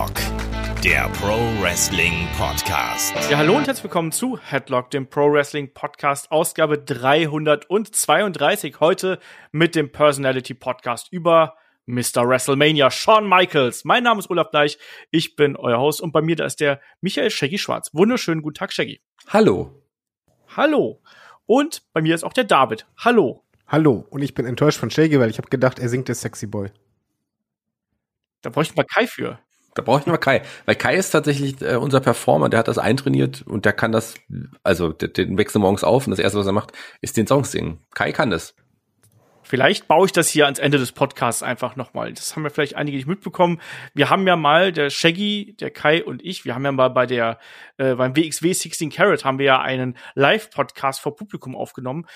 Headlock, der Pro Wrestling Podcast. Ja, hallo und herzlich willkommen zu Headlock, dem Pro Wrestling Podcast, Ausgabe 332. Heute mit dem Personality Podcast über Mr. WrestleMania, Shawn Michaels. Mein Name ist Olaf Bleich, ich bin euer Host und bei mir da ist der Michael Shaggy Schwarz. Wunderschönen guten Tag, Shaggy. Hallo. Hallo. Und bei mir ist auch der David. Hallo. Hallo. Und ich bin enttäuscht von Shaggy, weil ich habe gedacht, er singt der Sexy Boy. Da bräuchten wir Kai für. Da bräuchten wir Kai. Weil Kai ist tatsächlich äh, unser Performer, der hat das eintrainiert und der kann das, also den wechselt morgens auf und das erste, was er macht, ist den Song singen. Kai kann das. Vielleicht baue ich das hier ans Ende des Podcasts einfach nochmal. Das haben ja vielleicht einige nicht mitbekommen. Wir haben ja mal, der Shaggy, der Kai und ich, wir haben ja mal bei der, äh, beim WXW 16 Carat haben wir ja einen Live-Podcast vor Publikum aufgenommen.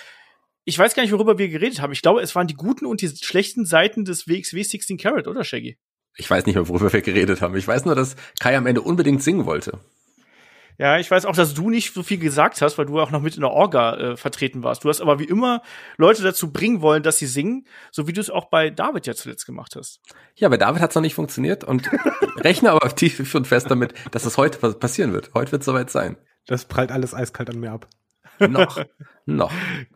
Ich weiß gar nicht, worüber wir geredet haben. Ich glaube, es waren die guten und die schlechten Seiten des WXW 16 Carat, oder Shaggy? Ich weiß nicht mehr, worüber wir geredet haben. Ich weiß nur, dass Kai am Ende unbedingt singen wollte. Ja, ich weiß auch, dass du nicht so viel gesagt hast, weil du auch noch mit in der Orga äh, vertreten warst. Du hast aber wie immer Leute dazu bringen wollen, dass sie singen, so wie du es auch bei David ja zuletzt gemacht hast. Ja, bei David hat es noch nicht funktioniert und rechne aber tief und fest damit, dass das heute passieren wird. Heute wird es soweit sein. Das prallt alles eiskalt an mir ab. Noch. noch.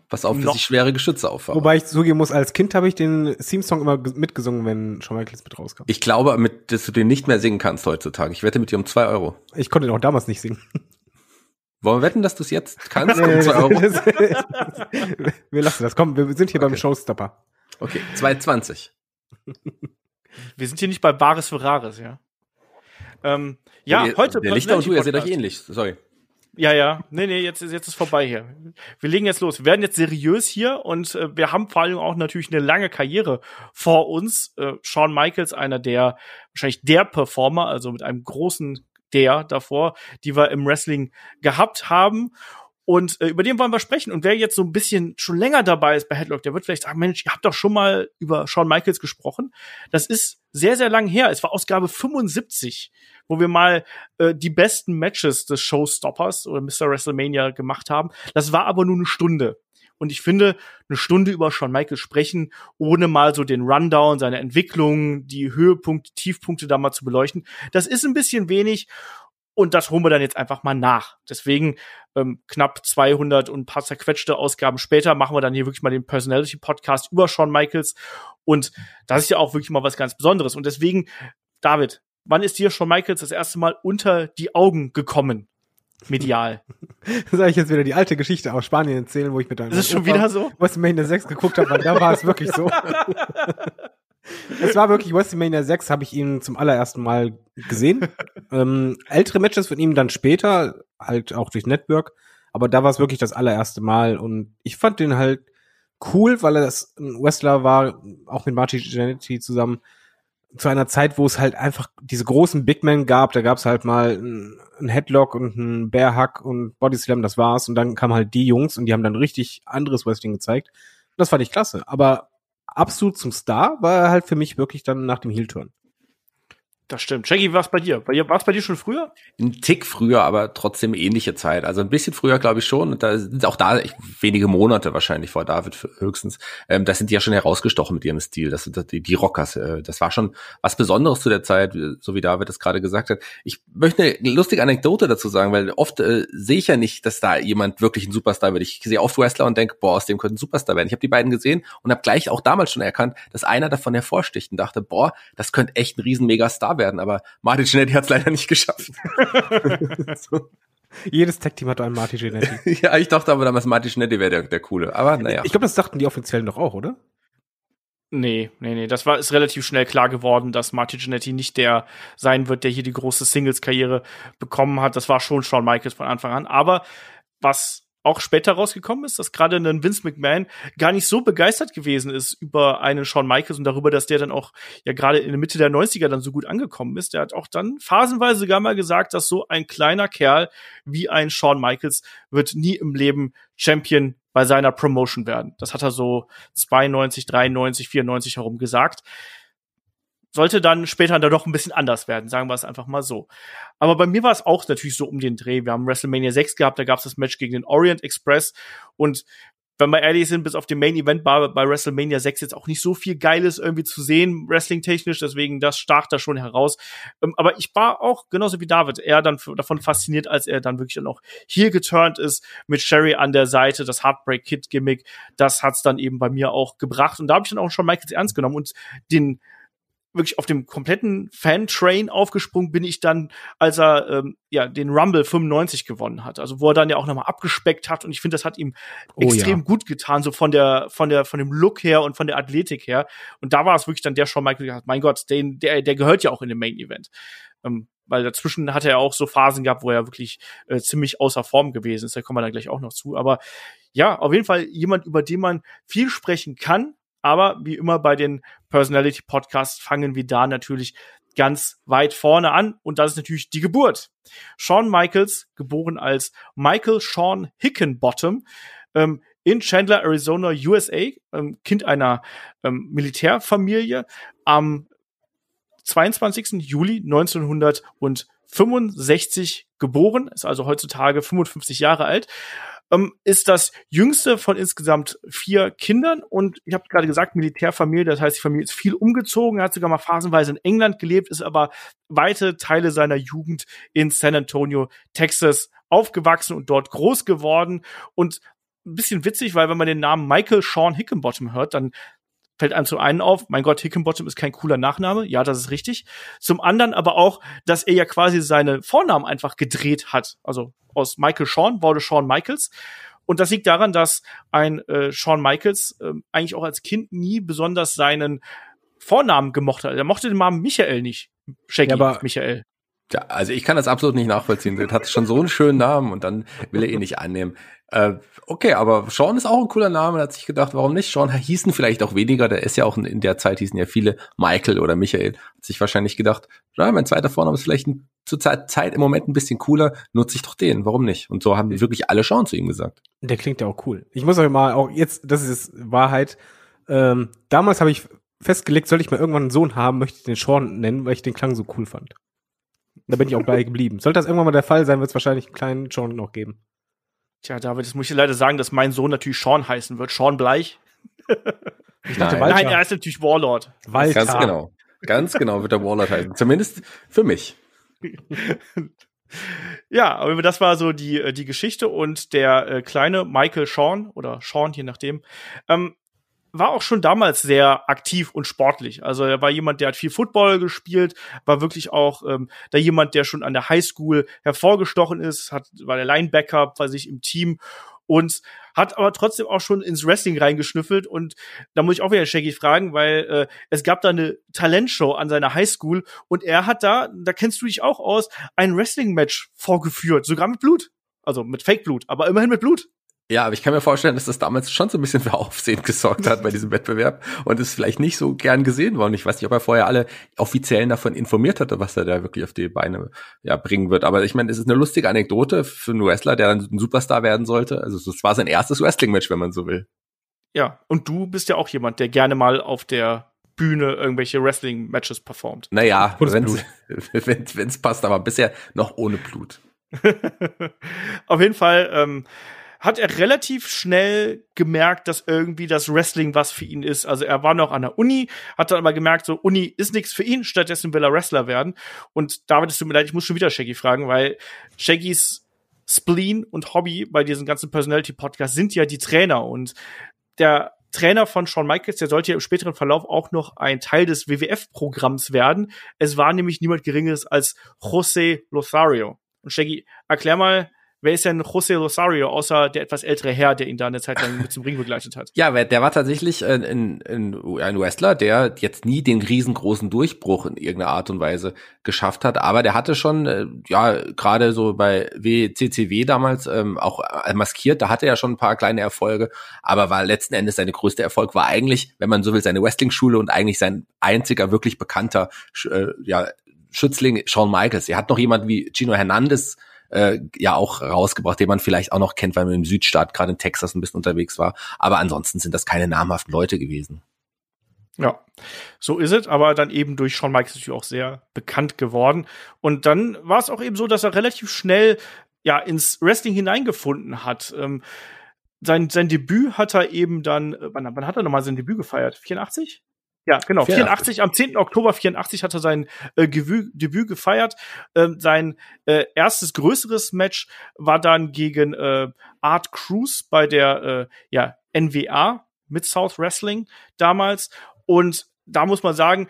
Pass auf, dass ich schwere Geschütze auffahre. Wobei ich zugeben muss, als Kind habe ich den Theme-Song immer mitgesungen, wenn Shawn Michaels mit rauskam. Ich glaube, mit, dass du den nicht mehr singen kannst heutzutage. Ich wette mit dir um zwei Euro. Ich konnte den auch damals nicht singen. Wollen wir wetten, dass du es jetzt kannst um zwei Euro? wir lassen das. Komm, wir sind hier okay. beim Showstopper. Okay, 2,20. Wir sind hier nicht bei Bares Ferraris, ja. Ähm, ja, der, heute. Der Lichter und du, ihr seht euch ähnlich. Sorry. Ja, ja. Nee, nee, jetzt, jetzt ist vorbei hier. Wir legen jetzt los. Wir werden jetzt seriös hier und äh, wir haben vor allem auch natürlich eine lange Karriere vor uns. Äh, Shawn Michaels, einer der, wahrscheinlich der Performer, also mit einem großen der davor, die wir im Wrestling gehabt haben. Und äh, über den wollen wir sprechen. Und wer jetzt so ein bisschen schon länger dabei ist bei Headlock, der wird vielleicht sagen, Mensch, ihr habt doch schon mal über Shawn Michaels gesprochen. Das ist sehr, sehr lang her. Es war Ausgabe 75 wo wir mal äh, die besten Matches des Showstoppers oder Mr. WrestleMania gemacht haben. Das war aber nur eine Stunde. Und ich finde, eine Stunde über Shawn Michaels sprechen, ohne mal so den Rundown, seine Entwicklung, die Höhepunkte, Tiefpunkte da mal zu beleuchten, das ist ein bisschen wenig. Und das holen wir dann jetzt einfach mal nach. Deswegen ähm, knapp 200 und ein paar zerquetschte Ausgaben später machen wir dann hier wirklich mal den Personality Podcast über Shawn Michaels. Und das ist ja auch wirklich mal was ganz Besonderes. Und deswegen, David, wann ist dir Shawn Michaels das erste Mal unter die Augen gekommen? Medial. Soll ich jetzt wieder die alte Geschichte aus Spanien erzählen, wo ich mit deinem Das ist schon wieder so? WrestleMania 6 geguckt habe, weil da war es wirklich so. es war wirklich WrestleMania 6, habe ich ihn zum allerersten Mal gesehen. ähm, ältere Matches von ihm dann später, halt auch durch Network, aber da war es wirklich das allererste Mal und ich fand den halt cool, weil er das ein Wrestler war, auch mit Marty Jannetty zusammen, zu einer Zeit, wo es halt einfach diese großen Big Men gab, da gab es halt mal ein Headlock und ein Bear Hug und Body Slam, das war's. Und dann kamen halt die Jungs und die haben dann richtig anderes Wrestling gezeigt. Das fand ich klasse. Aber absolut zum Star war er halt für mich wirklich dann nach dem Heel-Turn. Das stimmt. Jackie, was bei dir? War es bei dir schon früher? Ein Tick früher, aber trotzdem ähnliche Zeit. Also ein bisschen früher, glaube ich schon. Und da sind auch da wenige Monate wahrscheinlich vor David höchstens. Ähm, das sind die ja schon herausgestochen mit ihrem Stil. Das sind die, die Rockers. Äh, das war schon was Besonderes zu der Zeit, so wie David das gerade gesagt hat. Ich möchte eine lustige Anekdote dazu sagen, weil oft äh, sehe ich ja nicht, dass da jemand wirklich ein Superstar wird. Ich sehe oft Wrestler und denke, boah, aus dem könnte ein Superstar werden. Ich habe die beiden gesehen und habe gleich auch damals schon erkannt, dass einer davon hervorsticht und dachte, boah, das könnte echt ein riesen Megastar werden, aber Martin Jannetty hat es leider nicht geschafft. so. Jedes Tech-Team hat einen Martin Jannetty. ja, ich dachte aber damals, Martin Jannetty wäre der, der Coole. Aber naja. Ich glaube, das dachten die Offiziellen doch auch, oder? Nee, nee, nee. Das war ist relativ schnell klar geworden, dass Martin Jannetty nicht der sein wird, der hier die große Singles-Karriere bekommen hat. Das war schon Shawn Michaels von Anfang an. Aber was auch später rausgekommen ist, dass gerade ein Vince McMahon gar nicht so begeistert gewesen ist über einen Shawn Michaels und darüber, dass der dann auch ja gerade in der Mitte der 90er dann so gut angekommen ist. Der hat auch dann phasenweise sogar mal gesagt, dass so ein kleiner Kerl wie ein Shawn Michaels wird nie im Leben Champion bei seiner Promotion werden. Das hat er so 92, 93, 94 herum gesagt sollte dann später dann doch ein bisschen anders werden, sagen wir es einfach mal so. Aber bei mir war es auch natürlich so um den Dreh. Wir haben WrestleMania 6 gehabt, da gab es das Match gegen den Orient Express und wenn wir ehrlich sind, bis auf dem Main Event war bei WrestleMania 6 jetzt auch nicht so viel Geiles irgendwie zu sehen, wrestling-technisch, deswegen das stach da schon heraus. Ähm, aber ich war auch, genauso wie David, eher dann davon fasziniert, als er dann wirklich noch hier geturnt ist, mit Sherry an der Seite, das Heartbreak Kid Gimmick, das hat's dann eben bei mir auch gebracht. Und da habe ich dann auch schon Michaels ernst genommen und den wirklich auf dem kompletten Fan-Train aufgesprungen bin ich dann, als er ähm, ja den Rumble 95 gewonnen hat. Also wo er dann ja auch nochmal abgespeckt hat und ich finde, das hat ihm oh, extrem ja. gut getan, so von der von der von dem Look her und von der Athletik her. Und da war es wirklich dann der Shawn Michael, der mein Gott, den, der der gehört ja auch in den Main Event. Ähm, weil dazwischen hat er auch so Phasen gehabt, wo er wirklich äh, ziemlich außer Form gewesen ist. Da kommen wir dann gleich auch noch zu. Aber ja, auf jeden Fall jemand, über den man viel sprechen kann, aber wie immer bei den Personality Podcasts fangen wir da natürlich ganz weit vorne an und das ist natürlich die Geburt. Shawn Michaels, geboren als Michael Sean Hickenbottom, ähm, in Chandler, Arizona, USA, ähm, Kind einer ähm, Militärfamilie, am 22. Juli 1965 geboren, ist also heutzutage 55 Jahre alt ähm, ist das jüngste von insgesamt vier Kindern und ich habe gerade gesagt, Militärfamilie, das heißt, die Familie ist viel umgezogen, hat sogar mal phasenweise in England gelebt, ist aber weite Teile seiner Jugend in San Antonio, Texas aufgewachsen und dort groß geworden. Und ein bisschen witzig, weil wenn man den Namen Michael Sean Hickenbottom hört, dann fällt einem zum einen auf, mein Gott, Hickenbottom ist kein cooler Nachname. Ja, das ist richtig. Zum anderen aber auch, dass er ja quasi seine Vornamen einfach gedreht hat. Also aus Michael Sean wurde Sean Michaels. Und das liegt daran, dass ein äh, Shawn Michaels äh, eigentlich auch als Kind nie besonders seinen Vornamen gemocht hat. Er mochte den Namen Michael nicht. Shaggy ja, aber Michael. Ja, also ich kann das absolut nicht nachvollziehen. Der hat schon so einen schönen Namen und dann will er ihn nicht annehmen. Äh, okay, aber Sean ist auch ein cooler Name. Da hat sich gedacht, warum nicht? Sean hießen vielleicht auch weniger. Der ist ja auch in der Zeit hießen ja viele Michael oder Michael. Hat sich wahrscheinlich gedacht, ja, mein zweiter Vorname ist vielleicht ein, zur Zeit im Moment ein bisschen cooler. Nutze ich doch den. Warum nicht? Und so haben wirklich alle Sean zu ihm gesagt. Der klingt ja auch cool. Ich muss euch mal auch jetzt, das ist Wahrheit. Ähm, damals habe ich festgelegt, soll ich mal irgendwann einen Sohn haben, möchte ich den Sean nennen, weil ich den Klang so cool fand. Da bin ich auch gleich geblieben. Sollte das irgendwann mal der Fall sein, wird es wahrscheinlich einen kleinen Sean noch geben. Tja, David, das muss ich leider sagen, dass mein Sohn natürlich Sean heißen wird. Sean Bleich. ich dachte, Nein. Nein, er ist natürlich Warlord. Walter. Ganz genau. Ganz genau wird er Warlord heißen. Zumindest für mich. ja, aber das war so die, äh, die Geschichte und der äh, kleine Michael Sean oder Sean, je nachdem, ähm, war auch schon damals sehr aktiv und sportlich. Also er war jemand, der hat viel Football gespielt, war wirklich auch ähm, da jemand, der schon an der Highschool hervorgestochen ist, hat, war der Linebacker bei sich im Team und hat aber trotzdem auch schon ins Wrestling reingeschnüffelt und da muss ich auch wieder Shaggy fragen, weil äh, es gab da eine Talentshow an seiner Highschool und er hat da, da kennst du dich auch aus, ein Wrestling-Match vorgeführt, sogar mit Blut. Also mit Fake-Blut, aber immerhin mit Blut. Ja, aber ich kann mir vorstellen, dass das damals schon so ein bisschen für Aufsehen gesorgt hat bei diesem Wettbewerb und ist vielleicht nicht so gern gesehen worden. Ich weiß nicht, ob er vorher alle Offiziellen davon informiert hatte, was er da wirklich auf die Beine ja, bringen wird. Aber ich meine, es ist eine lustige Anekdote für einen Wrestler, der dann ein Superstar werden sollte. Also es war sein erstes Wrestling-Match, wenn man so will. Ja, und du bist ja auch jemand, der gerne mal auf der Bühne irgendwelche Wrestling-Matches performt. Naja, wenn es passt, aber bisher noch ohne Blut. auf jeden Fall ähm, hat er relativ schnell gemerkt, dass irgendwie das Wrestling was für ihn ist. Also er war noch an der Uni, hat dann aber gemerkt, so Uni ist nichts für ihn, stattdessen will er Wrestler werden. Und David, es tut mir leid, ich muss schon wieder Shaggy fragen, weil Shaggys Spleen und Hobby bei diesem ganzen Personality-Podcast sind ja die Trainer und der Trainer von Shawn Michaels, der sollte ja im späteren Verlauf auch noch ein Teil des WWF-Programms werden. Es war nämlich niemand Geringeres als José Lothario. Und Shaggy, erklär mal, wer ist denn José Rosario, außer der etwas ältere Herr, der ihn da eine Zeit lang mit zum Ring begleitet hat? Ja, der war tatsächlich ein, ein, ein Wrestler, der jetzt nie den riesengroßen Durchbruch in irgendeiner Art und Weise geschafft hat, aber der hatte schon, äh, ja, gerade so bei WCCW damals ähm, auch äh, maskiert, da hatte er schon ein paar kleine Erfolge, aber war letzten Endes seine größte Erfolg war eigentlich, wenn man so will, seine Wrestling-Schule und eigentlich sein einziger wirklich bekannter äh, ja, Schützling Shawn Michaels. Er hat noch jemand wie Gino Hernandez äh, ja auch rausgebracht, den man vielleicht auch noch kennt, weil man im Südstaat, gerade in Texas, ein bisschen unterwegs war. Aber ansonsten sind das keine namhaften Leute gewesen. Ja, so ist es, aber dann eben durch Shawn Michaels natürlich auch sehr bekannt geworden. Und dann war es auch eben so, dass er relativ schnell ja ins Wrestling hineingefunden hat. Ähm, sein, sein Debüt hat er eben dann, äh, wann, wann hat er nochmal sein Debüt gefeiert? 84? Ja, genau. 84. 84. Am 10. Oktober 84 hat er sein äh, Debüt, Debüt gefeiert. Ähm, sein äh, erstes größeres Match war dann gegen äh, Art Cruz bei der äh, ja, NWA mit South Wrestling damals. Und da muss man sagen,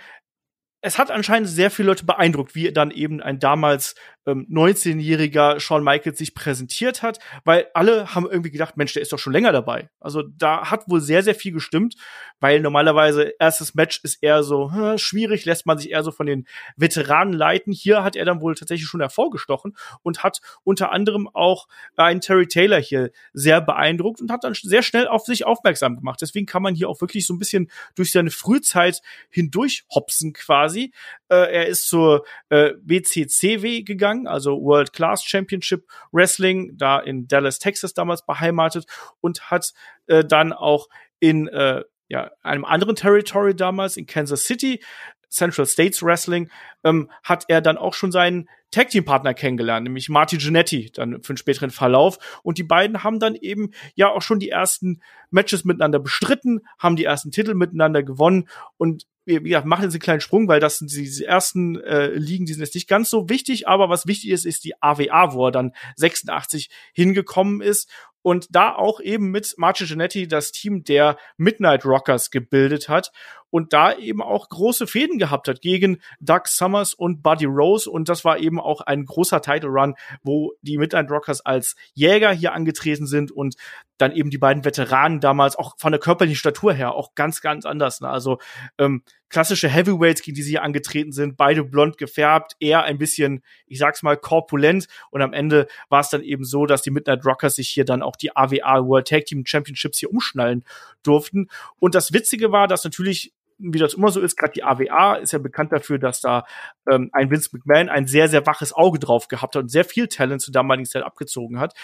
es hat anscheinend sehr viele Leute beeindruckt, wie dann eben ein damals ähm, 19-jähriger Shawn Michaels sich präsentiert hat, weil alle haben irgendwie gedacht, Mensch, der ist doch schon länger dabei. Also da hat wohl sehr, sehr viel gestimmt, weil normalerweise erstes Match ist eher so hm, schwierig, lässt man sich eher so von den Veteranen leiten. Hier hat er dann wohl tatsächlich schon hervorgestochen und hat unter anderem auch einen Terry Taylor hier sehr beeindruckt und hat dann sehr schnell auf sich aufmerksam gemacht. Deswegen kann man hier auch wirklich so ein bisschen durch seine Frühzeit hindurch hopsen quasi. Äh, er ist zur äh, BCCW gegangen, also World Class Championship Wrestling, da in Dallas, Texas damals beheimatet und hat äh, dann auch in äh, ja, einem anderen Territory damals in Kansas City Central States Wrestling, ähm, hat er dann auch schon seinen Tag Team Partner kennengelernt, nämlich Marty Jannetty, dann für den späteren Verlauf. Und die beiden haben dann eben ja auch schon die ersten Matches miteinander bestritten, haben die ersten Titel miteinander gewonnen und wie gesagt, machen jetzt einen kleinen Sprung, weil das sind diese ersten äh, Ligen, die sind jetzt nicht ganz so wichtig, aber was wichtig ist, ist die AWA, wo er dann 86 hingekommen ist und da auch eben mit Marcio Genetti das Team der Midnight Rockers gebildet hat und da eben auch große Fäden gehabt hat gegen Doug Summers und Buddy Rose und das war eben auch ein großer Title Run, wo die Midnight Rockers als Jäger hier angetreten sind und dann eben die beiden Veteranen damals auch von der körperlichen Statur her auch ganz, ganz anders. Ne? Also ähm, klassische Heavyweights, gegen die sie hier angetreten sind, beide blond gefärbt, eher ein bisschen, ich sag's mal, korpulent. Und am Ende war es dann eben so, dass die Midnight Rockers sich hier dann auch die AWA World Tag Team Championships hier umschnallen durften. Und das Witzige war, dass natürlich wie das immer so ist, gerade die AWA ist ja bekannt dafür, dass da ähm, ein Vince McMahon ein sehr, sehr waches Auge drauf gehabt hat und sehr viel Talent zur damaligen Zeit abgezogen hat.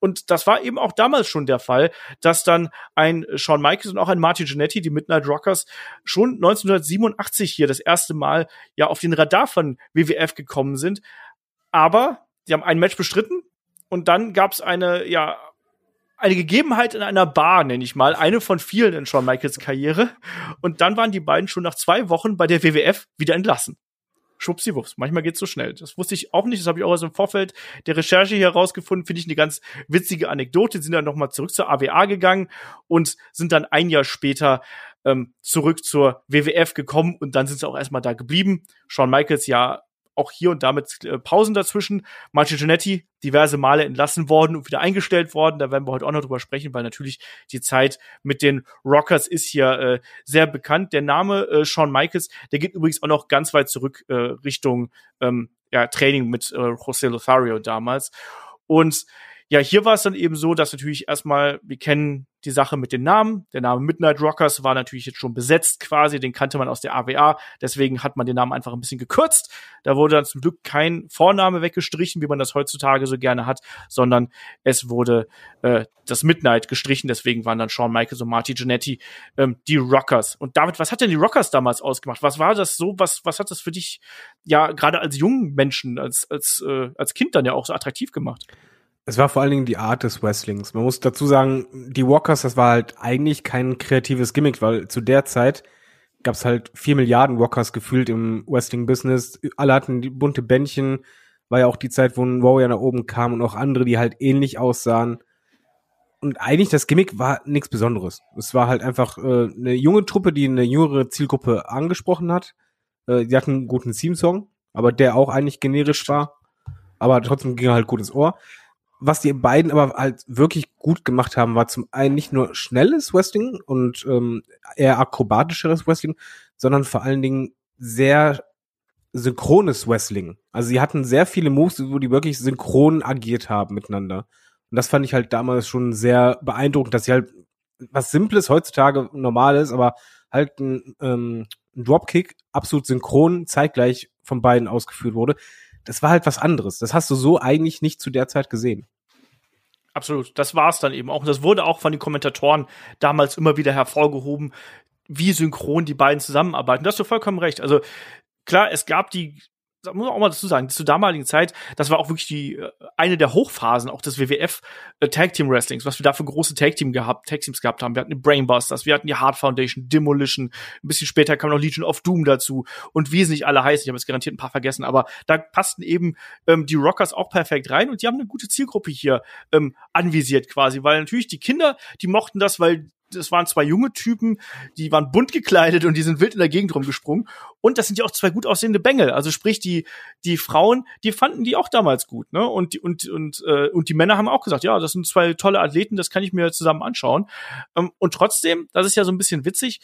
Und das war eben auch damals schon der Fall, dass dann ein Shawn Michaels und auch ein Martin Jannetty, die Midnight Rockers, schon 1987 hier das erste Mal ja auf den Radar von WWF gekommen sind. Aber sie haben ein Match bestritten und dann gab es eine, ja, eine Gegebenheit in einer Bar, nenne ich mal, eine von vielen in Shawn Michaels Karriere. Und dann waren die beiden schon nach zwei Wochen bei der WWF wieder entlassen schwuppsiwupps. Manchmal geht's so schnell. Das wusste ich auch nicht. Das habe ich auch aus dem Vorfeld der Recherche hier rausgefunden. Finde ich eine ganz witzige Anekdote. Die sind dann nochmal zurück zur AWA gegangen und sind dann ein Jahr später ähm, zurück zur WWF gekommen und dann sind sie auch erstmal da geblieben. Shawn Michaels ja auch hier und damit äh, Pausen dazwischen. Martin Giannetti diverse Male entlassen worden und wieder eingestellt worden. Da werden wir heute auch noch drüber sprechen, weil natürlich die Zeit mit den Rockers ist hier äh, sehr bekannt. Der Name äh, Shawn Michaels, der geht übrigens auch noch ganz weit zurück äh, Richtung ähm, ja, Training mit äh, José Lothario damals. Und ja, hier war es dann eben so, dass natürlich erstmal, wir kennen die Sache mit den Namen. Der Name Midnight Rockers war natürlich jetzt schon besetzt quasi, den kannte man aus der AWA, deswegen hat man den Namen einfach ein bisschen gekürzt. Da wurde dann zum Glück kein Vorname weggestrichen, wie man das heutzutage so gerne hat, sondern es wurde äh, das Midnight gestrichen, deswegen waren dann Shawn Michaels und Marty Jannetty ähm, die Rockers. Und David, was hat denn die Rockers damals ausgemacht? Was war das so, was, was hat das für dich ja gerade als jungen Menschen, als, als, äh, als Kind dann ja auch so attraktiv gemacht? Es war vor allen Dingen die Art des Wrestlings. Man muss dazu sagen, die Walkers, das war halt eigentlich kein kreatives Gimmick, weil zu der Zeit gab es halt vier Milliarden Walkers gefühlt im Wrestling-Business. Alle hatten die bunte Bändchen. War ja auch die Zeit, wo ein Warrior nach oben kam und auch andere, die halt ähnlich aussahen. Und eigentlich das Gimmick war nichts Besonderes. Es war halt einfach äh, eine junge Truppe, die eine jüngere Zielgruppe angesprochen hat. Äh, die hatten einen guten Theme-Song, aber der auch eigentlich generisch war. Aber trotzdem ging er halt gut ins Ohr was die beiden aber halt wirklich gut gemacht haben, war zum einen nicht nur schnelles Wrestling und ähm, eher akrobatischeres Wrestling, sondern vor allen Dingen sehr synchrones Wrestling. Also sie hatten sehr viele Moves, wo die wirklich synchron agiert haben miteinander. Und das fand ich halt damals schon sehr beeindruckend, dass sie halt was Simples heutzutage normal ist, aber halt ein, ähm, ein Dropkick absolut synchron zeitgleich von beiden ausgeführt wurde das war halt was anderes. Das hast du so eigentlich nicht zu der Zeit gesehen. Absolut, das war es dann eben auch. Und das wurde auch von den Kommentatoren damals immer wieder hervorgehoben, wie synchron die beiden zusammenarbeiten. Da hast du vollkommen recht. Also klar, es gab die da muss man auch mal dazu sagen, zur damaligen Zeit, das war auch wirklich die äh, eine der Hochphasen auch des WWF äh, Tag Team Wrestlings, was wir da für große Tag Team gehabt, Tag Teams gehabt haben. Wir hatten die Brainbusters, wir hatten die Hard Foundation, Demolition, ein bisschen später kam noch Legion of Doom dazu und wie sie nicht alle heißen. Ich habe jetzt garantiert ein paar vergessen, aber da passten eben ähm, die Rockers auch perfekt rein und die haben eine gute Zielgruppe hier ähm, anvisiert quasi, weil natürlich die Kinder, die mochten das, weil das waren zwei junge Typen, die waren bunt gekleidet und die sind wild in der Gegend rumgesprungen. Und das sind ja auch zwei gut aussehende Bengel. Also sprich, die, die Frauen, die fanden die auch damals gut, ne? Und die, und, und, äh, und die Männer haben auch gesagt, ja, das sind zwei tolle Athleten, das kann ich mir zusammen anschauen. Ähm, und trotzdem, das ist ja so ein bisschen witzig,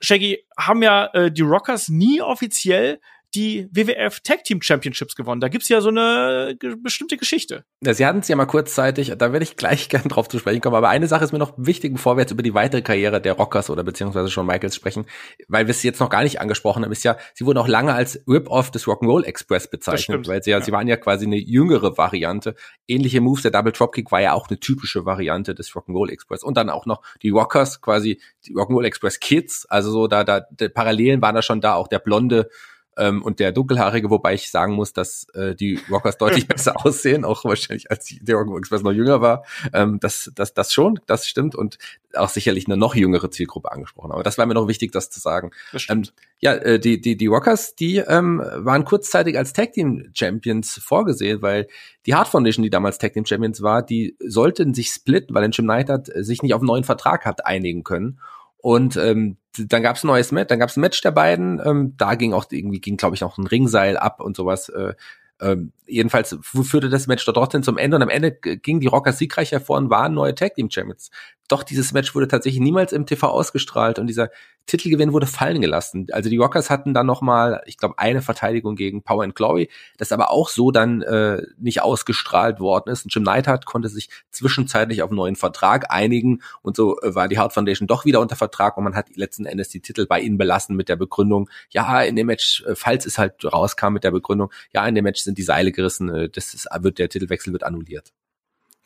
Shaggy, haben ja äh, die Rockers nie offiziell die WWF Tag Team Championships gewonnen. Da gibt's ja so eine ge bestimmte Geschichte. Ja, sie hatten es ja mal kurzzeitig, da werde ich gleich gern drauf zu sprechen kommen, aber eine Sache ist mir noch wichtig, bevor wir jetzt über die weitere Karriere der Rockers oder beziehungsweise schon Michaels sprechen, weil wir es jetzt noch gar nicht angesprochen haben, ist ja, sie wurden auch lange als Rip-Off des Rock'n'Roll Express bezeichnet, weil sie ja, ja, sie waren ja quasi eine jüngere Variante. Ähnliche Moves, der Double Dropkick war ja auch eine typische Variante des Rock'n'Roll Express und dann auch noch die Rockers, quasi die Rock'n'Roll Express Kids, also so da, da, die Parallelen waren da schon da, auch der blonde ähm, und der dunkelhaarige, wobei ich sagen muss, dass äh, die Rockers deutlich besser aussehen, auch wahrscheinlich als die, der Rock Express noch jünger war. Ähm, das, das, das schon, das stimmt und auch sicherlich eine noch jüngere Zielgruppe angesprochen. Aber das war mir noch wichtig, das zu sagen. Das ähm, ja, äh, die, die, die Rockers, die ähm, waren kurzzeitig als Tag Team Champions vorgesehen, weil die Hard Foundation, die damals Tag Team Champions war, die sollten sich splitten, weil Jim Neidhart sich nicht auf einen neuen Vertrag hat einigen können. Und ähm, dann gab's ein neues Match, dann gab's ein Match der beiden. Ähm, da ging auch irgendwie ging glaube ich auch ein Ringseil ab und sowas. Äh, ähm, jedenfalls führte das Match dort dorthin zum Ende und am Ende ging die Rockers siegreich hervor und waren neue Tag Team Champions. Doch dieses Match wurde tatsächlich niemals im TV ausgestrahlt und dieser Titelgewinn wurde fallen gelassen. Also die Rockers hatten dann noch mal, ich glaube, eine Verteidigung gegen Power and Glory, das aber auch so dann äh, nicht ausgestrahlt worden ist. Und Jim Neidhart konnte sich zwischenzeitlich auf einen neuen Vertrag einigen und so äh, war die Hart Foundation doch wieder unter Vertrag und man hat letzten Endes die Titel bei ihnen belassen mit der Begründung, ja, in dem Match, äh, falls es halt rauskam mit der Begründung, ja, in dem Match sind die Seile gerissen, äh, das ist, wird der Titelwechsel wird annulliert.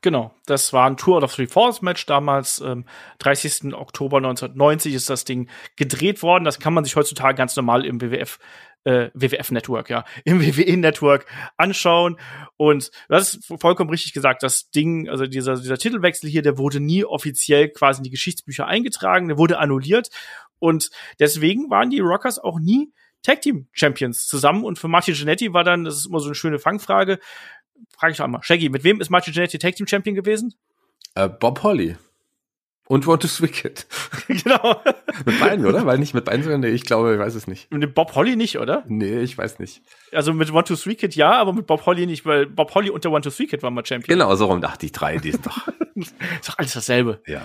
Genau, das war ein Tour of Three Falls Match damals. Ähm, 30. Oktober 1990 ist das Ding gedreht worden. Das kann man sich heutzutage ganz normal im WWF äh, WWF Network, ja, im WWE Network anschauen. Und du hast vollkommen richtig gesagt, das Ding, also dieser, dieser Titelwechsel hier, der wurde nie offiziell quasi in die Geschichtsbücher eingetragen, der wurde annulliert. Und deswegen waren die Rockers auch nie Tag Team Champions zusammen. Und für Martin Genetti war dann, das ist immer so eine schöne Fangfrage, frage ich doch einmal, Shaggy, mit wem ist Martin Jannetty Tag Team Champion gewesen? Äh, Bob Holly. Und What is Wicked. genau. mit beiden, oder? Weil nicht mit beiden, sondern nee, ich glaube, ich weiß es nicht. Mit Bob Holly nicht, oder? Nee, ich weiß nicht. Also mit One Two Three Kid ja, aber mit Bob Holly nicht, weil Bob Holly und der One Two Three Kid waren mal Champion. Genau, so rum dachte ich drei, die sind doch. ist doch alles dasselbe. Ja.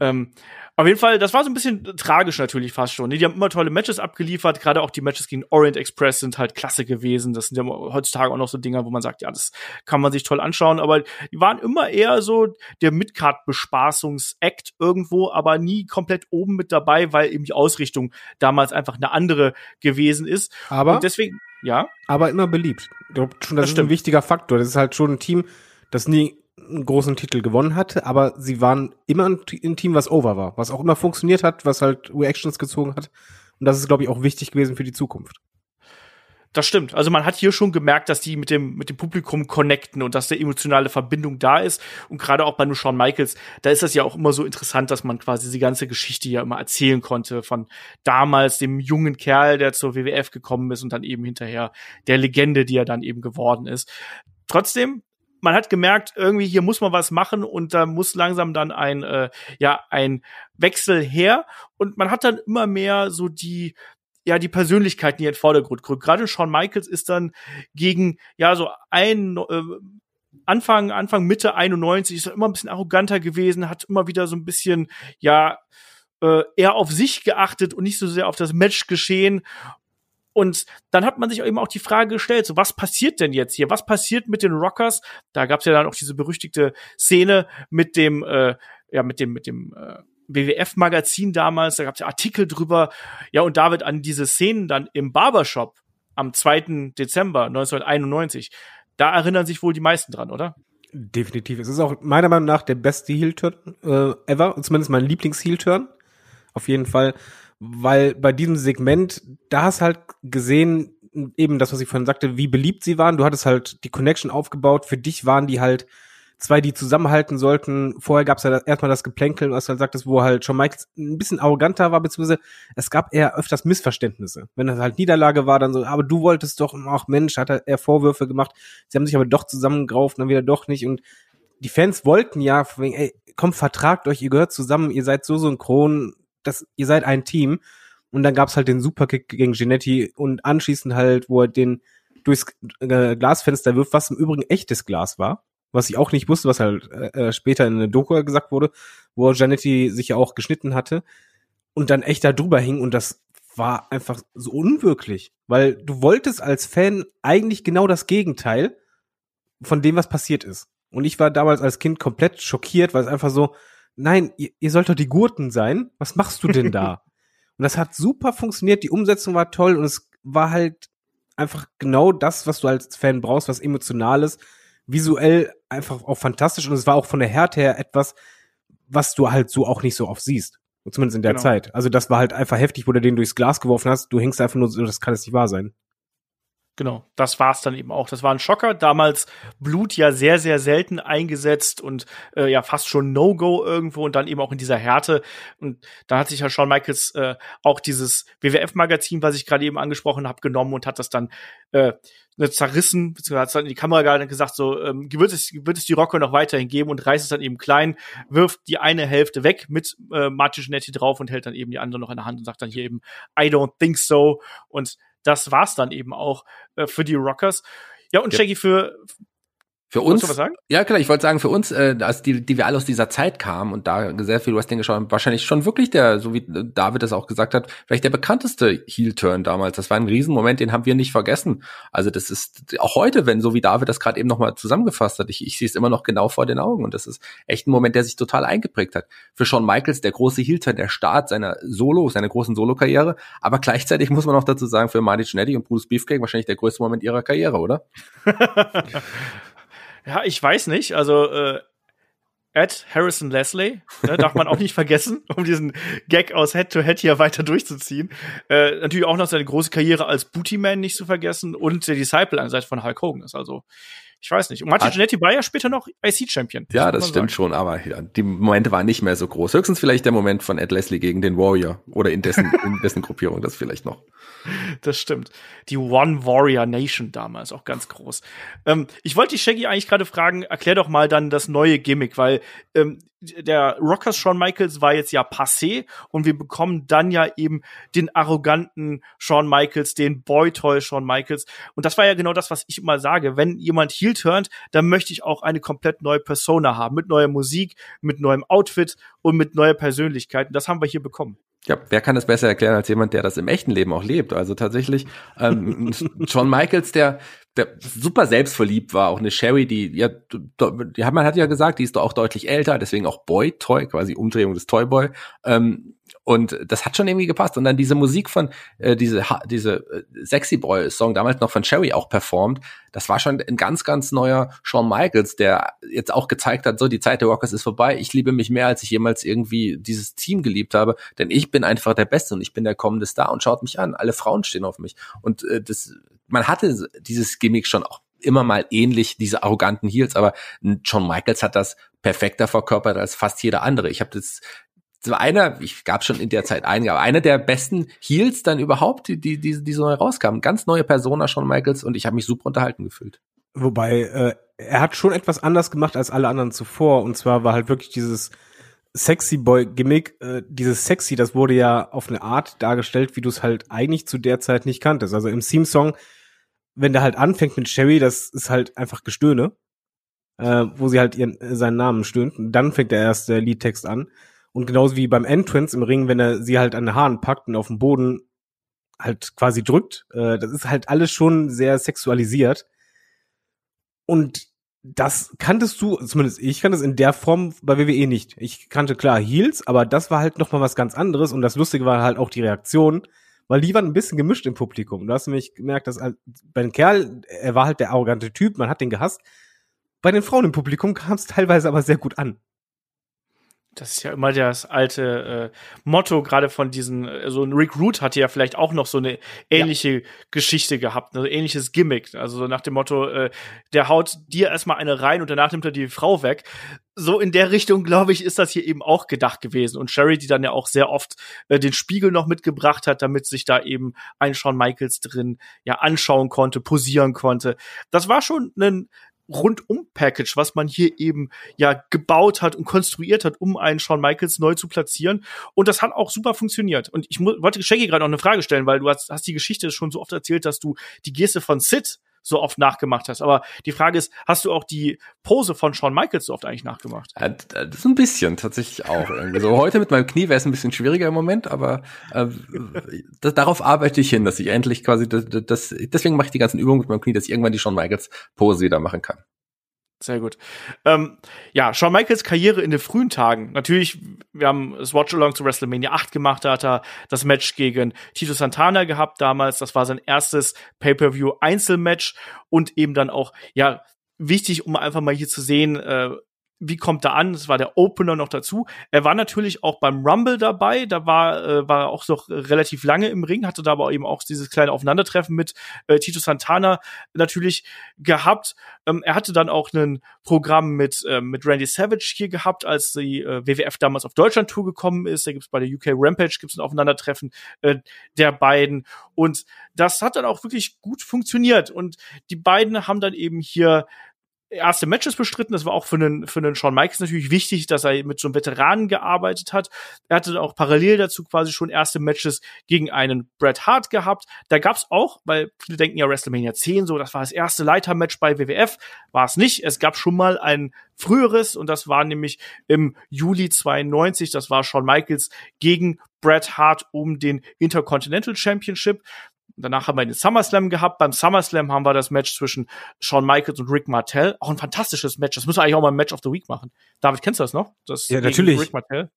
Ähm, auf jeden Fall, das war so ein bisschen tragisch natürlich fast schon. Die haben immer tolle Matches abgeliefert. Gerade auch die Matches gegen Orient Express sind halt klasse gewesen. Das sind ja heutzutage auch noch so Dinger, wo man sagt, ja, das kann man sich toll anschauen. Aber die waren immer eher so der Midcard-Bespaßungs-Act irgendwo, aber nie komplett oben mit dabei, weil eben die Ausrichtung damals einfach eine andere gewesen ist. Aber Und deswegen, ja. Aber immer beliebt. Ich glaube schon, das, das ist stimmt. ein wichtiger Faktor. Das ist halt schon ein Team, das nie einen großen Titel gewonnen hatte, aber sie waren immer ein, ein, Team, was over war, was auch immer funktioniert hat, was halt Reactions gezogen hat. Und das ist, glaube ich, auch wichtig gewesen für die Zukunft. Das stimmt. Also man hat hier schon gemerkt, dass die mit dem, mit dem Publikum connecten und dass der emotionale Verbindung da ist. Und gerade auch bei nur Shawn Michaels, da ist das ja auch immer so interessant, dass man quasi die ganze Geschichte ja immer erzählen konnte von damals dem jungen Kerl, der zur WWF gekommen ist und dann eben hinterher der Legende, die er dann eben geworden ist. Trotzdem, man hat gemerkt, irgendwie hier muss man was machen und da muss langsam dann ein äh, ja ein Wechsel her und man hat dann immer mehr so die ja die Persönlichkeiten hier in den Vordergrund gerückt. Gerade Shawn Michaels ist dann gegen ja so ein äh, Anfang Anfang Mitte 91 ist er immer ein bisschen arroganter gewesen, hat immer wieder so ein bisschen ja äh, eher auf sich geachtet und nicht so sehr auf das Match geschehen und dann hat man sich eben auch die Frage gestellt, so was passiert denn jetzt hier? Was passiert mit den Rockers? Da gab es ja dann auch diese berüchtigte Szene mit dem, äh, ja, mit dem, mit dem äh, WWF-Magazin damals, da gab es ja Artikel drüber. Ja, und David an diese Szenen dann im Barbershop am 2. Dezember 1991, da erinnern sich wohl die meisten dran, oder? Definitiv. Es ist auch meiner Meinung nach der beste Heel-Turn äh, ever, zumindest mein Lieblings-Heel-Turn. Auf jeden Fall weil bei diesem Segment, da hast halt gesehen, eben das, was ich vorhin sagte, wie beliebt sie waren. Du hattest halt die Connection aufgebaut. Für dich waren die halt zwei, die zusammenhalten sollten. Vorher gab es ja erstmal das Geplänkel, was du halt sagtest, wo halt Shawn Michaels ein bisschen arroganter war, beziehungsweise es gab eher öfters Missverständnisse. Wenn das halt Niederlage war, dann so, aber du wolltest doch, ach Mensch, hat er Vorwürfe gemacht. Sie haben sich aber doch zusammengerauft, dann wieder doch nicht. Und die Fans wollten ja, ey, komm, vertragt euch, ihr gehört zusammen, ihr seid so synchron, das, ihr seid ein Team. Und dann gab's halt den Superkick gegen Genetti und anschließend halt, wo er den durchs äh, Glasfenster wirft, was im Übrigen echtes Glas war was ich auch nicht wusste, was halt äh, äh später in der Doku gesagt wurde, wo Janetti sich ja auch geschnitten hatte und dann echt da drüber hing und das war einfach so unwirklich, weil du wolltest als Fan eigentlich genau das Gegenteil von dem, was passiert ist. Und ich war damals als Kind komplett schockiert, weil es einfach so, nein, ihr, ihr sollt doch die Gurten sein. Was machst du denn da? und das hat super funktioniert, die Umsetzung war toll und es war halt einfach genau das, was du als Fan brauchst, was Emotionales, visuell einfach auch fantastisch und es war auch von der Härte her etwas, was du halt so auch nicht so oft siehst. Zumindest in der genau. Zeit. Also das war halt einfach heftig, wo du den durchs Glas geworfen hast. Du hängst einfach nur so, das kann es nicht wahr sein. Genau, das war's dann eben auch. Das war ein Schocker. Damals Blut ja sehr, sehr selten eingesetzt und äh, ja fast schon No-Go irgendwo und dann eben auch in dieser Härte. Und da hat sich ja Shawn Michaels äh, auch dieses WWF-Magazin, was ich gerade eben angesprochen habe, genommen und hat das dann äh, ne, zerrissen, beziehungsweise hat dann in die Kamera gehalten und gesagt, so, ähm, wird, es, wird es die Rocker noch weiterhin geben und reißt es dann eben klein, wirft die eine Hälfte weg mit äh, Martin Genetti drauf und hält dann eben die andere noch in der Hand und sagt dann hier eben, I don't think so. Und das war's dann eben auch äh, für die Rockers. Ja, und ja. Shaggy, für, für uns, ja klar, ich wollte sagen, für uns, äh, als die, die wir alle aus dieser Zeit kamen und da sehr viel Wrestling geschaut haben, wahrscheinlich schon wirklich der, so wie David das auch gesagt hat, vielleicht der bekannteste Heel-Turn damals. Das war ein Riesenmoment, den haben wir nicht vergessen. Also das ist auch heute, wenn so wie David das gerade eben nochmal zusammengefasst hat, ich, ich sehe es immer noch genau vor den Augen und das ist echt ein Moment, der sich total eingeprägt hat. Für Shawn Michaels der große Heel-Turn, der Start seiner Solo, seiner großen Solo-Karriere, aber gleichzeitig muss man auch dazu sagen, für Marty Jannetty und Bruce Beefcake wahrscheinlich der größte Moment ihrer Karriere, oder? Ja, ich weiß nicht. Also äh, Ed Harrison Leslie, ne, darf man auch nicht vergessen, um diesen Gag aus Head-to-Head -Head hier weiter durchzuziehen. Äh, natürlich auch noch seine große Karriere als Booty Man nicht zu vergessen und der Disciple an der Seite von Hulk Hogan ist. Also ich weiß nicht. Und Martin Jannetty war ja später noch IC-Champion. Ja, das stimmt sagen. schon, aber die Momente waren nicht mehr so groß. Höchstens vielleicht der Moment von Ed Leslie gegen den Warrior oder in dessen, in dessen Gruppierung, das vielleicht noch. Das stimmt. Die One Warrior Nation damals, auch ganz groß. Ähm, ich wollte die Shaggy eigentlich gerade fragen, erklär doch mal dann das neue Gimmick, weil ähm, der Rockers Shawn Michaels war jetzt ja passé und wir bekommen dann ja eben den arroganten Shawn Michaels, den Boy-Toy Shawn Michaels. Und das war ja genau das, was ich immer sage. Wenn jemand Heel turnt, dann möchte ich auch eine komplett neue Persona haben, mit neuer Musik, mit neuem Outfit und mit neuer Persönlichkeit. Und das haben wir hier bekommen. Ja, wer kann das besser erklären als jemand, der das im echten Leben auch lebt? Also tatsächlich, ähm, Shawn Michaels, der, der super selbstverliebt war, auch eine Sherry, die, ja, die man hat ja gesagt, die ist doch auch deutlich älter, deswegen auch Boy Toy, quasi Umdrehung des Toyboy. Ähm, und das hat schon irgendwie gepasst. Und dann diese Musik von, äh, diese, diese äh, Sexy Boy Song, damals noch von Sherry auch performt, das war schon ein ganz, ganz neuer Shawn Michaels, der jetzt auch gezeigt hat, so die Zeit der Rockers ist vorbei. Ich liebe mich mehr, als ich jemals irgendwie dieses Team geliebt habe, denn ich bin einfach der Beste und ich bin der kommende Star und schaut mich an. Alle Frauen stehen auf mich. Und äh, das, man hatte dieses Gimmick schon auch immer mal ähnlich, diese arroganten Heels, aber John Michaels hat das perfekter verkörpert als fast jeder andere. Ich habe das einer, ich gab schon in der Zeit einen, aber einer der besten Heels dann überhaupt, die, die, die, die so rauskamen. Ganz neue Persona schon Michaels und ich habe mich super unterhalten gefühlt. Wobei, äh, er hat schon etwas anders gemacht als alle anderen zuvor. Und zwar war halt wirklich dieses Sexy Boy Gimmick, äh, dieses Sexy, das wurde ja auf eine Art dargestellt, wie du es halt eigentlich zu der Zeit nicht kanntest. Also im Theme-Song, wenn der halt anfängt mit Sherry, das ist halt einfach Gestöhne, äh, wo sie halt ihren, äh, seinen Namen stöhnt. Und dann fängt der erste Liedtext an. Und genauso wie beim Entrance im Ring, wenn er sie halt an den Haaren packt und auf dem Boden halt quasi drückt, äh, das ist halt alles schon sehr sexualisiert. Und das kanntest du, zumindest ich kannte es in der Form bei WWE nicht. Ich kannte klar Heels, aber das war halt noch mal was ganz anderes und das Lustige war halt auch die Reaktion, weil die waren ein bisschen gemischt im Publikum. Du hast nämlich gemerkt, dass bei dem Kerl, er war halt der arrogante Typ, man hat den gehasst. Bei den Frauen im Publikum kam es teilweise aber sehr gut an. Das ist ja immer das alte äh, Motto, gerade von diesen, so also ein Rick Root hatte ja vielleicht auch noch so eine ähnliche ja. Geschichte gehabt, ein ähnliches Gimmick. Also so nach dem Motto, äh, der haut dir erstmal eine rein und danach nimmt er die Frau weg. So in der Richtung, glaube ich, ist das hier eben auch gedacht gewesen. Und Sherry, die dann ja auch sehr oft äh, den Spiegel noch mitgebracht hat, damit sich da eben ein Shawn Michaels drin ja anschauen konnte, posieren konnte. Das war schon ein Rundum-Package, was man hier eben ja gebaut hat und konstruiert hat, um einen Shawn Michaels neu zu platzieren. Und das hat auch super funktioniert. Und ich wollte Shaggy gerade noch eine Frage stellen, weil du hast, hast die Geschichte schon so oft erzählt, dass du die Geste von Sid so oft nachgemacht hast. Aber die Frage ist, hast du auch die Pose von Shawn Michaels so oft eigentlich nachgemacht? Ja, das ist ein bisschen tatsächlich auch. So heute mit meinem Knie wäre es ein bisschen schwieriger im Moment, aber äh, das, darauf arbeite ich hin, dass ich endlich quasi das, das deswegen mache ich die ganzen Übungen mit meinem Knie, dass ich irgendwann die Shawn Michaels Pose wieder machen kann. Sehr gut. Ähm, ja, Shawn Michaels Karriere in den frühen Tagen. Natürlich, wir haben das Watch-Along zu WrestleMania 8 gemacht, da hat er das Match gegen Tito Santana gehabt damals. Das war sein erstes Pay-Per-View-Einzelmatch und eben dann auch, ja, wichtig, um einfach mal hier zu sehen, äh, wie kommt er an? Das war der Opener noch dazu. Er war natürlich auch beim Rumble dabei. Da war, äh, war er auch noch relativ lange im Ring, hatte da aber eben auch dieses kleine Aufeinandertreffen mit äh, Tito Santana natürlich gehabt. Ähm, er hatte dann auch ein Programm mit, äh, mit Randy Savage hier gehabt, als die äh, WWF damals auf Deutschland-Tour gekommen ist. Da gibt's bei der UK Rampage gibt's ein Aufeinandertreffen äh, der beiden. Und das hat dann auch wirklich gut funktioniert. Und die beiden haben dann eben hier erste Matches bestritten. Das war auch für einen, für einen Shawn Michaels natürlich wichtig, dass er mit so einem Veteranen gearbeitet hat. Er hatte auch parallel dazu quasi schon erste Matches gegen einen Bret Hart gehabt. Da gab's auch, weil viele denken ja WrestleMania 10 so, das war das erste Leitermatch bei WWF. War es nicht. Es gab schon mal ein früheres und das war nämlich im Juli 92. Das war Shawn Michaels gegen Bret Hart um den Intercontinental Championship. Danach haben wir den SummerSlam gehabt. Beim SummerSlam haben wir das Match zwischen Shawn Michaels und Rick Martell. Auch ein fantastisches Match. Das müssen wir eigentlich auch mal ein Match of the Week machen. David, kennst du das noch? Das ja, natürlich. Rick Martell?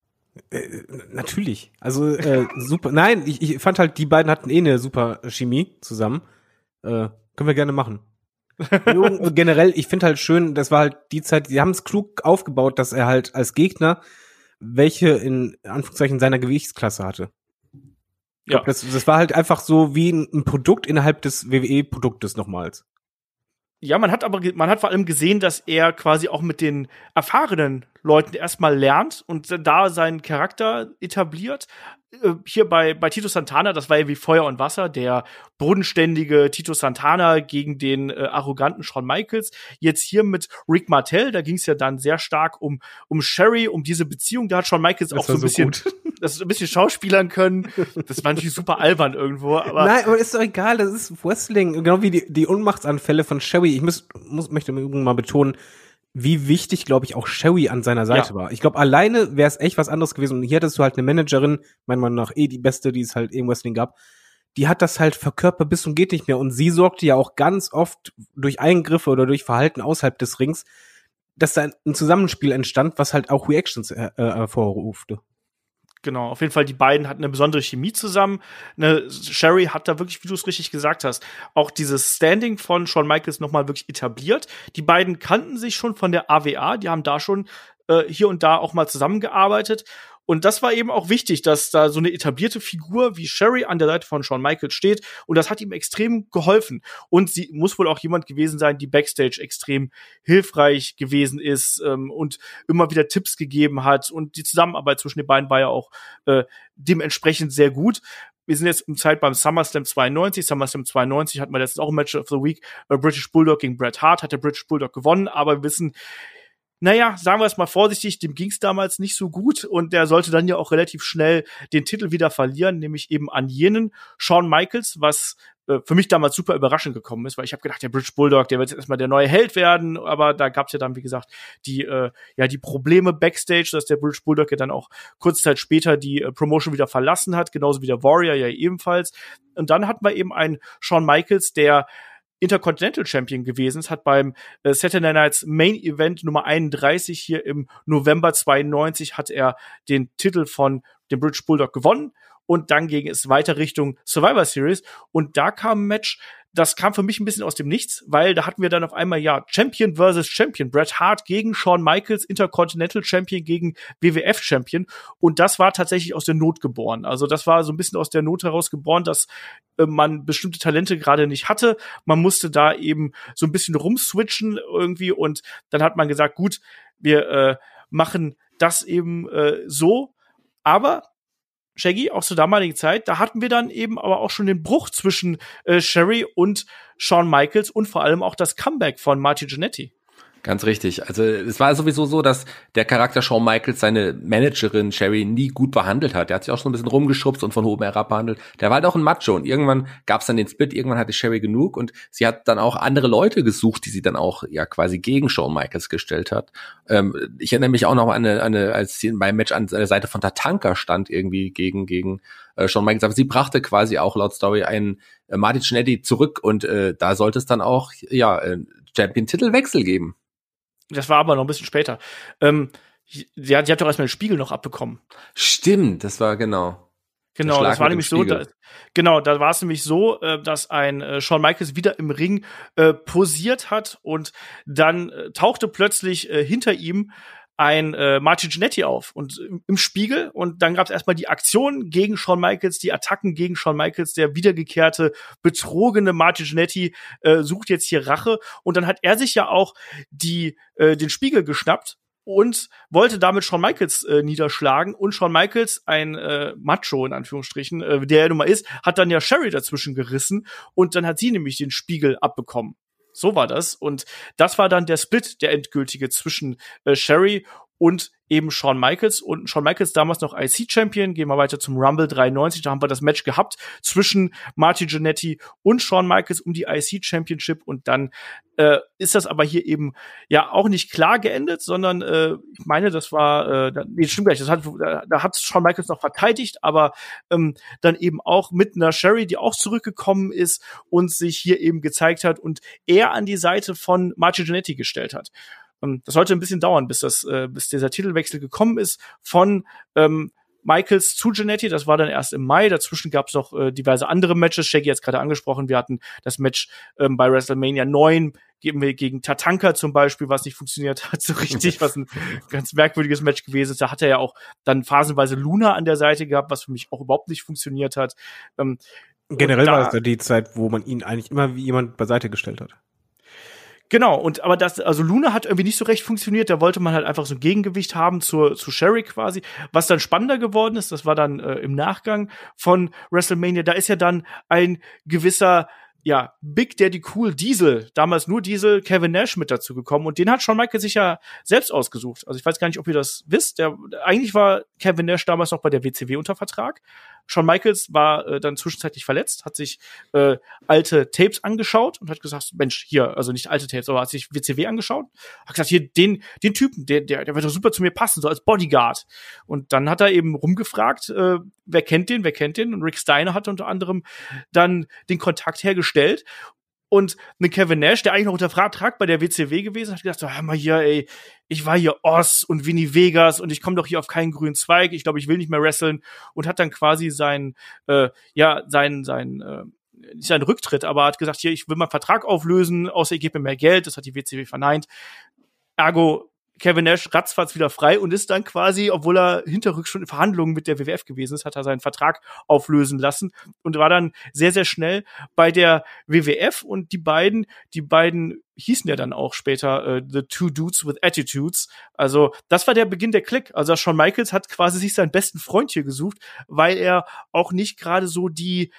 Äh, natürlich. Also äh, super. Nein, ich, ich fand halt, die beiden hatten eh eine super Chemie zusammen. Äh, können wir gerne machen. generell, ich finde halt schön, das war halt die Zeit, die haben es klug aufgebaut, dass er halt als Gegner welche in Anführungszeichen seiner Gewichtsklasse hatte. Ja. Glaub, das, das war halt einfach so wie ein, ein Produkt innerhalb des WWE-Produktes nochmals. Ja, man hat aber, man hat vor allem gesehen, dass er quasi auch mit den erfahrenen Leuten erstmal lernt und da seinen Charakter etabliert. Äh, hier bei, bei Tito Santana, das war ja wie Feuer und Wasser, der bodenständige Tito Santana gegen den äh, arroganten Shawn Michaels. Jetzt hier mit Rick Martell, da ging es ja dann sehr stark um, um Sherry, um diese Beziehung. Da hat Shawn Michaels das auch so ein bisschen, so das ein bisschen schauspielern können. Das war natürlich super albern irgendwo. Aber Nein, aber ist doch egal, das ist Wrestling. Genau wie die, die Unmachtsanfälle von Sherry. Ich muss, muss, möchte mal betonen, wie wichtig, glaube ich, auch Sherry an seiner Seite ja. war. Ich glaube, alleine wäre es echt was anderes gewesen. Und hier hattest du halt eine Managerin, meiner Meinung nach eh die beste, die es halt im Wrestling gab. Die hat das halt verkörpert bis und geht nicht mehr. Und sie sorgte ja auch ganz oft durch Eingriffe oder durch Verhalten außerhalb des Rings, dass da ein Zusammenspiel entstand, was halt auch Reactions äh, äh, hervorrufte. Genau, auf jeden Fall, die beiden hatten eine besondere Chemie zusammen. Ne, Sherry hat da wirklich, wie du es richtig gesagt hast, auch dieses Standing von Shawn Michaels nochmal wirklich etabliert. Die beiden kannten sich schon von der AWA, die haben da schon äh, hier und da auch mal zusammengearbeitet. Und das war eben auch wichtig, dass da so eine etablierte Figur wie Sherry an der Seite von Shawn Michaels steht. Und das hat ihm extrem geholfen. Und sie muss wohl auch jemand gewesen sein, die backstage extrem hilfreich gewesen ist ähm, und immer wieder Tipps gegeben hat. Und die Zusammenarbeit zwischen den beiden war ja auch äh, dementsprechend sehr gut wir sind jetzt im Zeit beim SummerSlam 92. SummerSlam 92 hatten wir letztens auch ein Match of the Week. Äh, British Bulldog gegen Bret Hart hat der British Bulldog gewonnen, aber wir wissen, naja, sagen wir es mal vorsichtig, dem ging es damals nicht so gut und der sollte dann ja auch relativ schnell den Titel wieder verlieren, nämlich eben an jenen Shawn Michaels, was äh, für mich damals super überraschend gekommen ist, weil ich habe gedacht, der British Bulldog, der wird jetzt erstmal der neue Held werden, aber da gab es ja dann, wie gesagt, die äh, ja die Probleme backstage, dass der British Bulldog ja dann auch kurze Zeit später die äh, Promotion wieder verlassen hat, genauso wie der Warrior ja ebenfalls. Und dann hatten wir eben einen Shawn Michaels, der Intercontinental Champion gewesen ist, hat beim äh, Saturday Nights Main Event Nummer 31 hier im November 92 hat er den Titel von dem British Bulldog gewonnen und dann ging es weiter Richtung Survivor Series. Und da kam ein Match, das kam für mich ein bisschen aus dem Nichts, weil da hatten wir dann auf einmal ja Champion versus Champion, Bret Hart gegen Shawn Michaels, Intercontinental Champion gegen WWF Champion und das war tatsächlich aus der Not geboren. Also das war so ein bisschen aus der Not heraus geboren, dass äh, man bestimmte Talente gerade nicht hatte. Man musste da eben so ein bisschen rumswitchen irgendwie und dann hat man gesagt, gut, wir äh, machen das eben äh, so, aber Shaggy, auch zur damaligen Zeit, da hatten wir dann eben aber auch schon den Bruch zwischen äh, Sherry und Shawn Michaels und vor allem auch das Comeback von Marty Jannetty. Ganz richtig. Also es war sowieso so, dass der Charakter Shawn Michaels seine Managerin Sherry nie gut behandelt hat. Der hat sich auch schon ein bisschen rumgeschubst und von oben herab behandelt. Der war halt auch ein Macho und irgendwann gab es dann den Split, irgendwann hatte Sherry genug und sie hat dann auch andere Leute gesucht, die sie dann auch ja quasi gegen Shawn Michaels gestellt hat. Ähm, ich erinnere mich auch noch an eine, eine als sie beim Match an der Seite von Tatanka stand irgendwie gegen gegen äh, Shawn Michaels. Aber sie brachte quasi auch laut Story einen äh, Martin Schneddy zurück und äh, da sollte es dann auch ja äh, Champion-Titelwechsel geben. Das war aber noch ein bisschen später. Ähm, sie, hat, hat doch erstmal den Spiegel noch abbekommen. Stimmt, das war genau. Genau, das war nämlich so, da, genau, da war es nämlich so, äh, dass ein äh, Shawn Michaels wieder im Ring äh, posiert hat und dann äh, tauchte plötzlich äh, hinter ihm ein äh, Martin Giannetti auf und im Spiegel und dann gab es erstmal die Aktion gegen Shawn Michaels, die Attacken gegen Shawn Michaels, der wiedergekehrte betrogene Martin Giannetti äh, sucht jetzt hier Rache und dann hat er sich ja auch die äh, den Spiegel geschnappt und wollte damit Shawn Michaels äh, niederschlagen und Shawn Michaels ein äh, Macho in Anführungsstrichen, äh, der er nun mal ist, hat dann ja Sherry dazwischen gerissen und dann hat sie nämlich den Spiegel abbekommen. So war das. Und das war dann der Split, der endgültige zwischen äh, Sherry und eben Shawn Michaels und Shawn Michaels damals noch IC-Champion. Gehen wir weiter zum Rumble 93. Da haben wir das Match gehabt zwischen Marty Jannetty und Shawn Michaels um die IC-Championship und dann äh, ist das aber hier eben ja auch nicht klar geendet, sondern äh, ich meine, das war, äh, nee, stimmt gleich, das hat, da, hat Shawn Michaels noch verteidigt, aber ähm, dann eben auch mit einer Sherry, die auch zurückgekommen ist und sich hier eben gezeigt hat und er an die Seite von Marty Jannetty gestellt hat. Ähm, das sollte ein bisschen dauern, bis das, äh, bis dieser Titelwechsel gekommen ist von ähm, Michaels zu Genetti, das war dann erst im Mai. Dazwischen gab es noch äh, diverse andere Matches. Shaggy hat es gerade angesprochen. Wir hatten das Match ähm, bei WrestleMania 9 geben wir gegen Tatanka zum Beispiel, was nicht funktioniert hat, so richtig, was ein ganz merkwürdiges Match gewesen ist. Da hat er ja auch dann phasenweise Luna an der Seite gehabt, was für mich auch überhaupt nicht funktioniert hat. Ähm, Generell da, war es ja die Zeit, wo man ihn eigentlich immer wie jemand beiseite gestellt hat. Genau, und aber das, also Luna hat irgendwie nicht so recht funktioniert, da wollte man halt einfach so ein Gegengewicht haben zur, zu Sherry quasi. Was dann spannender geworden ist, das war dann äh, im Nachgang von WrestleMania, da ist ja dann ein gewisser ja, Big Daddy Cool Diesel, damals nur Diesel, Kevin Nash mit dazu gekommen und den hat Shawn Michaels sich ja selbst ausgesucht. Also ich weiß gar nicht, ob ihr das wisst. Der, eigentlich war Kevin Nash damals noch bei der WCW unter Vertrag. Shawn Michaels war äh, dann zwischenzeitlich verletzt, hat sich äh, alte Tapes angeschaut und hat gesagt, Mensch, hier, also nicht alte Tapes, aber hat sich WCW angeschaut, hat gesagt, hier, den, den Typen, der, der, der wird doch super zu mir passen, so als Bodyguard. Und dann hat er eben rumgefragt, äh, wer kennt den, wer kennt den? Und Rick Steiner hat unter anderem dann den Kontakt hergestellt und eine Kevin Nash, der eigentlich noch unter Vertrag bei der WCW gewesen, hat gedacht, so, hör mal hier, ey, ich war hier Oz und Vinny Vegas und ich komme doch hier auf keinen grünen Zweig, ich glaube, ich will nicht mehr wresteln. Und hat dann quasi sein, äh, ja, sein, sein, äh, nicht seinen Rücktritt, aber hat gesagt, hier, ich will meinen Vertrag auflösen, außer ich gebe mir mehr Geld, das hat die WCW verneint. Ergo Kevin Nash ratzfatz wieder frei und ist dann quasi, obwohl er hinterrück schon in Verhandlungen mit der WWF gewesen ist, hat er seinen Vertrag auflösen lassen und war dann sehr, sehr schnell bei der WWF und die beiden, die beiden hießen ja dann auch später äh, The Two Dudes with Attitudes. Also das war der Beginn der Klick. Also Shawn Michaels hat quasi sich seinen besten Freund hier gesucht, weil er auch nicht gerade so die,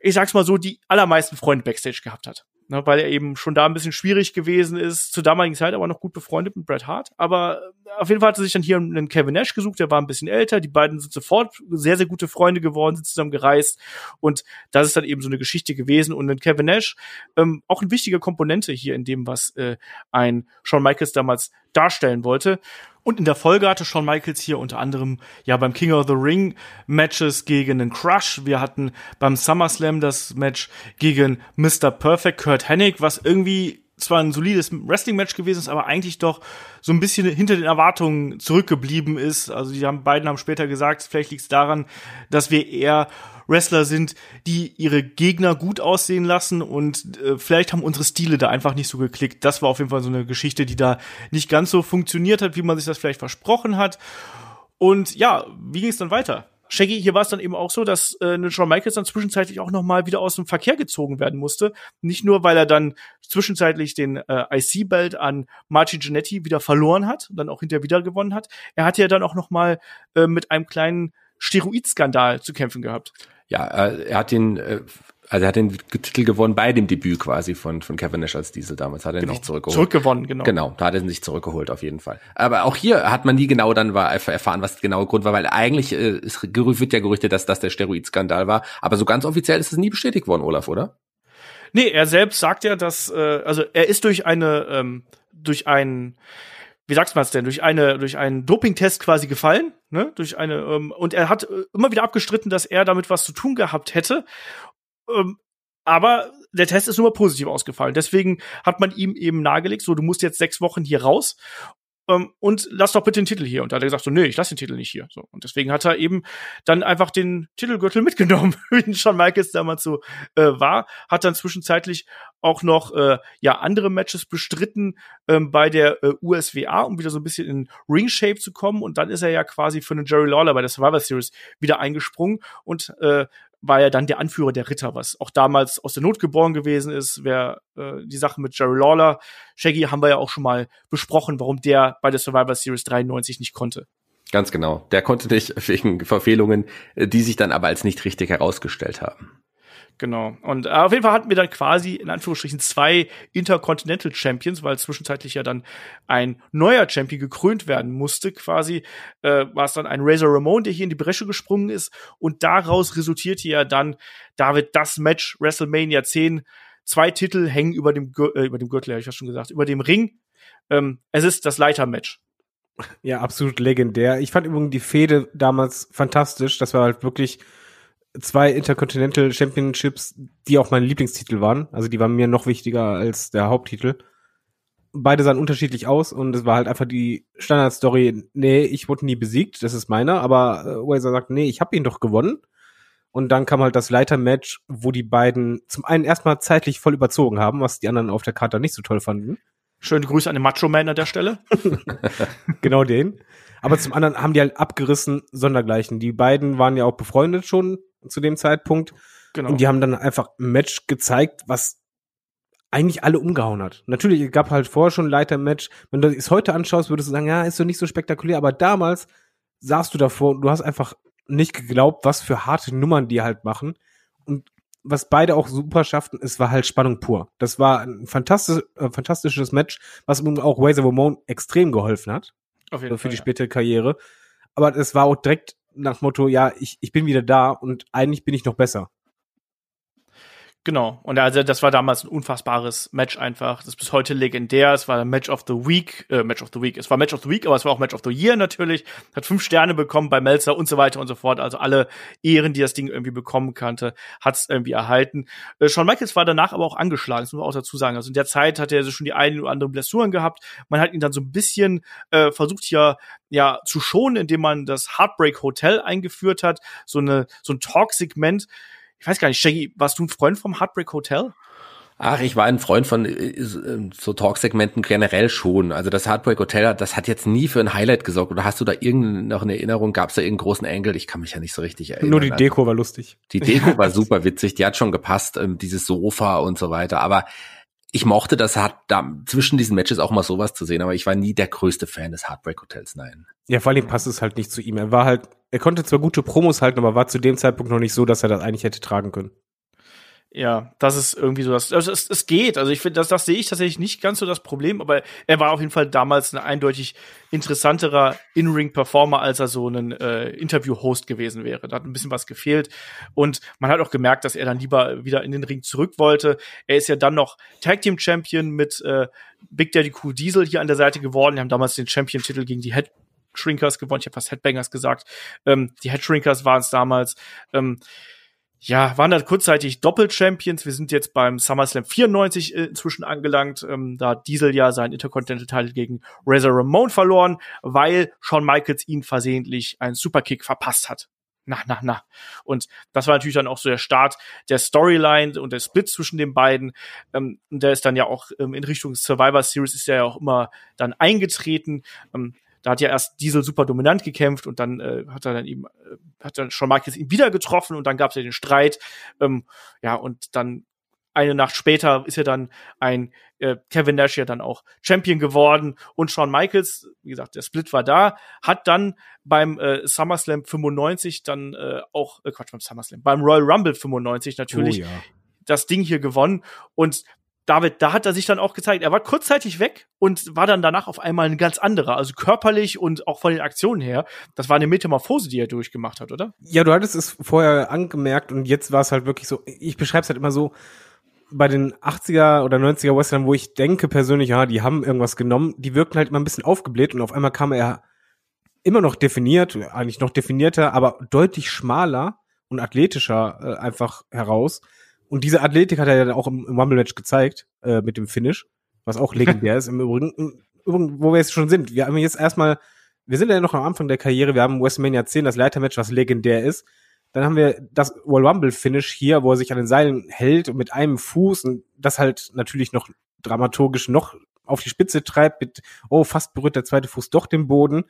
ich sag's mal so, die allermeisten Freunde Backstage gehabt hat ne, weil er eben schon da ein bisschen schwierig gewesen ist, zur damaligen Zeit aber noch gut befreundet mit Bret Hart. Aber äh, auf jeden Fall hat er sich dann hier einen Kevin Nash gesucht, der war ein bisschen älter, die beiden sind sofort sehr, sehr gute Freunde geworden, sind zusammen gereist. Und das ist dann eben so eine Geschichte gewesen. Und ein Kevin Nash, ähm, auch eine wichtige Komponente hier in dem, was äh, ein Shawn Michaels damals darstellen wollte. Und in der Folge hatte Shawn Michaels hier unter anderem ja beim King of the Ring Matches gegen den Crush. Wir hatten beim SummerSlam das Match gegen Mr. Perfect, Kurt Hennig, was irgendwie zwar ein solides Wrestling-Match gewesen ist, aber eigentlich doch so ein bisschen hinter den Erwartungen zurückgeblieben ist. Also die haben, beiden haben später gesagt, vielleicht liegt es daran, dass wir eher Wrestler sind, die ihre Gegner gut aussehen lassen und äh, vielleicht haben unsere Stile da einfach nicht so geklickt. Das war auf jeden Fall so eine Geschichte, die da nicht ganz so funktioniert hat, wie man sich das vielleicht versprochen hat. Und ja, wie ging es dann weiter? Shaggy, hier war es dann eben auch so, dass äh, Shawn Michaels dann zwischenzeitlich auch noch mal wieder aus dem Verkehr gezogen werden musste. Nicht nur, weil er dann zwischenzeitlich den äh, IC-Belt an Marty Jannetty wieder verloren hat dann auch hinterher wieder gewonnen hat. Er hatte ja dann auch noch mal äh, mit einem kleinen Steroidskandal zu kämpfen gehabt. Ja, äh, er hat den äh, also er hat den Titel gewonnen bei dem Debüt quasi von, von Kevin Nash als Diesel damals. Hat er genau. nicht zurückgeholt. Zurückgewonnen, genau. Genau, da hat er sich zurückgeholt auf jeden Fall. Aber auch hier hat man nie genau dann war, erfahren, was der genaue Grund war, weil eigentlich äh, es wird ja gerüchtet, dass das der Steroidskandal war. Aber so ganz offiziell ist es nie bestätigt worden, Olaf, oder? Nee, er selbst sagt ja, dass, äh, also er ist durch eine, ähm, durch ein, wie sagst man es denn, durch eine, durch einen Dopingtest quasi gefallen, ne, durch eine, ähm, und er hat äh, immer wieder abgestritten, dass er damit was zu tun gehabt hätte. Ähm, aber der Test ist nur positiv ausgefallen. Deswegen hat man ihm eben nahegelegt, so, du musst jetzt sechs Wochen hier raus ähm, und lass doch bitte den Titel hier. Und da hat er gesagt, so, nee, ich lass den Titel nicht hier. So, und deswegen hat er eben dann einfach den Titelgürtel mitgenommen, wie Shawn Michaels damals so äh, war. Hat dann zwischenzeitlich auch noch äh, ja andere Matches bestritten ähm, bei der äh, USWA, um wieder so ein bisschen in Ring-Shape zu kommen. Und dann ist er ja quasi für den Jerry Lawler bei der Survivor Series wieder eingesprungen und äh, war ja dann der Anführer der Ritter, was auch damals aus der Not geboren gewesen ist. Wer äh, die Sache mit Jerry Lawler, Shaggy haben wir ja auch schon mal besprochen, warum der bei der Survivor Series 93 nicht konnte. Ganz genau. Der konnte nicht wegen Verfehlungen, die sich dann aber als nicht richtig herausgestellt haben. Genau. Und äh, auf jeden Fall hatten wir dann quasi in Anführungsstrichen zwei Intercontinental Champions, weil zwischenzeitlich ja dann ein neuer Champion gekrönt werden musste. Quasi äh, war es dann ein Razor Ramon, der hier in die Bresche gesprungen ist. Und daraus resultierte ja dann, David, das Match WrestleMania 10. Zwei Titel hängen über dem, Gür äh, über dem Gürtel, habe ich ja schon gesagt, über dem Ring. Ähm, es ist das Leitermatch. Ja, absolut legendär. Ich fand übrigens die Fehde damals fantastisch. Das war halt wirklich zwei Intercontinental Championships, die auch meine Lieblingstitel waren. Also die waren mir noch wichtiger als der Haupttitel. Beide sahen unterschiedlich aus und es war halt einfach die Standardstory, nee, ich wurde nie besiegt, das ist meiner, aber äh, Wazer sagt, nee, ich habe ihn doch gewonnen. Und dann kam halt das Leitermatch, wo die beiden zum einen erstmal zeitlich voll überzogen haben, was die anderen auf der Karte nicht so toll fanden. Schöne Grüße an den Macho Man an der Stelle. genau den. Aber zum anderen haben die halt abgerissen, sondergleichen. Die beiden waren ja auch befreundet schon zu dem Zeitpunkt. Genau. Und die haben dann einfach ein Match gezeigt, was eigentlich alle umgehauen hat. Natürlich, es gab halt vorher schon ein Leiter-Match. Wenn du es heute anschaust, würdest du sagen, ja, ist so nicht so spektakulär. Aber damals saßt du davor und du hast einfach nicht geglaubt, was für harte Nummern die halt machen. Und was beide auch super schafften, es war halt Spannung pur. Das war ein fantastisch, äh, fantastisches Match, was auch Razor Ramon extrem geholfen hat. Auf jeden für Fall, die spätere ja. Karriere. Aber es war auch direkt nach Motto, ja, ich, ich bin wieder da und eigentlich bin ich noch besser. Genau. Und also das war damals ein unfassbares Match einfach. Das ist bis heute legendär. Es war Match of the Week, äh, Match of the Week. Es war Match of the Week, aber es war auch Match of the Year natürlich. Hat fünf Sterne bekommen bei Melzer und so weiter und so fort. Also alle Ehren, die das Ding irgendwie bekommen kannte, hat es irgendwie erhalten. Äh, Shawn Michaels war danach aber auch angeschlagen, das muss man auch dazu sagen. Also in der Zeit hat er schon die einen oder anderen Blessuren gehabt. Man hat ihn dann so ein bisschen äh, versucht hier ja zu schonen, indem man das Heartbreak Hotel eingeführt hat. So eine so ein Talk-Segment ich weiß gar nicht, Shaggy, warst du ein Freund vom Heartbreak Hotel? Ach, ich war ein Freund von äh, so Talksegmenten generell schon. Also das Heartbreak Hotel, das hat jetzt nie für ein Highlight gesorgt. Oder hast du da irgendeine noch eine Erinnerung? Gab es da irgendeinen großen Engel? Ich kann mich ja nicht so richtig erinnern. Nur die Deko war lustig. Die Deko war super witzig. Die hat schon gepasst, ähm, dieses Sofa und so weiter. Aber ich mochte das hat da zwischen diesen Matches auch mal sowas zu sehen. Aber ich war nie der größte Fan des Heartbreak Hotels. Nein. Ja, vor allem passt es halt nicht zu ihm. Er war halt er konnte zwar gute Promos halten, aber war zu dem Zeitpunkt noch nicht so, dass er das eigentlich hätte tragen können. Ja, das ist irgendwie so das. Also es, es geht. Also ich finde, das, das sehe ich tatsächlich nicht ganz so das Problem, aber er war auf jeden Fall damals ein eindeutig interessanterer In-Ring-Performer, als er so ein äh, Interview-Host gewesen wäre. Da hat ein bisschen was gefehlt. Und man hat auch gemerkt, dass er dann lieber wieder in den Ring zurück wollte. Er ist ja dann noch Tag Team Champion mit äh, Big Daddy Cool Diesel hier an der Seite geworden. Die haben damals den Champion-Titel gegen die Head Shrinkers gewonnen. Ich habe fast Headbangers gesagt. Ähm, die Headshrinkers waren es damals. Ähm, ja, waren dann kurzzeitig Doppel-Champions. Wir sind jetzt beim SummerSlam 94 äh, inzwischen angelangt. Ähm, da hat Diesel ja seinen Intercontinental-Titel gegen Razor Ramon verloren, weil Shawn Michaels ihn versehentlich einen Superkick verpasst hat. Na, na, na. Und das war natürlich dann auch so der Start der Storyline und der Split zwischen den beiden. Ähm, der ist dann ja auch ähm, in Richtung Survivor Series ist ja auch immer dann eingetreten. Ähm, da hat ja erst Diesel super dominant gekämpft und dann äh, hat er dann eben, äh, hat dann schon Marquez ihn wieder getroffen und dann gab es ja den Streit. Ähm, ja, und dann eine Nacht später ist ja dann ein äh, Kevin Nash ja dann auch Champion geworden und Shawn Michaels, wie gesagt, der Split war da, hat dann beim äh, SummerSlam 95 dann äh, auch, äh, Quatsch, beim SummerSlam, beim Royal Rumble 95 natürlich Oh ja. das Ding hier gewonnen und David, da hat er sich dann auch gezeigt. Er war kurzzeitig weg und war dann danach auf einmal ein ganz anderer, also körperlich und auch von den Aktionen her. Das war eine Metamorphose, die er durchgemacht hat, oder? Ja, du hattest es vorher angemerkt und jetzt war es halt wirklich so, ich beschreibe es halt immer so, bei den 80er oder 90er Western, wo ich denke persönlich, ja, die haben irgendwas genommen, die wirkten halt immer ein bisschen aufgebläht und auf einmal kam er immer noch definiert, eigentlich noch definierter, aber deutlich schmaler und athletischer äh, einfach heraus. Und diese Athletik hat er ja auch im, im Rumble-Match gezeigt, äh, mit dem Finish, was auch legendär ist im Übrigen. Im Übrigen, wo wir jetzt schon sind, wir haben jetzt erstmal, wir sind ja noch am Anfang der Karriere, wir haben WrestleMania 10, das Leitermatch, was legendär ist. Dann haben wir das Royal Rumble Finish hier, wo er sich an den Seilen hält und mit einem Fuß und das halt natürlich noch dramaturgisch noch auf die Spitze treibt mit, oh, fast berührt der zweite Fuß doch den Boden.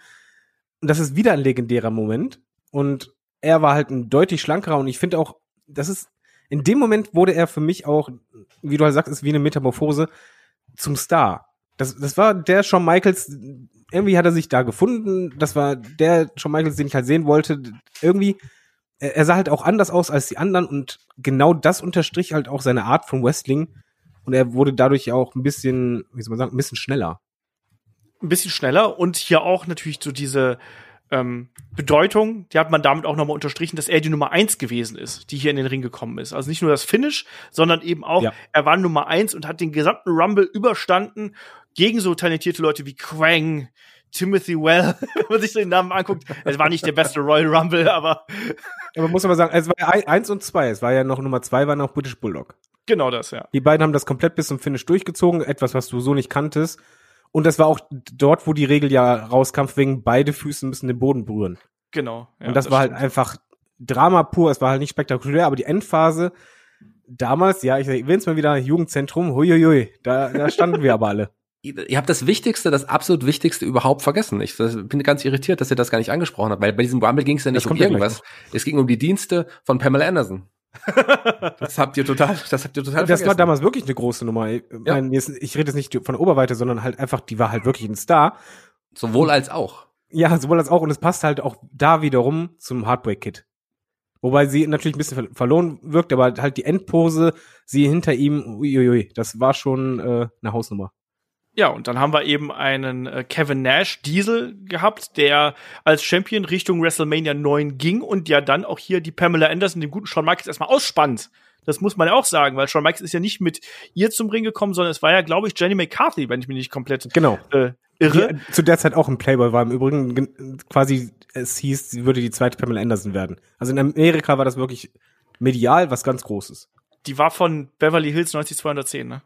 Und das ist wieder ein legendärer Moment. Und er war halt ein deutlich schlankerer und ich finde auch, das ist, in dem Moment wurde er für mich auch, wie du halt sagst, ist wie eine Metamorphose zum Star. Das, das war der Shawn Michaels, irgendwie hat er sich da gefunden. Das war der Shawn Michaels, den ich halt sehen wollte. Irgendwie, er, sah halt auch anders aus als die anderen und genau das unterstrich halt auch seine Art von Wrestling. Und er wurde dadurch auch ein bisschen, wie soll man sagen, ein bisschen schneller. Ein bisschen schneller und hier auch natürlich so diese ähm, Bedeutung, die hat man damit auch nochmal unterstrichen, dass er die Nummer eins gewesen ist, die hier in den Ring gekommen ist. Also nicht nur das Finish, sondern eben auch, Ja. er war Nummer eins und hat den gesamten Rumble überstanden gegen so talentierte Leute wie Quang, Timothy Well, wenn man sich den Namen anguckt. Es war nicht der beste Royal Rumble, aber Aber man muss aber sagen, es war ja ein- eins und zwei. Es war ja noch Nummer zwei, war noch British Bulldog. genau das, ja. Die beiden haben das komplett bis zum Finish durchgezogen, etwas, was du so nicht kanntest. Und das war auch dort, wo die Regel ja rauskam, wegen beide Füße müssen den Boden berühren. Genau. Ja, und das, war halt stimmt. einfach Drama pur. Es war halt nicht spektakulär, aber die Endphase damals, ja, ich erwähne mal wieder, Jugendzentrum, huiuiui, da, da standen wir aber alle. Ihr habt das Wichtigste, das absolut Wichtigste überhaupt vergessen. Ich das- bin ganz irritiert, dass ihr das gar nicht angesprochen habt, weil bei diesem Rumble ging es ja nicht Das um irgendwas. Es ging um die Dienste von Pamela Anderson. Das habt ihr total, das habt ihr total Das war vergessen. damals wirklich eine große Nummer. Ich, mein, jetzt, ich rede jetzt nicht von Oberweite, sondern halt einfach, die war halt wirklich ein Star. Sowohl als auch. Ja, sowohl als auch. Und es passt halt auch da wiederum zum Heartbreak Kid. Wobei sie natürlich ein bisschen ver verloren wirkt, aber halt die Endpose, sie hinter ihm, uiuiui, das war schon äh, eine Hausnummer. Ja, und dann haben wir eben einen äh, Kevin Nash Diesel gehabt, der als Champion Richtung WrestleMania 9 ging und ja dann auch hier die Pamela Anderson, den guten Shawn Michaels, erstmal ausspannt. Das muss man ja auch sagen, weil Shawn Michaels ist ja nicht mit ihr zum Ring gekommen, sondern es war ja, glaube ich, Jenny McCarthy, wenn ich mich nicht komplett Genau. äh, irre. Die, zu der Zeit auch ein Playboy war im Übrigen gen- quasi, es hieß, sie würde die zweite Pamela Anderson werden. Also in Amerika war das wirklich medial was ganz Großes. Die war von Beverly Hills 90210, ne?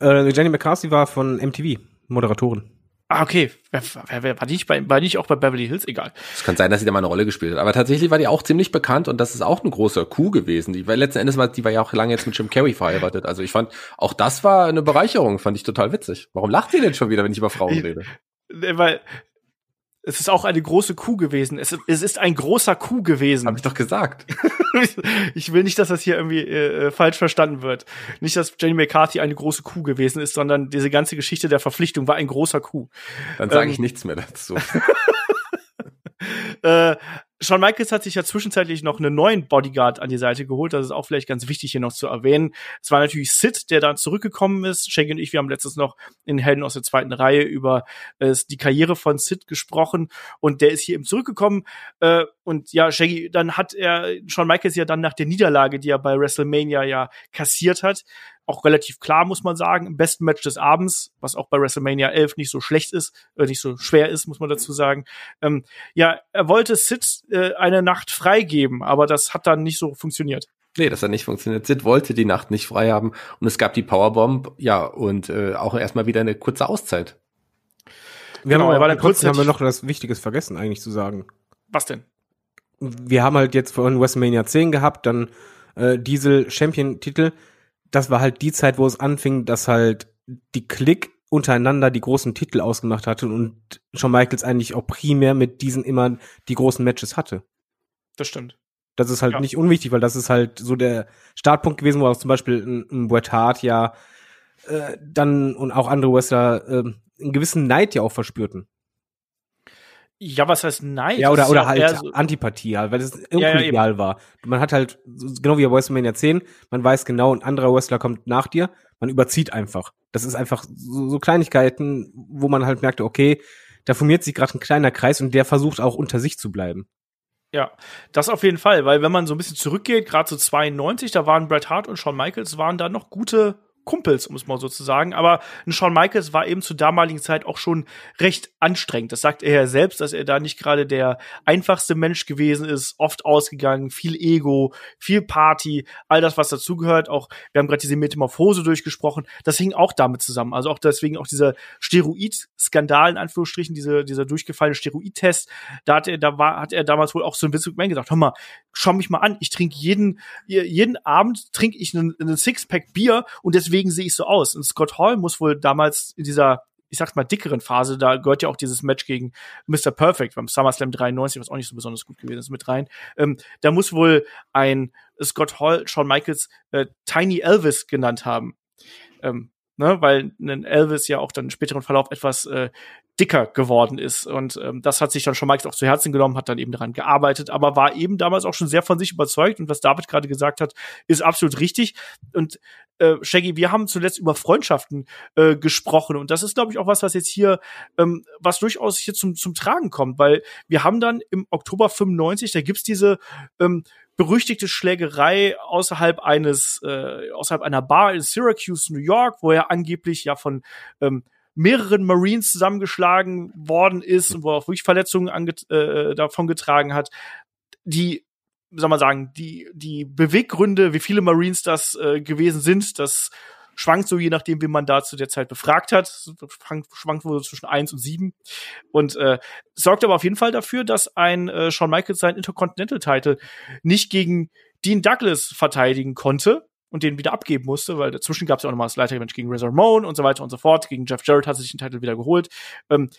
Äh, Jenny McCarthy war von MTV, Moderatorin. Ah, okay. Wer, wer, wer, war, die nicht bei, war die nicht auch bei Beverly Hills? Egal. Es kann sein, dass sie da mal eine Rolle gespielt hat. Aber tatsächlich war die auch ziemlich bekannt und das ist auch ein großer Coup gewesen. Die war letzten Endes war, die war ja auch lange jetzt mit Jim Carrey verheiratet. Also ich fand, auch das war eine Bereicherung, fand ich total witzig. Warum lacht ihr denn schon wieder, wenn ich über Frauen Ich- rede? Äh, Weil es ist auch eine große Kuh gewesen. Es, es ist ein großer Kuh gewesen. Hab ich doch gesagt. ich will nicht, dass das hier irgendwie äh, falsch verstanden wird. Nicht, dass Jenny McCarthy eine große Kuh gewesen ist, sondern diese ganze Geschichte der Verpflichtung war ein großer Kuh. Dann sage Ähm, ich nichts mehr dazu. Äh, Shawn Michaels hat sich ja zwischenzeitlich noch einen neuen Bodyguard an die Seite geholt. Das ist auch vielleicht ganz wichtig hier noch zu erwähnen. Es war natürlich Sid, der da zurückgekommen ist. Shaggy und ich, wir haben letztens noch in Helden aus der zweiten Reihe über äh, die Karriere von Sid gesprochen und der ist hier eben zurückgekommen. Äh, und ja, Shaggy, dann hat er Shawn Michaels ja dann nach der Niederlage, die er bei WrestleMania ja kassiert hat, auch relativ klar, muss man sagen, im besten Match des Abends, was auch bei WrestleMania 11 nicht so schlecht ist, äh, nicht so schwer ist, muss man dazu sagen. Ähm, ja, er wollte Sid äh, eine Nacht freigeben, aber das hat dann nicht so funktioniert. Nee, das hat nicht funktioniert. Sid wollte die Nacht nicht frei haben und es gab die Powerbomb, ja, und äh, auch erstmal wieder eine kurze Auszeit. Wir Genau, haben er war aber dann trotzdem haben wir noch das Wichtiges vergessen, eigentlich zu sagen. Was denn? Wir haben halt jetzt von WrestleMania 10 gehabt, dann äh, Diesel Champion-Titel. Das war halt die Zeit, wo es anfing, dass halt die Klick untereinander die großen Titel ausgemacht hatte und Shawn Michaels eigentlich auch primär mit diesen immer die großen Matches hatte. Das stimmt. Das ist halt Ja. nicht unwichtig, weil das ist halt so der Startpunkt gewesen, wo auch zum Beispiel ein, ein Bret Hart ja äh, dann und auch andere Wrestler äh, einen gewissen Neid ja auch verspürten. Ja, was heißt Neid? Ja, oder, oder halt so- Antipathie, halt, weil das Ja, ja, unkollegial war. Man hat halt, so- genau wie bei WrestleMania 10, man weiß genau, ein anderer Wrestler kommt nach dir, man überzieht einfach. Das ist einfach so, so Kleinigkeiten, wo man halt merkte, okay, da formiert sich gerade ein kleiner Kreis und der versucht auch unter sich zu bleiben. Ja, das auf jeden Fall, weil wenn man so ein bisschen zurückgeht, gerade zu 92, da waren Bret Hart und Shawn Michaels waren da noch gute Kumpels, um es mal so zu sagen. Aber ein Shawn Michaels war eben zur damaligen Zeit auch schon recht anstrengend. Das sagt er ja selbst, dass er da nicht gerade der einfachste Mensch gewesen ist, oft ausgegangen, viel Ego, viel Party, all das, was dazugehört. Auch, wir haben gerade diese Metamorphose durchgesprochen. Das hing auch damit zusammen. Also auch deswegen auch dieser Steroid-Skandal, in Anführungsstrichen, diese, dieser durchgefallene Steroid-Test. Da hat er, da war, hat er damals wohl auch so ein Vince McMahon gesagt, hör mal, schau mich mal an, ich trinke jeden, jeden Abend trinke ich einen, einen Sixpack Bier und deswegen sehe ich so aus. Und Scott Hall muss wohl damals in dieser ich sag's mal, dickeren Phase, da gehört ja auch dieses Match gegen Mr. Perfect beim SummerSlam 93, was auch nicht so besonders gut gewesen ist, mit rein. Ähm, da muss wohl ein Scott Hall, Shawn Michaels, äh, Tiny Elvis genannt haben. Ähm, ne, weil ein Elvis ja auch dann im späteren Verlauf etwas äh, dicker geworden ist. Und ähm, das hat sich dann schon Michaels auch zu Herzen genommen, hat dann eben daran gearbeitet, aber war eben damals auch schon sehr von sich überzeugt. Und was David gerade gesagt hat, ist absolut richtig. Und äh, Shaggy, wir haben zuletzt über Freundschaften äh, gesprochen. Und das ist, glaube ich, auch was, was jetzt hier, ähm, was durchaus hier zum, zum Tragen kommt, weil wir haben dann im Oktober 95, da gibt's diese ähm, berüchtigte Schlägerei außerhalb eines, äh, außerhalb einer Bar in Syracuse, New York, wo er angeblich ja von ähm, mehreren Marines zusammengeschlagen worden ist und wo er auch wirklich Verletzungen äh, davon getragen hat. Die, soll man sagen, die, die Beweggründe, wie viele Marines das äh, gewesen sind, das schwankt so je nachdem, wie man da zu der Zeit befragt hat. Schwankt, wohl zwischen eins und sieben. Und äh, sorgt aber auf jeden Fall dafür, dass ein äh, Shawn Michaels seinen Intercontinental-Title nicht gegen Dean Douglas verteidigen konnte und den wieder abgeben musste, weil dazwischen gab es ja auch nochmal das Leitermatch gegen Razor Ramon und so weiter und so fort. Gegen Jeff Jarrett hat er sich den Titel wieder geholt. Ähm,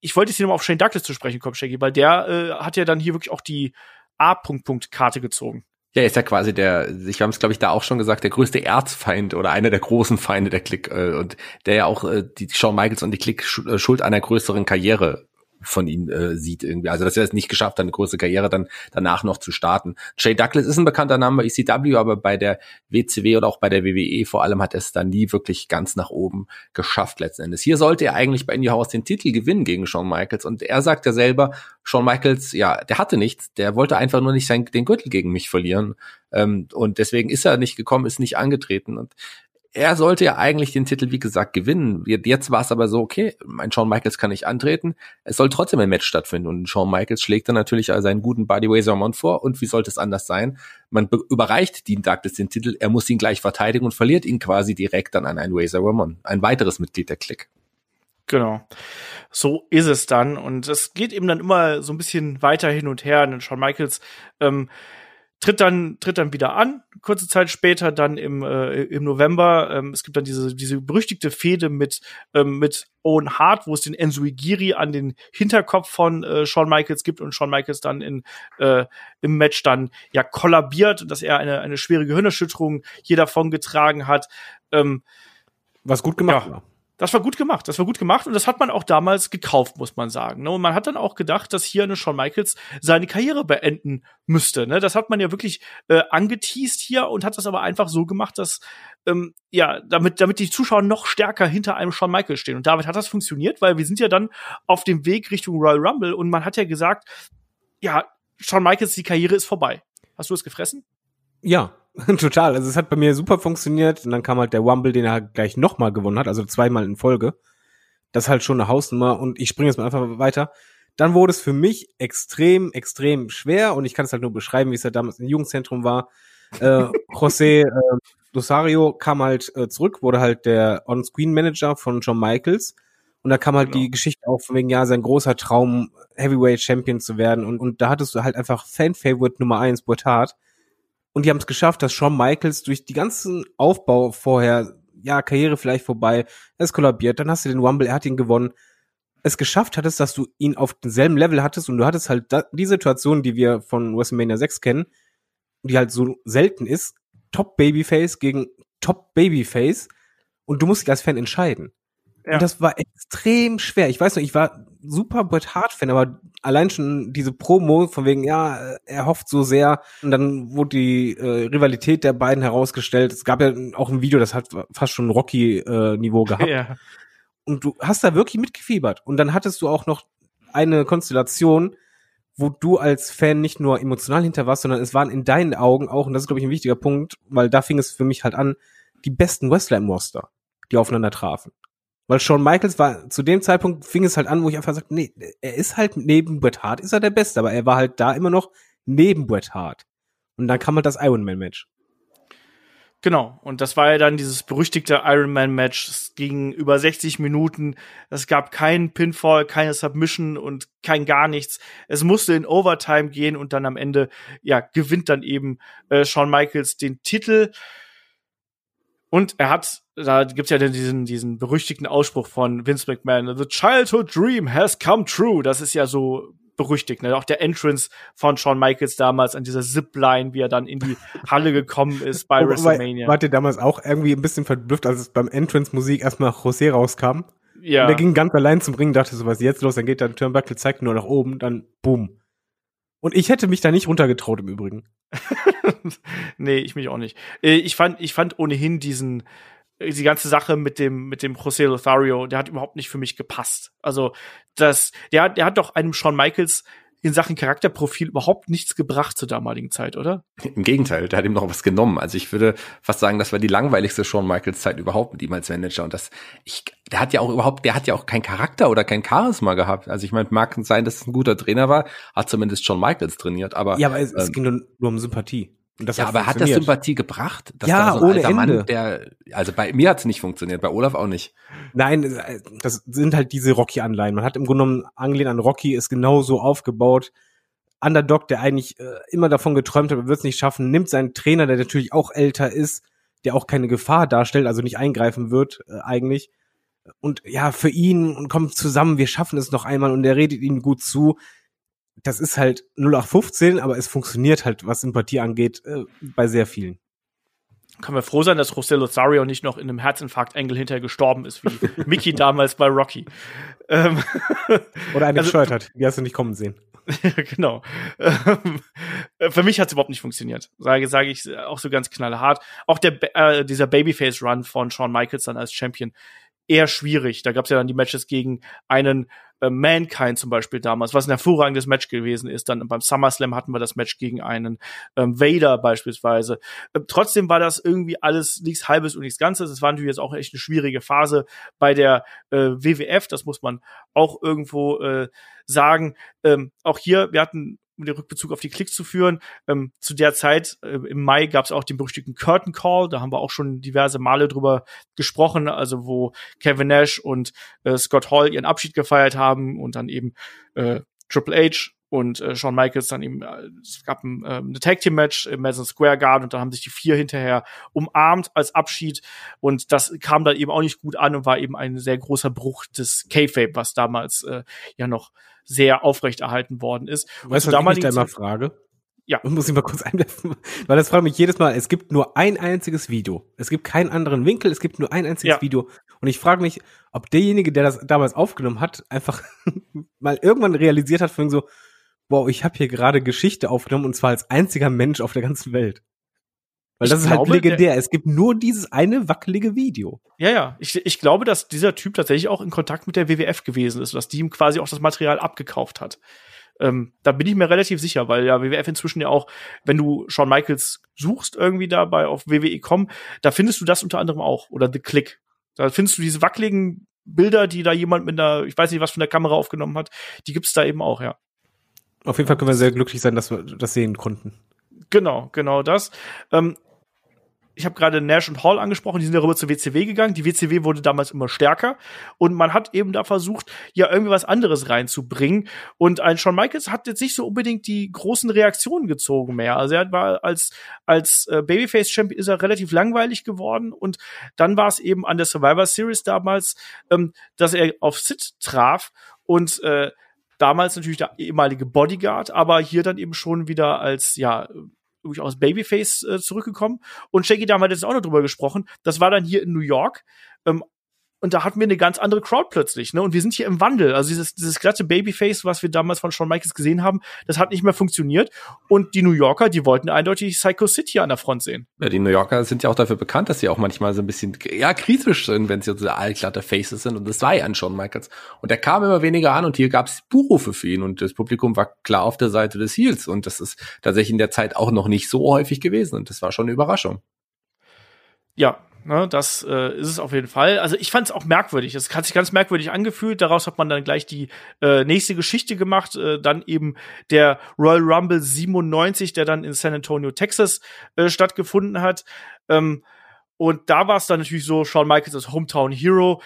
ich wollte jetzt hier nochmal auf Shane Douglas zu sprechen kommen, Shaggy, weil der äh, hat ja dann hier wirklich auch die A-Punkt-Punkt-Karte gezogen. Ja, ist ja quasi der, ich habe es glaube ich da auch schon gesagt, der größte Erzfeind oder einer der großen Feinde der Klick äh, und der ja auch äh, die Shawn Michaels und die Klick äh, schuld einer größeren Karriere von ihm äh, sieht irgendwie. Also dass er es nicht geschafft hat, eine große Karriere dann danach noch zu starten. Jay Douglas ist ein bekannter Name bei ECW, aber bei der WCW oder auch bei der WWE vor allem hat er es dann nie wirklich ganz nach oben geschafft letzten Endes. Hier sollte er eigentlich bei Indie House den Titel gewinnen gegen Shawn Michaels und er sagt ja selber, Shawn Michaels, ja, der hatte nichts, der wollte einfach nur nicht sein, den Gürtel gegen mich verlieren ähm, und deswegen ist er nicht gekommen, ist nicht angetreten und er sollte ja eigentlich den Titel, wie gesagt, gewinnen. Jetzt war es aber so, okay, mein Shawn Michaels kann nicht antreten. Es soll trotzdem ein Match stattfinden. Und Shawn Michaels schlägt dann natürlich seinen guten Buddy Razormon vor. Und wie sollte es anders sein? Man überreicht Dean Douglas den Titel. Er muss ihn gleich verteidigen und verliert ihn quasi direkt dann an einen Razor Ramon. Ein weiteres Mitglied der Clique. Genau. So ist es dann. Und es geht eben dann immer so ein bisschen weiter hin und her. Und Shawn Michaels ähm, tritt dann tritt dann wieder an kurze Zeit später dann im äh, im November. Ähm, es gibt dann diese diese berüchtigte Fehde mit ähm, mit Owen Hart wo es den Enzo Igiri an den Hinterkopf von äh, Shawn Michaels gibt und Shawn Michaels dann in äh, im Match dann ja kollabiert dass er eine eine schwere Gehirnerschütterung hier davon getragen hat. Ähm, was gut gemacht ja. war das war gut gemacht, das war gut gemacht und das hat man auch damals gekauft, muss man sagen. Ne? Und man hat dann auch gedacht, dass hier eine Shawn Michaels seine Karriere beenden müsste. Ne? Das hat man ja wirklich äh, angeteased hier und hat das aber einfach so gemacht, dass ähm, ja, damit, damit die Zuschauer noch stärker hinter einem Shawn Michaels stehen. Und damit hat das funktioniert, weil wir sind ja dann auf dem Weg Richtung Royal Rumble und man hat ja gesagt, ja, Shawn Michaels, die Karriere ist vorbei. Hast du es gefressen? Ja, total. Also es hat bei mir super funktioniert und dann kam halt der Rumble, den er gleich nochmal gewonnen hat, also zweimal in Folge. Das ist halt schon eine Hausnummer und ich springe jetzt mal einfach weiter. Dann wurde es für mich extrem, extrem schwer und ich kann es halt nur beschreiben, wie es halt damals im Jugendzentrum war. äh, José äh, Rosario kam halt äh, zurück, wurde halt der On-Screen-Manager von John Michaels. Und da kam halt Genau. die Geschichte auf, wegen ja, sein großer Traum, Heavyweight Champion zu werden. Und, und da hattest du halt einfach Fan-Favorite Nummer eins, Bret Hart. Und die haben es geschafft, dass Shawn Michaels durch die ganzen Aufbau vorher, ja, Karriere vielleicht vorbei, ist kollabiert, dann hast du den Rumble, er hat ihn gewonnen, es geschafft hattest, dass du ihn auf demselben Level hattest und du hattest halt die Situation, die wir von WrestleMania 6 kennen, die halt so selten ist, Top Babyface gegen Top Babyface. Und du musst dich als Fan entscheiden. Ja. Und das war extrem schwer. Ich weiß noch, ich war super Bret Hart Fan, aber allein schon diese Promo von wegen, ja, er hofft so sehr und dann wurde die äh, Rivalität der beiden herausgestellt. Es gab ja auch ein Video, das hat fast schon Rocky äh, gehabt ja. und du hast da wirklich mitgefiebert. Und dann hattest du auch noch eine Konstellation, wo du als Fan nicht nur emotional hinter warst, sondern es waren in deinen Augen auch, und das ist, glaube ich, ein wichtiger Punkt, weil da fing es für mich halt an, die besten Wrestler im Roster, die aufeinander trafen. Weil Shawn Michaels war, zu dem Zeitpunkt fing es halt an, wo ich einfach sagte, nee, er ist halt neben Bret Hart, ist er der Beste, aber er war halt da immer noch neben Bret Hart. Und dann kam halt das Iron Man Match. Genau. Und das war ja dann dieses berüchtigte Iron Man Match. Es ging über 60 Minuten. Es gab keinen Pinfall, keine Submission und kein gar nichts. Es musste in Overtime gehen und dann am Ende, ja, gewinnt dann eben äh, Shawn Michaels den Titel. Und er hat, da gibt's ja diesen, diesen berüchtigten Ausspruch von Vince McMahon, The childhood dream has come true. Das ist ja so berüchtigt, ne? Auch der Entrance von Shawn Michaels damals an dieser Zipline, wie er dann in die Halle gekommen ist bei Aber- WrestleMania. Wart ihr damals auch irgendwie ein bisschen verblüfft, als es beim Entrance-Musik erstmal José rauskam? ja. Und der ging ganz allein zum Ring, dachte so, was ist jetzt los? Dann geht der Turnbuckle, zeigt nur nach oben, dann boom. Und ich hätte mich da nicht runtergetraut im Übrigen. nee, ich mich auch nicht. Äh, Ich fand, ich fand ohnehin diesen, äh, die ganze Sache mit dem, mit dem José Lothario, der hat überhaupt nicht für mich gepasst. Also, das, der, hat- der hat doch einem Shawn Michaels in Sachen Charakterprofil überhaupt nichts gebracht zur damaligen Zeit, oder? Im Gegenteil, der hat ihm noch was genommen. Also ich würde fast sagen, das war die langweiligste Shawn Michaels Zeit überhaupt mit ihm als Manager. Und das, ich, der hat ja auch überhaupt, der hat ja auch keinen Charakter oder kein Charisma gehabt. Also ich meine, mag sein, dass es ein guter Trainer war, hat zumindest Shawn Michaels trainiert, aber Ja, aber es, es ähm, ging nur, nur um Sympathie. Ja, aber hat das. Sympathie gebracht? Das Ja, war so ein ohne alter Mann, Ende. der, also bei mir hat es nicht funktioniert, bei Olaf auch nicht. Nein, es- das sind halt diese Rocky-Anleihen. Man hat im Grunde genommen angelehnt an Rocky, ist genau so aufgebaut. Underdog, der eigentlich äh, immer davon geträumt hat, er wird es nicht schaffen, nimmt seinen Trainer, der natürlich auch älter ist, der auch keine Gefahr darstellt, also nicht eingreifen wird äh, eigentlich. Und ja, für ihn und kommt zusammen, wir schaffen es noch einmal und der redet ihm gut zu. Das ist halt 0815, aber es funktioniert halt, was Sympathie angeht, äh, bei sehr vielen. Können wir froh sein, dass José Lothario nicht noch in einem Herzinfarkt-Engel hinterher gestorben ist, wie Mickey damals bei Rocky. Ähm, Oder eine Also- hat, die hast du nicht kommen sehen. Genau. Ähm, für mich hat es überhaupt nicht funktioniert. Sage, sage ich auch so ganz knallhart. Auch der, äh, dieser Babyface-Run von Shawn Michaels dann als Champion eher schwierig. Da gab es ja dann die Matches gegen einen äh, Mankind zum Beispiel damals, was ein hervorragendes Match gewesen ist. Dann beim SummerSlam hatten wir das Match gegen einen ähm, Vader beispielsweise. Äh, trotzdem war das irgendwie alles nichts Halbes und nichts Ganzes. Es war natürlich jetzt auch echt eine schwierige Phase bei der äh, WWF. Das muss man auch irgendwo äh, sagen. Ähm, auch hier, wir hatten um den Rückbezug auf die Klicks zu führen. Ähm, zu der Zeit, äh, im Mai, gab es auch den berüchtigten Curtain Call. Da haben wir auch schon diverse Male drüber gesprochen. Also wo Kevin Nash und äh, Scott Hall ihren Abschied gefeiert haben und dann eben äh, Triple H und äh, Shawn Michaels dann eben, äh, es gab ein, äh, Tag Team Match im Madison Square Garden und da haben sich die vier hinterher umarmt als Abschied und das kam dann eben auch nicht gut an und war eben ein sehr großer Bruch des K-Fape, was damals äh, ja noch sehr aufrechterhalten worden ist. Weißt Und du, was ich da immer frage? Ja. Muss ich mal kurz einwerfen, weil das fragt mich jedes Mal. Es gibt nur ein einziges Video. Es gibt keinen anderen Winkel, es gibt nur ein einziges Ja. Video. Und ich frage mich, ob derjenige, der das damals aufgenommen hat, einfach mal irgendwann realisiert hat, von so, wow, ich habe hier gerade Geschichte aufgenommen und zwar als einziger Mensch auf der ganzen Welt. Weil Ich das ist glaube, halt legendär. Es gibt nur dieses eine wackelige Video. Ja, ja. Ich, ich glaube, dass dieser Typ tatsächlich auch in Kontakt mit der WWF gewesen ist, dass die ihm quasi auch das Material abgekauft hat. Ähm, da bin ich mir relativ sicher, weil ja WWF inzwischen ja auch, wenn du Shawn Michaels suchst irgendwie dabei auf WWE.com, da findest du das unter anderem auch oder The Click. Da findest du diese wackeligen Bilder, die da jemand mit einer, ich weiß nicht, was von der Kamera aufgenommen hat, die gibt's da eben auch, ja. Auf jeden Fall können wir sehr glücklich sein, dass wir das sehen konnten. Genau, genau das. Ähm, ich habe gerade Nash und Hall angesprochen, die sind darüber zur WCW gegangen. Die WCW wurde damals immer stärker und man hat eben da versucht, ja irgendwie was anderes reinzubringen. Und ein Shawn Michaels hat jetzt nicht so unbedingt die großen Reaktionen gezogen mehr. Also er war als als äh, Babyface Champion ist er relativ langweilig geworden und dann war es eben an der Survivor Series damals, ähm, dass er auf Sid traf und äh, damals natürlich der ehemalige Bodyguard, aber hier dann eben schon wieder als ja durchaus Babyface äh, zurückgekommen. Und Shaggy, da haben wir jetzt auch noch drüber gesprochen. Das war dann hier in New York. Ähm, und da hatten wir eine ganz andere Crowd plötzlich, ne? Und wir sind hier im Wandel. Also dieses, dieses glatte Babyface, was wir damals von Shawn Michaels gesehen haben, das hat nicht mehr funktioniert. Und die New Yorker, die wollten eindeutig Psycho City an der Front sehen. Ja, die New Yorker sind ja auch dafür bekannt, dass sie auch manchmal so ein bisschen, ja, kritisch sind, wenn sie so allglatte Faces sind. Und das war ja an Shawn Michaels. Und der kam immer weniger an und hier gab es Buchrufe für ihn. Und das Publikum war klar auf der Seite des Heels. Und das ist tatsächlich in der Zeit auch noch nicht so häufig gewesen. Und das war schon eine Überraschung. Ja, Ne, das äh, ist es auf jeden Fall. Also ich fand es auch merkwürdig. Es hat sich ganz merkwürdig angefühlt. Daraus hat man dann gleich die äh, nächste Geschichte gemacht. Äh, dann eben der Royal Rumble 97, der dann in San Antonio, Texas äh, stattgefunden hat. Ähm, und da war es dann natürlich so, Shawn Michaels als Hometown Hero.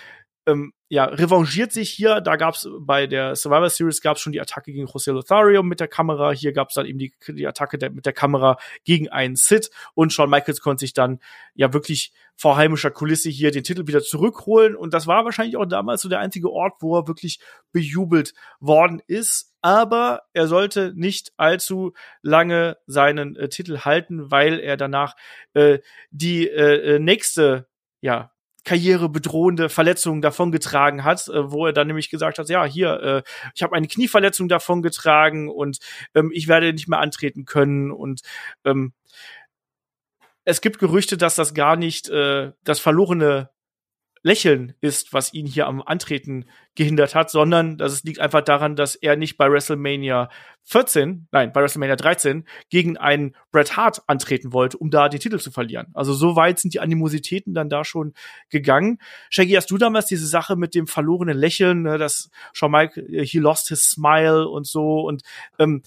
Ähm, ja, revanchiert sich hier. Da gab es bei der Survivor Series gab es schon die Attacke gegen José Lothario mit der Kamera. Hier gab es dann eben die, die Attacke der, mit der Kamera gegen einen Sid. Und Shawn Michaels konnte sich dann ja wirklich vor heimischer Kulisse hier den Titel wieder zurückholen. Und das war wahrscheinlich auch damals so der einzige Ort, wo er wirklich bejubelt worden ist. Aber er sollte nicht allzu lange seinen äh, Titel halten, weil er danach äh, die äh, äh nächste ja, karrierebedrohende Verletzungen davongetragen hat, äh, wo er dann nämlich gesagt hat, ja, hier, äh, ich habe eine Knieverletzung davongetragen und ähm, ich werde nicht mehr antreten können und ähm, es gibt Gerüchte, dass das gar nicht äh, das verlorene Lächeln ist, was ihn hier am Antreten gehindert hat, sondern dass es liegt einfach daran, dass er nicht bei WrestleMania 14, nein, bei WrestleMania 13 gegen einen Bret Hart antreten wollte, um da die Titel zu verlieren. Also so weit sind die Animositäten dann da schon gegangen. Shaggy, hast du damals diese Sache mit dem verlorenen Lächeln, ne, dass Shawn Mike, äh, he lost his smile und so und ähm,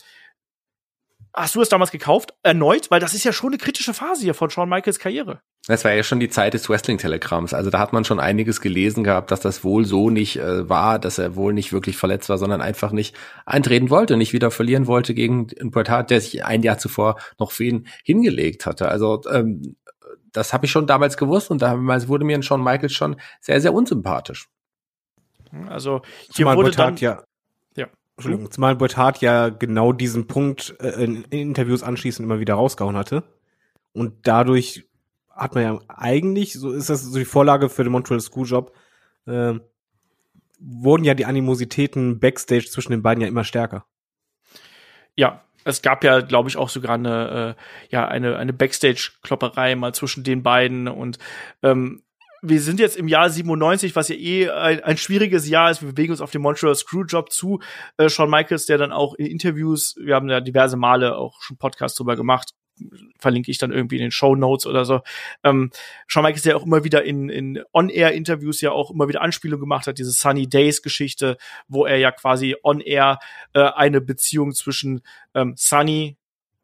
Hast du es damals gekauft? Erneut? Weil das ist ja schon eine kritische Phase hier von Shawn Michaels Karriere. Das war ja schon die Zeit des Wrestling-Telegramms. Also da hat man schon einiges gelesen gehabt, dass das wohl so nicht äh, war, dass er wohl nicht wirklich verletzt war, sondern einfach nicht eintreten wollte, nicht wieder verlieren wollte gegen Bret Hart, der sich ein Jahr zuvor noch für ihn hingelegt hatte. Also ähm, das habe ich schon damals gewusst und damals wurde mir Shawn Michaels schon sehr, sehr unsympathisch. Also hier Zumal wurde dann ja Entschuldigung, zumal Bret Hart ja genau diesen Punkt äh, in Interviews anschließend immer wieder rausgehauen hatte. Und dadurch hat man ja eigentlich, so ist das so die Vorlage für den Montreal Schooljob, äh, wurden ja die Animositäten backstage zwischen den beiden ja immer stärker. Ja, es gab ja, glaube ich, auch sogar eine, äh, ja, eine, eine Backstage-Klopperei mal zwischen den beiden und ähm, wir sind jetzt im Jahr 97, was ja eh ein, ein schwieriges Jahr ist. Wir bewegen uns auf den Montreal Screwjob zu. Äh, Shawn Michaels, der dann auch in Interviews, wir haben ja diverse Male auch schon Podcasts drüber gemacht, verlinke ich dann irgendwie in den Show Notes oder so. Ähm, Shawn Michaels, der auch immer wieder in, in On-Air-Interviews ja auch immer wieder Anspielungen gemacht hat, diese Sunny Days-Geschichte, wo er ja quasi On-Air äh, eine Beziehung zwischen ähm, Sunny,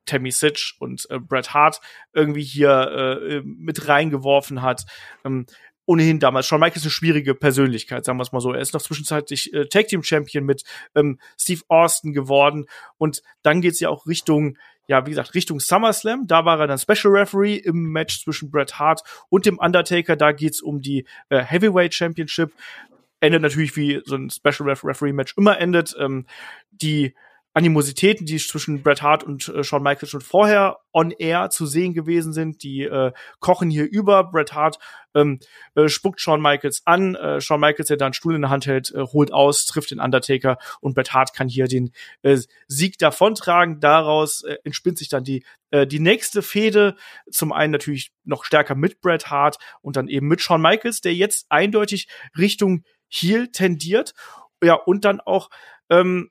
Tammy Sitch und äh, Bret Hart irgendwie hier äh, mit reingeworfen hat. Ähm, ohnehin damals. Shawn Michaels ist eine schwierige Persönlichkeit, sagen wir es mal so. Er ist noch zwischenzeitlich äh, Tag Team Champion mit ähm, Steve Austin geworden und dann geht's ja auch Richtung ja, wie gesagt, Richtung SummerSlam. Da war er dann Special Referee im Match zwischen Bret Hart und dem Undertaker. Da geht's um die äh, Heavyweight Championship. Endet natürlich wie so ein Special Referee Match immer endet. Ähm, die Animositäten, die zwischen Bret Hart und äh, Shawn Michaels schon vorher on air zu sehen gewesen sind, die äh, kochen hier über. Bret Hart ähm, äh, spuckt Shawn Michaels an. Äh, Shawn Michaels, der da einen Stuhl in der Hand hält, äh, holt aus, trifft den Undertaker und Bret Hart kann hier den äh, Sieg davontragen. Daraus äh, entspinnt sich dann die äh, die nächste Fehde. Zum einen natürlich noch stärker mit Bret Hart und dann eben mit Shawn Michaels, der jetzt eindeutig Richtung Heel tendiert. Ja, und dann auch ähm,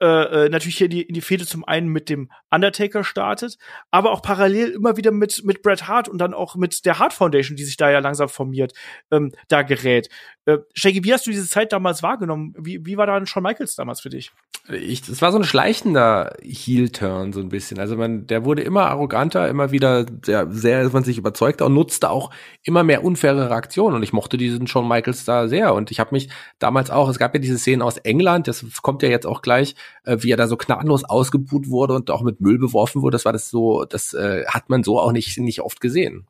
äh, äh, natürlich hier die, in die Fehde zum einen mit dem Undertaker startet, aber auch parallel immer wieder mit, mit Bret Hart und dann auch mit der Hart Foundation, die sich da ja langsam formiert, ähm, da gerät. Äh, Shaggy, wie hast du diese Zeit damals wahrgenommen? Wie, wie war da Shawn Michaels damals für dich? Ich, das war so ein schleichender Heel-Turn so ein bisschen. Also man, der wurde immer arroganter, immer wieder sehr, sehr von sich überzeugter und nutzte auch immer mehr unfaire Reaktionen. Und ich mochte diesen Shawn Michaels da sehr. Und ich habe mich damals auch, es gab ja diese Szenen aus England, das kommt ja jetzt auch gleich, äh, wie er da so gnadenlos ausgebuht wurde und auch mit Müll beworfen wurde. Das war das so, das äh, hat man so auch nicht, nicht oft gesehen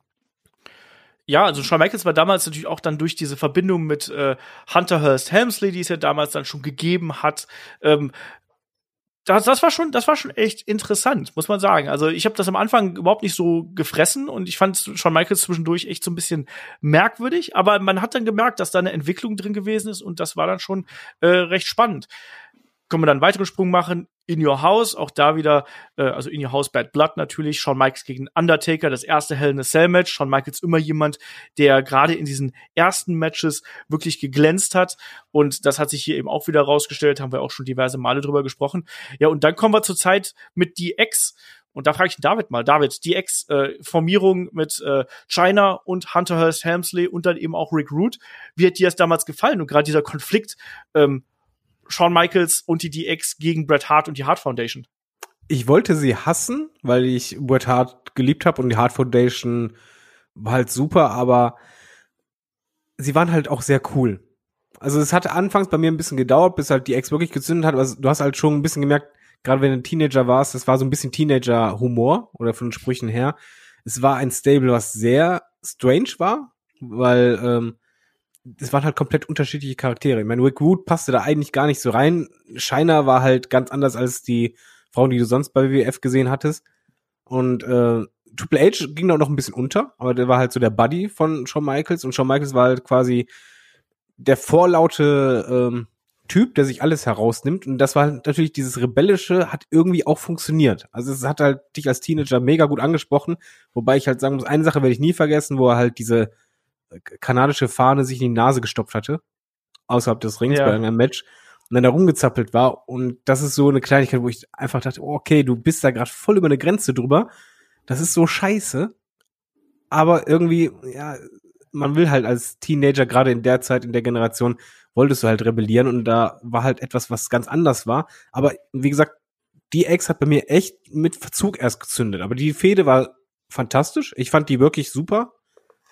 ja, also Shawn Michaels war damals natürlich auch dann durch diese Verbindung mit äh, Hunter Hearst Helmsley, die es ja damals dann schon gegeben hat, ähm, das, das war schon, das war schon echt interessant, muss man sagen. Also ich habe das am Anfang überhaupt nicht so gefressen und ich fand Shawn Michaels zwischendurch echt so ein bisschen merkwürdig, aber man hat dann gemerkt, dass da eine Entwicklung drin gewesen ist und das war dann schon äh, recht spannend können wir dann einen weiteren Sprung machen. In Your House, auch da wieder, äh, also In Your House Bad Blood natürlich, Shawn Michaels gegen Undertaker, das erste Hell in a Cell Match. Shawn Michaels immer jemand, der gerade in diesen ersten Matches wirklich geglänzt hat. Und das hat sich hier eben auch wieder rausgestellt, haben wir auch schon diverse Male drüber gesprochen. Ja, und dann kommen wir zur Zeit mit DX. Und da frage ich David mal, David, DX-Formierung äh, mit äh, China und Hunter Hearst Helmsley und dann eben auch Rick Root. Wie hat dir das damals gefallen? Und gerade dieser Konflikt, ähm, Shawn Michaels und die DX gegen Bret Hart und die Hart Foundation. Ich wollte sie hassen, weil ich Bret Hart geliebt habe und die Hart Foundation war halt super, aber sie waren halt auch sehr cool. Also es hatte anfangs bei mir ein bisschen gedauert, bis halt die Ex wirklich gezündet hat, aber du hast halt schon ein bisschen gemerkt, gerade wenn du ein Teenager warst, das war so ein bisschen Teenager-Humor oder von den Sprüchen her. Es war ein Stable, was sehr strange war, weil ähm, es waren halt komplett unterschiedliche Charaktere. Ich meine, Rick Root passte da eigentlich gar nicht so rein. Shiner war halt ganz anders als die Frauen, die du sonst bei WWF gesehen hattest. Und äh, Triple H ging da noch ein bisschen unter, aber der war halt so der Buddy von Shawn Michaels und Shawn Michaels war halt quasi der vorlaute ähm, Typ, der sich alles herausnimmt. Und das war halt natürlich dieses Rebellische, hat irgendwie auch funktioniert. Also es hat halt dich als Teenager mega gut angesprochen, wobei ich halt sagen muss, eine Sache werde ich nie vergessen, wo er halt diese kanadische Fahne sich in die Nase gestopft hatte, außerhalb des Rings ja. bei einem Match und dann da rumgezappelt war. Und das ist so eine Kleinigkeit, wo ich einfach dachte, oh, okay, du bist da gerade voll über eine Grenze drüber. Das ist so scheiße. Aber irgendwie, ja, man will halt als Teenager, gerade in der Zeit, in der Generation, wolltest du halt rebellieren und da war halt etwas, was ganz anders war. Aber wie gesagt, die Ex hat bei mir echt mit Verzug erst gezündet. Aber die Fehde war fantastisch. Ich fand die wirklich super.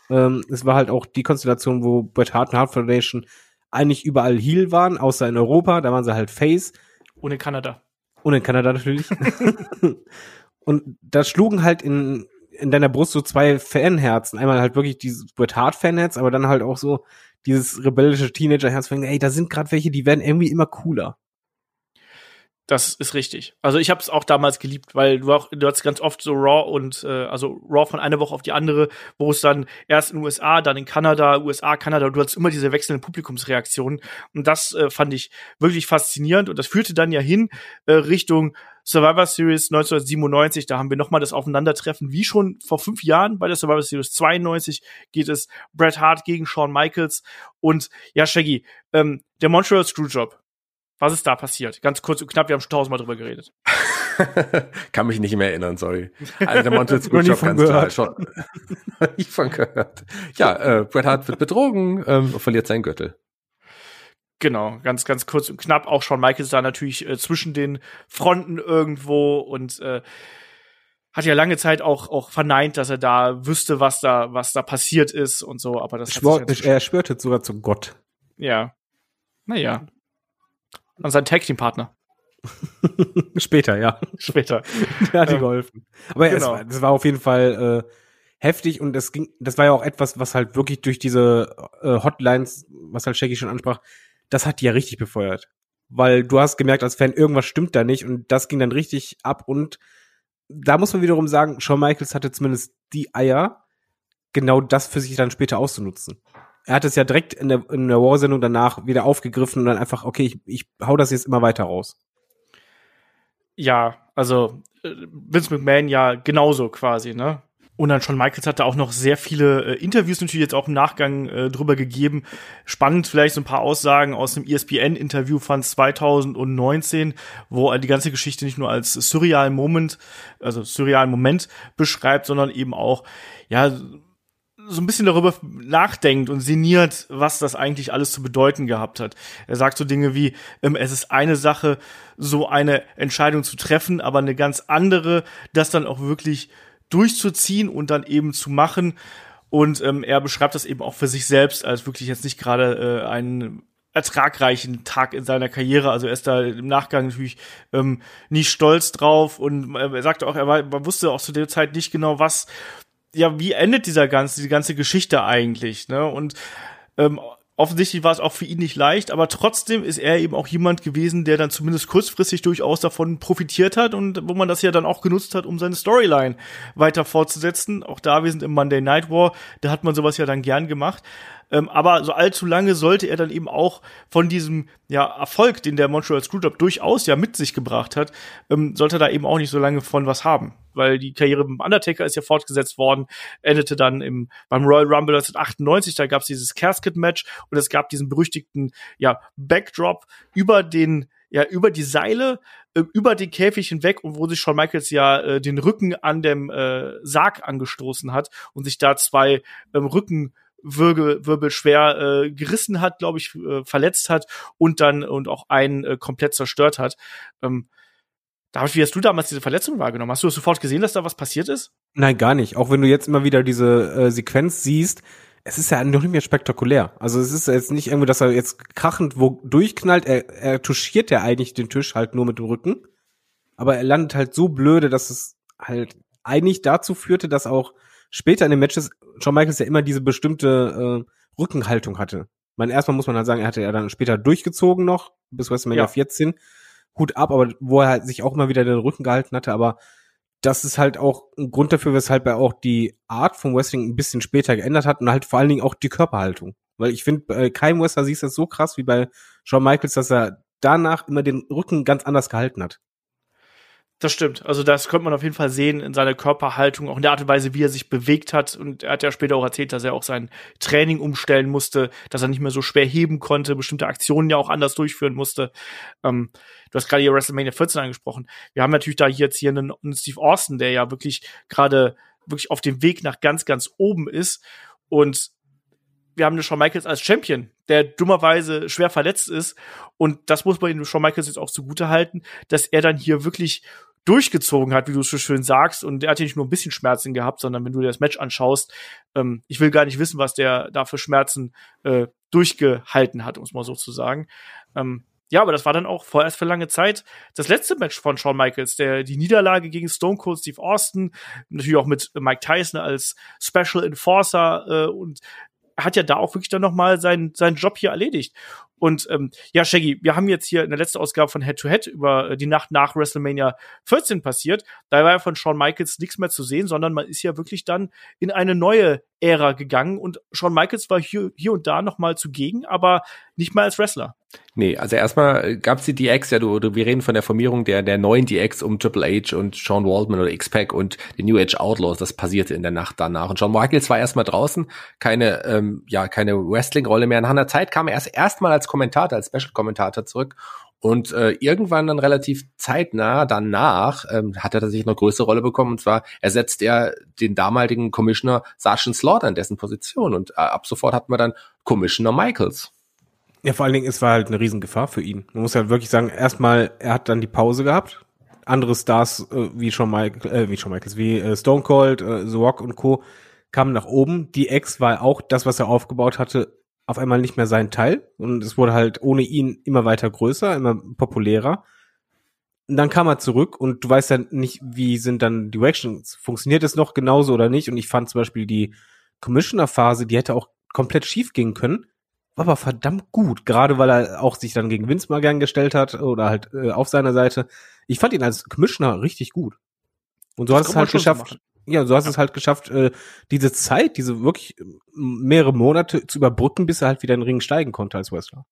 Ähm, es war halt auch die Konstellation, wo Bret Hart und Hart Foundation eigentlich überall Heel waren, außer in Europa, da waren sie halt Face. Und in Kanada. Und in Kanada natürlich. und da schlugen halt in, in deiner Brust so zwei Fanherzen. Einmal halt wirklich dieses Bret Hart Fanherz, aber dann halt auch so dieses rebellische Teenager-Herz. Ey, da sind gerade welche, die werden irgendwie immer cooler. Das ist richtig. Also ich habe es auch damals geliebt, weil du auch du hast ganz oft so Raw und äh, also Raw von einer Woche auf die andere, wo es dann erst in den USA, dann in Kanada, USA, Kanada, du hast immer diese wechselnden Publikumsreaktionen. Und das äh, fand ich wirklich faszinierend. Und das führte dann ja hin äh, Richtung Survivor Series 1997, da haben wir nochmal das Aufeinandertreffen, wie schon vor fünf Jahren bei der Survivor Series 92 geht es Bret Hart gegen Shawn Michaels. Und ja, Shaggy, ähm, der Montreal Screwjob, was ist da passiert? Ganz kurz und knapp, wir haben schon tausendmal drüber geredet. Kann mich nicht mehr erinnern, sorry. Also der Montel Screwjob ganz klar schon. nicht von gehört. Ja, äh, Bret Hart wird betrogen ähm, und verliert seinen Gürtel. Genau, ganz, ganz kurz und knapp. Auch Shawn Michaels da natürlich äh, zwischen den Fronten irgendwo und äh, hat ja lange Zeit auch, auch verneint, dass er da wüsste, was da, was da passiert ist und so, aber das Schwör, Er schwörte sogar zu Gott. Ja. Naja an seinen Tag Team Partner. Später, ja. Später. Der hat ihm geholfen. Aber genau. es, war, das war auf jeden Fall äh, heftig und das ging, das war ja auch etwas, was halt wirklich durch diese äh, Hotlines, was halt Shaggy schon ansprach, das hat die ja richtig befeuert. Weil du hast gemerkt als Fan, irgendwas stimmt da nicht und das ging dann richtig ab und da muss man wiederum sagen, Shawn Michaels hatte zumindest die Eier, genau das für sich dann später auszunutzen er hat es ja direkt in der, in der War-Sendung danach wieder aufgegriffen und dann einfach, okay, ich, ich hau das jetzt immer weiter raus. Ja, also äh, Vince McMahon ja genauso quasi, ne? Und dann schon Michaels hat da auch noch sehr viele äh, Interviews natürlich jetzt auch im Nachgang äh, drüber gegeben. Spannend vielleicht so ein paar Aussagen aus einem ESPN-Interview von 2019, wo er die ganze Geschichte nicht nur als surreal Moment, also surrealen Moment beschreibt, sondern eben auch, ja, so ein bisschen darüber nachdenkt und sinniert, was das eigentlich alles zu bedeuten gehabt hat. Er sagt so Dinge wie, ähm, es ist eine Sache, so eine Entscheidung zu treffen, aber eine ganz andere, das dann auch wirklich durchzuziehen und dann eben zu machen. Und ähm, er beschreibt das eben auch für sich selbst als wirklich jetzt nicht gerade äh, einen ertragreichen Tag in seiner Karriere. Also er ist da im Nachgang natürlich ähm, nicht stolz drauf und er sagte auch, er, war, er wusste auch zu der Zeit nicht genau, was, ja, wie endet dieser ganze, die ganze Geschichte eigentlich, ne? Und ähm, offensichtlich war es auch für ihn nicht leicht, aber trotzdem ist er eben auch jemand gewesen, der dann zumindest kurzfristig durchaus davon profitiert hat und wo man das ja dann auch genutzt hat, um seine Storyline weiter fortzusetzen. Auch da, wir sind im Monday Night War, da hat man sowas ja dann gern gemacht. Ähm, aber so allzu lange sollte er dann eben auch von diesem ja, Erfolg, den der Montreal Screwjob durchaus ja mit sich gebracht hat, ähm, sollte er da eben auch nicht so lange von was haben. Weil die Karriere beim Undertaker ist ja fortgesetzt worden, endete dann im, beim Royal Rumble 1998, da gab es dieses Casket-Match und es gab diesen berüchtigten ja, Backdrop über den ja über die Seile äh, über den Käfig hinweg und wo sich Shawn Michaels ja äh, den Rücken an dem äh, Sarg angestoßen hat und sich da zwei ähm, Rücken Wirbel, Wirbel schwer äh, gerissen hat, glaube ich, äh, verletzt hat und dann und auch einen äh, komplett zerstört hat. Ähm, David, wie hast du damals diese Verletzung wahrgenommen? Hast du sofort gesehen, dass da was passiert ist? Nein, gar nicht. Auch wenn du jetzt immer wieder diese äh, Sequenz siehst, es ist ja noch nicht mehr spektakulär. Also es ist jetzt nicht irgendwie, dass er jetzt krachend wo durchknallt. Er, er touchiert ja eigentlich den Tisch halt nur mit dem Rücken. Aber er landet halt so blöde, dass es halt eigentlich dazu führte, dass auch später in den Matches Shawn Michaels ja immer diese bestimmte äh, Rückenhaltung hatte. Man erstmal muss man halt sagen, er hatte ja dann später durchgezogen noch bis WrestleMania ja. 14. Hut ab, aber wo er halt sich auch immer wieder den Rücken gehalten hatte, aber das ist halt auch ein Grund dafür, weshalb er auch die Art vom Wrestling ein bisschen später geändert hat und halt vor allen Dingen auch die Körperhaltung. Weil ich finde, bei keinem Wrestler siehst du das so krass wie bei Shawn Michaels, dass er danach immer den Rücken ganz anders gehalten hat. Das stimmt. Also das könnte man auf jeden Fall sehen in seiner Körperhaltung, auch in der Art und Weise, wie er sich bewegt hat. Und er hat ja später auch erzählt, dass er auch sein Training umstellen musste, dass er nicht mehr so schwer heben konnte, bestimmte Aktionen ja auch anders durchführen musste. Ähm, du hast gerade hier WrestleMania 14 angesprochen. Wir haben natürlich da jetzt hier einen, einen Steve Austin, der ja wirklich gerade wirklich auf dem Weg nach ganz, ganz oben ist. Und wir haben eine Shawn Michaels als Champion, der dummerweise schwer verletzt ist. Und das muss man ihm Shawn Michaels jetzt auch zugute halten, dass er dann hier wirklich durchgezogen hat, wie du es so schön sagst. Und er hat ja nicht nur ein bisschen Schmerzen gehabt, sondern wenn du dir das Match anschaust, ähm, ich will gar nicht wissen, was der da für Schmerzen äh, durchgehalten hat, um es mal so zu sagen. Ähm, ja, aber das war dann auch vorerst für lange Zeit das letzte Match von Shawn Michaels, der die Niederlage gegen Stone Cold Steve Austin, natürlich auch mit Mike Tyson als Special Enforcer äh, und hat ja da auch wirklich dann noch mal seinen seinen Job hier erledigt. Und ähm, ja, Shaggy, wir haben jetzt hier in der letzten Ausgabe von Head to Head über äh, die Nacht nach WrestleMania 14 passiert. Da war ja von Shawn Michaels nichts mehr zu sehen, sondern man ist ja wirklich dann in eine neue Ära gegangen und Shawn Michaels war hier, hier und da noch mal zugegen, aber nicht mal als Wrestler. Nee, also erstmal gab's die DX, ja, du, du, wir reden von der Formierung der, der neuen DX um Triple H und Sean Waldman oder X-Pac und die New Age Outlaws, das passierte in der Nacht danach. Und Shawn Michaels war erstmal draußen, keine, ähm, ja, keine Wrestling-Rolle mehr. Nach einer Zeit kam er erst erstmal als Kommentator, als Special-Kommentator zurück und äh, irgendwann dann relativ zeitnah danach ähm, hat er tatsächlich eine größere Rolle bekommen. Und zwar ersetzt er den damaligen Commissioner Sergeant Slaughter in dessen Position. Und äh, ab sofort hatten wir dann Commissioner Michaels. Ja, vor allen Dingen, es war halt eine Riesengefahr für ihn. Man muss halt wirklich sagen, erstmal, er hat dann die Pause gehabt. Andere Stars äh, wie schon Michael, äh, wie schon Michaels, wie äh, Stone Cold, äh, The Rock und Co. kamen nach oben. Die Ex war auch das, was er aufgebaut hatte, auf einmal nicht mehr sein Teil und es wurde halt ohne ihn immer weiter größer, immer populärer. Und dann kam er zurück und du weißt ja nicht, wie sind dann die Reactions. Funktioniert es noch genauso oder nicht? Und ich fand zum Beispiel die Commissioner-Phase, die hätte auch komplett schief gehen können, war aber verdammt gut. Gerade weil er auch sich dann gegen Vince mal gern gestellt hat oder halt äh, auf seiner Seite. Ich fand ihn als Commissioner richtig gut. Und so das hat es halt geschafft ja, so hast ja. es halt geschafft, äh, diese Zeit, diese wirklich mehrere Monate zu überbrücken, bis er halt wieder in den Ring steigen konnte als Wrestler.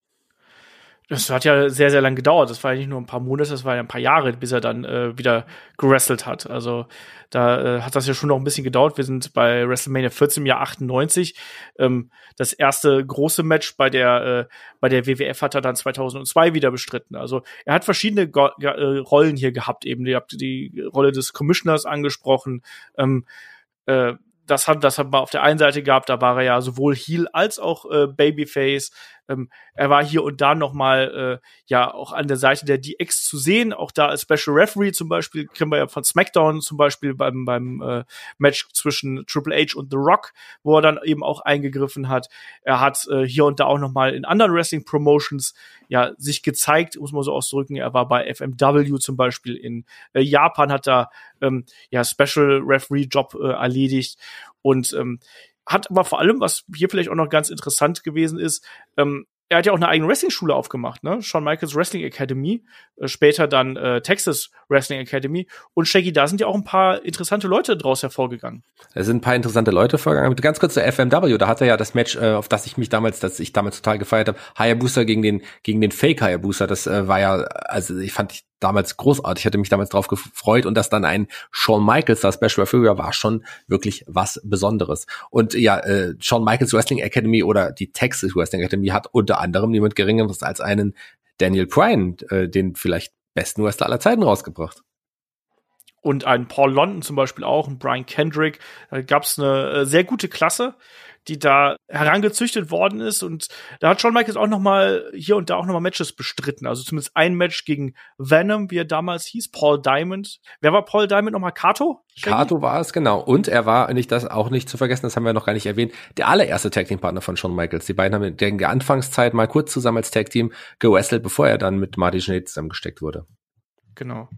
Das hat ja sehr, sehr lang gedauert. Das war ja nicht nur ein paar Monate, das war ja ein paar Jahre, bis er dann äh, wieder gewrestelt hat. Also da äh, hat das ja schon noch ein bisschen gedauert. Wir sind bei WrestleMania 14 im Jahr 98. Ähm, das erste große Match bei der, äh, bei der WWF hat er dann 2002 wieder bestritten. Also er hat verschiedene Go äh, Rollen hier gehabt eben. Ihr habt die Rolle des Commissioners angesprochen. Ähm, äh, das hat, das hat man auf der einen Seite gehabt, da war er ja sowohl Heel als auch äh, Babyface. Ähm, er war hier und da noch mal äh, ja auch an der Seite der DX zu sehen, auch da als Special Referee zum Beispiel kennen wir ja von SmackDown zum Beispiel beim beim äh, Match zwischen Triple H und The Rock, wo er dann eben auch eingegriffen hat. Er hat äh, hier und da auch noch mal in anderen Wrestling Promotions ja sich gezeigt, muss man so ausdrücken. Er war bei FMW zum Beispiel in äh, Japan, hat da ähm, ja Special Referee Job äh, erledigt und ähm, hat aber vor allem, was hier vielleicht auch noch ganz interessant gewesen ist, ähm, er hat ja auch eine eigene Wrestling-Schule aufgemacht, ne? Shawn Michaels Wrestling Academy, äh, später dann äh, Texas Wrestling Academy. Und Shaggy, da sind ja auch ein paar interessante Leute draus hervorgegangen. Es sind ein paar interessante Leute hervorgegangen. Ganz kurz zur FMW, da hatte er ja das Match, äh, auf das ich mich damals, das ich damals total gefeiert habe, Hayabusa gegen den, gegen den Fake Hayabusa. Das äh, war ja, also ich fand damals großartig, ich hatte mich damals drauf gefreut und dass dann ein Shawn Michaels das Special Referee war schon wirklich was Besonderes. Und ja, äh, Shawn Michaels Wrestling Academy oder die Texas Wrestling Academy hat unter anderem niemand geringeres als einen Daniel Bryan, äh, den vielleicht besten Wrestler aller Zeiten rausgebracht und ein Paul London zum Beispiel auch, ein Brian Kendrick. Da gab es eine äh, sehr gute Klasse, die da herangezüchtet worden ist. Und da hat Shawn Michaels auch noch mal hier und da auch noch mal Matches bestritten. Also zumindest ein Match gegen Venom, wie er damals hieß, Paul Diamond. Wer war Paul Diamond nochmal? Kato? Kato war es, genau. Und er war, nicht das auch nicht zu vergessen, das haben wir noch gar nicht erwähnt, der allererste Tag Team Partner von Shawn Michaels. Die beiden haben in der Anfangszeit mal kurz zusammen als Tag Team gewrestelt, bevor er dann mit Marty Jannetty zusammengesteckt wurde. Genau.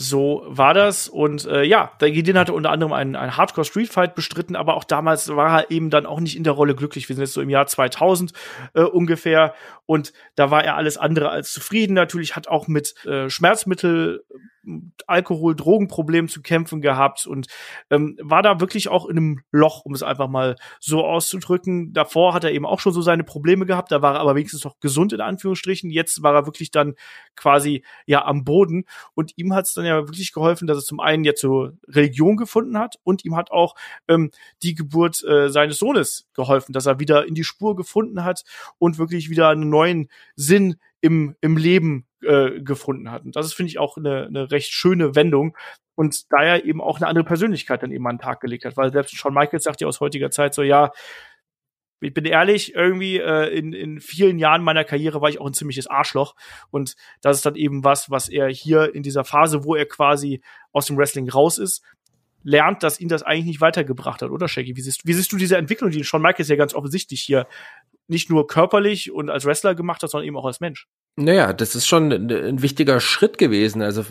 So war das. Und äh, ja, der Gideon hatte unter anderem einen, einen Hardcore Street Fight bestritten, aber auch damals war er eben dann auch nicht in der Rolle glücklich. Wir sind jetzt so im Jahr 2000 äh, ungefähr. Und da war er alles andere als zufrieden. Natürlich hat auch mit äh, Schmerzmittel Alkohol, Drogenproblem zu kämpfen gehabt und ähm, war da wirklich auch in einem Loch, um es einfach mal so auszudrücken. Davor hat er eben auch schon so seine Probleme gehabt, da war er aber wenigstens noch gesund in Anführungsstrichen. Jetzt war er wirklich dann quasi ja am Boden und ihm hat es dann ja wirklich geholfen, dass er zum einen jetzt so Religion gefunden hat und ihm hat auch ähm, die Geburt äh, seines Sohnes geholfen, dass er wieder in die Spur gefunden hat und wirklich wieder einen neuen Sinn im, im Leben äh, gefunden hat. Und das ist, finde ich, auch eine, eine recht schöne Wendung. Und da er eben auch eine andere Persönlichkeit dann eben an den Tag gelegt hat. Weil selbst Shawn Michaels sagt ja aus heutiger Zeit so, ja, ich bin ehrlich, irgendwie äh, in, in vielen Jahren meiner Karriere war ich auch ein ziemliches Arschloch. Und das ist dann eben was, was er hier in dieser Phase, wo er quasi aus dem Wrestling raus ist, lernt, dass ihn das eigentlich nicht weitergebracht hat, oder Shaggy? Wie siehst, wie siehst du diese Entwicklung, die Shawn Michaels ja ganz offensichtlich hier nicht nur körperlich und als Wrestler gemacht hat, sondern eben auch als Mensch? Naja, das ist schon ein, wichtiger Schritt gewesen. Also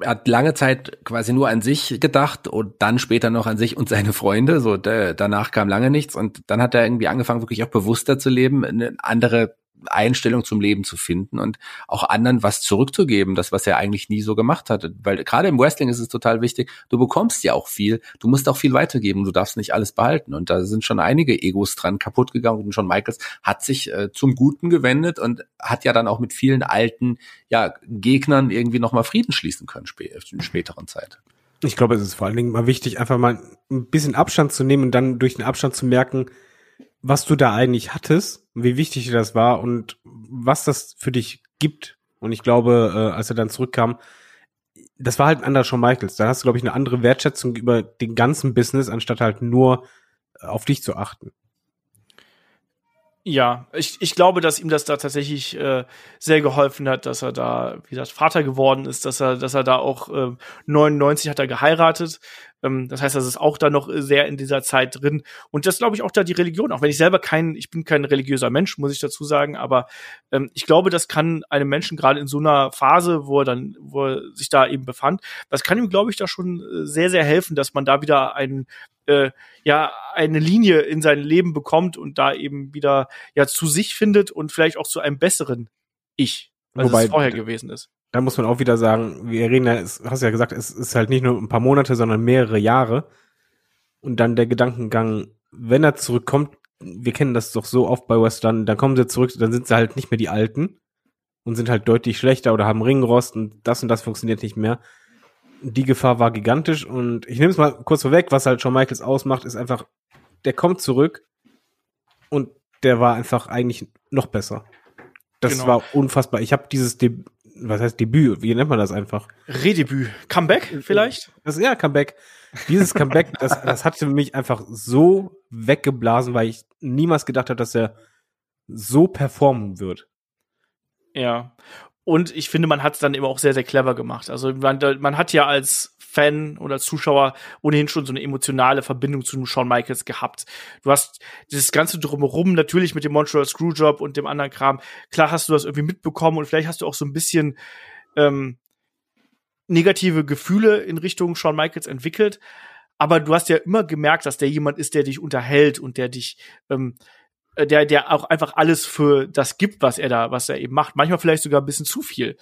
er hat lange Zeit quasi nur an sich gedacht und dann später noch an sich und seine Freunde. So danach kam lange nichts und dann hat er irgendwie angefangen, wirklich auch bewusster zu leben, eine andere Einstellung zum Leben zu finden und auch anderen was zurückzugeben, das was er eigentlich nie so gemacht hatte. Weil gerade im Wrestling ist es total wichtig, du bekommst ja auch viel, du musst auch viel weitergeben, du darfst nicht alles behalten. Und da sind schon einige Egos dran kaputt gegangen und schon Michaels hat sich äh, zum Guten gewendet und hat ja dann auch mit vielen alten ja, Gegnern irgendwie nochmal Frieden schließen können spä in späteren Zeit. Ich glaube, es ist vor allen Dingen mal wichtig, einfach mal ein bisschen Abstand zu nehmen und dann durch den Abstand zu merken, was du da eigentlich hattest, wie wichtig dir das war und was das für dich gibt. Und ich glaube, äh, als er dann zurückkam, das war halt ein anderer Shawn Michaels. Da hast du, glaube ich, eine andere Wertschätzung über den ganzen Business, anstatt halt nur äh, auf dich zu achten. Ja, ich, ich glaube, dass ihm das da tatsächlich äh, sehr geholfen hat, dass er da, wie gesagt, Vater geworden ist, dass er, dass er da auch äh, 99 hat er geheiratet. Ähm, das heißt, das ist auch da noch sehr in dieser Zeit drin. Und das glaube ich auch da die Religion, auch wenn ich selber kein, ich bin kein religiöser Mensch, muss ich dazu sagen, aber ähm, ich glaube, das kann einem Menschen gerade in so einer Phase, wo er dann, wo er sich da eben befand, das kann ihm, glaube ich, da schon äh, sehr, sehr helfen, dass man da wieder einen äh, ja eine Linie in sein Leben bekommt und da eben wieder ja zu sich findet und vielleicht auch zu einem besseren Ich, als Wobei, es vorher gewesen ist. Da muss man auch wieder sagen, wir reden ja, hast ja gesagt, es ist halt nicht nur ein paar Monate, sondern mehrere Jahre. Und dann der Gedankengang, wenn er zurückkommt, wir kennen das doch so oft bei Western, dann kommen sie zurück, dann sind sie halt nicht mehr die Alten und sind halt deutlich schlechter oder haben Ringrost und das und das funktioniert nicht mehr die Gefahr war gigantisch und ich nehme es mal kurz vorweg, was halt Shawn Michaels ausmacht, ist einfach, der kommt zurück und der war einfach eigentlich noch besser. Das genau. war unfassbar. Ich habe dieses De was heißt Debüt? Wie nennt man das einfach? Redebüt. Comeback vielleicht? Das, ja, Comeback. Dieses Comeback, das, das hatte mich einfach so weggeblasen, weil ich niemals gedacht habe, dass er so performen wird. Ja. Und ich finde, man hat es dann eben auch sehr, sehr clever gemacht. Also man, man hat ja als Fan oder Zuschauer ohnehin schon so eine emotionale Verbindung zu Shawn Michaels gehabt. Du hast dieses ganze drumherum natürlich mit dem Montreal Screwjob und dem anderen Kram. Klar hast du das irgendwie mitbekommen und vielleicht hast du auch so ein bisschen ähm, negative Gefühle in Richtung Shawn Michaels entwickelt. Aber du hast ja immer gemerkt, dass der jemand ist, der dich unterhält und der dich ähm, äh, der, der auch einfach alles für das gibt, was er da, was er eben macht. Manchmal vielleicht sogar ein bisschen zu viel.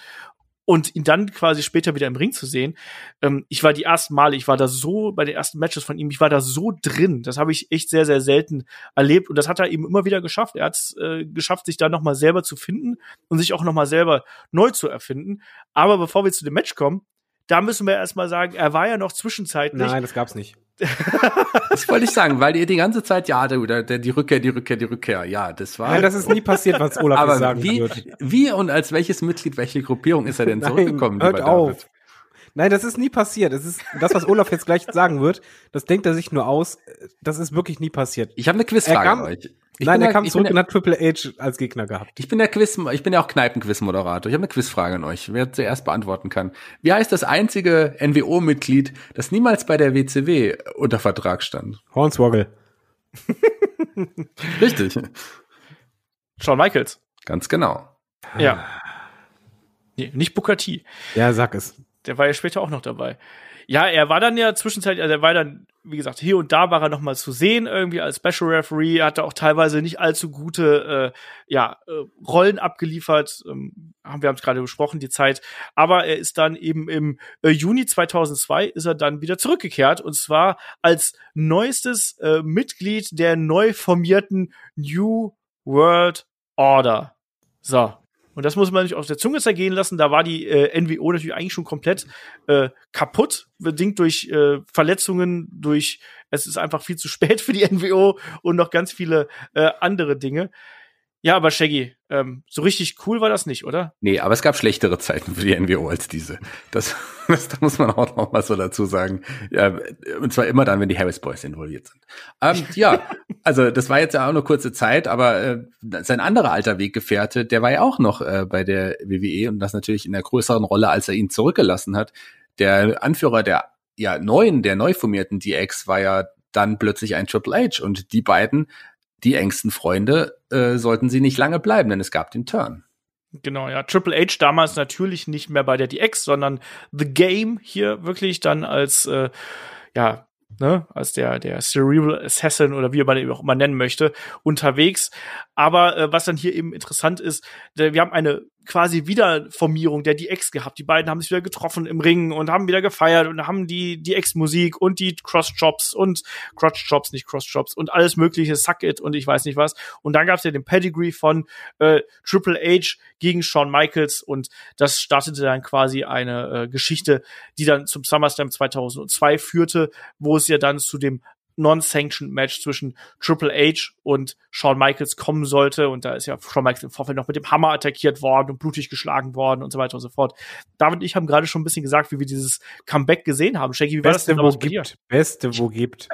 Und ihn dann quasi später wieder im Ring zu sehen. Ähm, ich war die ersten Male, ich war da so bei den ersten Matches von ihm, ich war da so drin. Das habe ich echt sehr, sehr selten erlebt. Und das hat er eben immer wieder geschafft. Er hat es äh, geschafft, sich da nochmal selber zu finden und sich auch nochmal selber neu zu erfinden. Aber bevor wir zu dem Match kommen, da müssen wir erstmal sagen, er war ja noch zwischenzeitlich. Nein, das gab's nicht. Das wollte ich sagen, weil ihr die ganze Zeit, ja, der, der, die Rückkehr, die Rückkehr, die Rückkehr, ja, das war. Nein, das ist nie passiert, was Olaf aber sagen wie, wird. Wie und als welches Mitglied, welche Gruppierung ist er denn Nein, zurückgekommen? hört auf. David? Nein, das ist nie passiert. Das ist das, was Olaf jetzt gleich sagen wird. Das denkt er sich nur aus. Das ist wirklich nie passiert. Ich habe eine Quizfrage an euch. Ich Nein, bin er der- kam zurück und hat Triple H als Gegner gehabt. Ich bin der Quiz, ich bin ja auch Kneipenquiz-Moderator. Ich habe eine Quizfrage an euch, wer zuerst beantworten kann. Wie heißt das einzige NWO-Mitglied, das niemals bei der WCW unter Vertrag stand? Hornswoggle. Richtig. Shawn Michaels. Ganz genau. Ja. Nee, nicht Booker T. Ja, sag es. Der war ja später auch noch dabei. Ja, er war dann ja zwischenzeitlich, also er war dann, wie gesagt, hier und da war er noch mal zu sehen, irgendwie als Special Referee, Er hatte auch teilweise nicht allzu gute, äh, ja, äh, Rollen abgeliefert, ähm, haben wir haben es gerade besprochen, die Zeit. Aber er ist dann eben im äh, Juni 2002 ist er dann wieder zurückgekehrt und zwar als neuestes äh, Mitglied der neu formierten New World Order. So. Und das muss man nicht auf der Zunge zergehen lassen. Da war die äh, NWO natürlich eigentlich schon komplett äh, kaputt, bedingt durch äh, Verletzungen, durch es ist einfach viel zu spät für die NWO und noch ganz viele äh, andere Dinge. Ja, aber Shaggy, ähm, so richtig cool war das nicht, oder? Nee, aber es gab schlechtere Zeiten für die NWO als diese. Das, das, das muss man auch noch mal so dazu sagen. Ja, und zwar immer dann, wenn die Harris Boys involviert sind. Ähm, ja, also das war jetzt ja auch nur kurze Zeit, aber äh, sein anderer alter Weggefährte, der war ja auch noch äh, bei der WWE und das natürlich in der größeren Rolle, als er ihn zurückgelassen hat. Der Anführer der ja neuen, der neu formierten DX war ja dann plötzlich ein Triple H und die beiden, die engsten Freunde, äh, sollten sie nicht lange bleiben, denn es gab den Turn. Genau, ja. Triple H damals natürlich nicht mehr bei der DX, sondern The Game hier wirklich dann als, äh, ja, ne, als der, der Cerebral Assassin oder wie man ihn auch immer nennen möchte, unterwegs. Aber äh, was dann hier eben interessant ist, wir haben eine quasi Wiederformierung der DX gehabt. Die beiden haben sich wieder getroffen im Ring und haben wieder gefeiert und haben die DX-Musik und die Cross-Chops und Crotch-Chops, nicht Cross-Chops und alles mögliche, Suck It und ich weiß nicht was. Und dann gab es ja den Pedigree von äh, Triple H gegen Shawn Michaels und das startete dann quasi eine äh, Geschichte, die dann zum SummerSlam 2002 führte, wo es ja dann zu dem Non-Sanctioned Match zwischen Triple H und Shawn Michaels kommen sollte. Und da ist ja Shawn Michaels im Vorfeld noch mit dem Hammer attackiert worden und blutig geschlagen worden und so weiter und so fort. David und ich haben gerade schon ein bisschen gesagt, wie wir dieses Comeback gesehen haben. Shaggy, wie war das Beste, denn wo damals bei dir? gibt. Beste, wo gibt.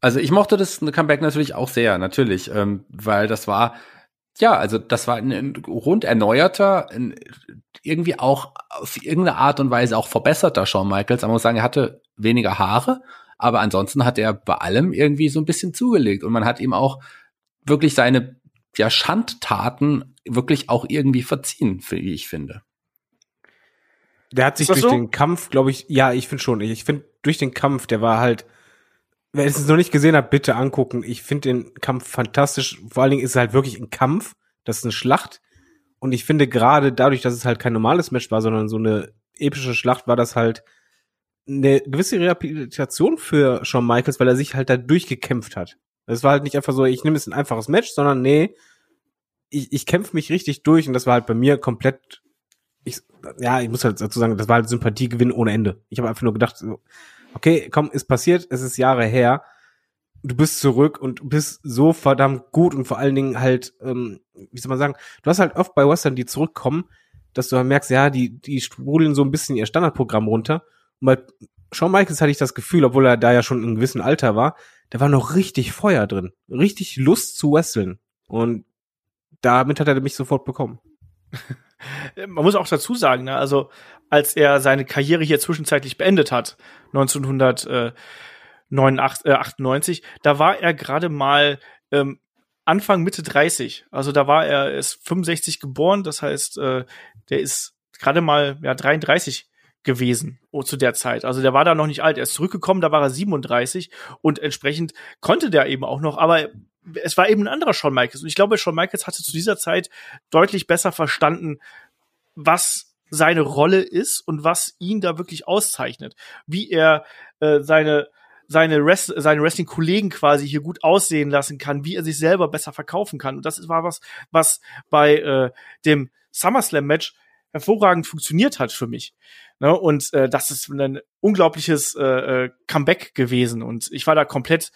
Also ich mochte das Comeback natürlich auch sehr, natürlich, ähm, weil das war, ja, also das war ein, ein rund erneuerter, ein, irgendwie auch auf irgendeine Art und Weise auch verbesserter Shawn Michaels. Man muss sagen, er hatte weniger Haare, aber ansonsten hat er bei allem irgendwie so ein bisschen zugelegt und man hat ihm auch wirklich seine ja, Schandtaten wirklich auch irgendwie verziehen, wie ich finde. Der hat sich durch so? den Kampf, glaube ich, ja, ich finde schon. Ich finde durch den Kampf, der war halt, wer es noch nicht gesehen hat, bitte angucken. Ich finde den Kampf fantastisch. Vor allen Dingen ist es halt wirklich ein Kampf. Das ist eine Schlacht. Und ich finde gerade dadurch, dass es halt kein normales Match war, sondern so eine epische Schlacht, war das halt eine gewisse Rehabilitation für Shawn Michaels, weil er sich halt da durchgekämpft hat. Es war halt nicht einfach so, ich nehme jetzt ein einfaches Match, sondern nee, ich, ich kämpfe mich richtig durch und das war halt bei mir komplett ich, ja, ich muss halt dazu sagen, das war halt Sympathiegewinn ohne Ende. Ich habe einfach nur gedacht, okay, komm, ist passiert, es ist Jahre her. du bist zurück und bist so verdammt gut und vor allen Dingen halt, ähm, wie soll man sagen, du hast halt oft bei Western, die zurückkommen, dass du halt merkst, ja, die, die sprudeln so ein bisschen ihr Standardprogramm runter. Und bei Shawn Michaels hatte ich das Gefühl, obwohl er da ja schon in einem gewissen Alter war, da war noch richtig Feuer drin. Richtig Lust zu wresteln. Und damit hat er mich sofort bekommen. Man muss auch dazu sagen, ne, also als er seine Karriere hier zwischenzeitlich beendet hat, 1998, äh, da war er gerade mal ähm, Anfang Mitte 30. Also da war er ist 65 geboren, das heißt, äh, der ist gerade mal ja 33 gewesen oh, zu der Zeit. Also der war da noch nicht alt. Er ist zurückgekommen, da war er 37 und entsprechend konnte der eben auch noch, aber es war eben ein anderer Shawn Michaels. Und ich glaube, Shawn Michaels hatte zu dieser Zeit deutlich besser verstanden, was seine Rolle ist und was ihn da wirklich auszeichnet. Wie er äh, seine seine, Rest seine Wrestling-Kollegen quasi hier gut aussehen lassen kann, wie er sich selber besser verkaufen kann. Und das war was, was bei äh, dem SummerSlam-Match hervorragend funktioniert hat für mich. Ne? Und äh, das ist ein unglaubliches äh, äh Comeback gewesen. Und ich war da komplett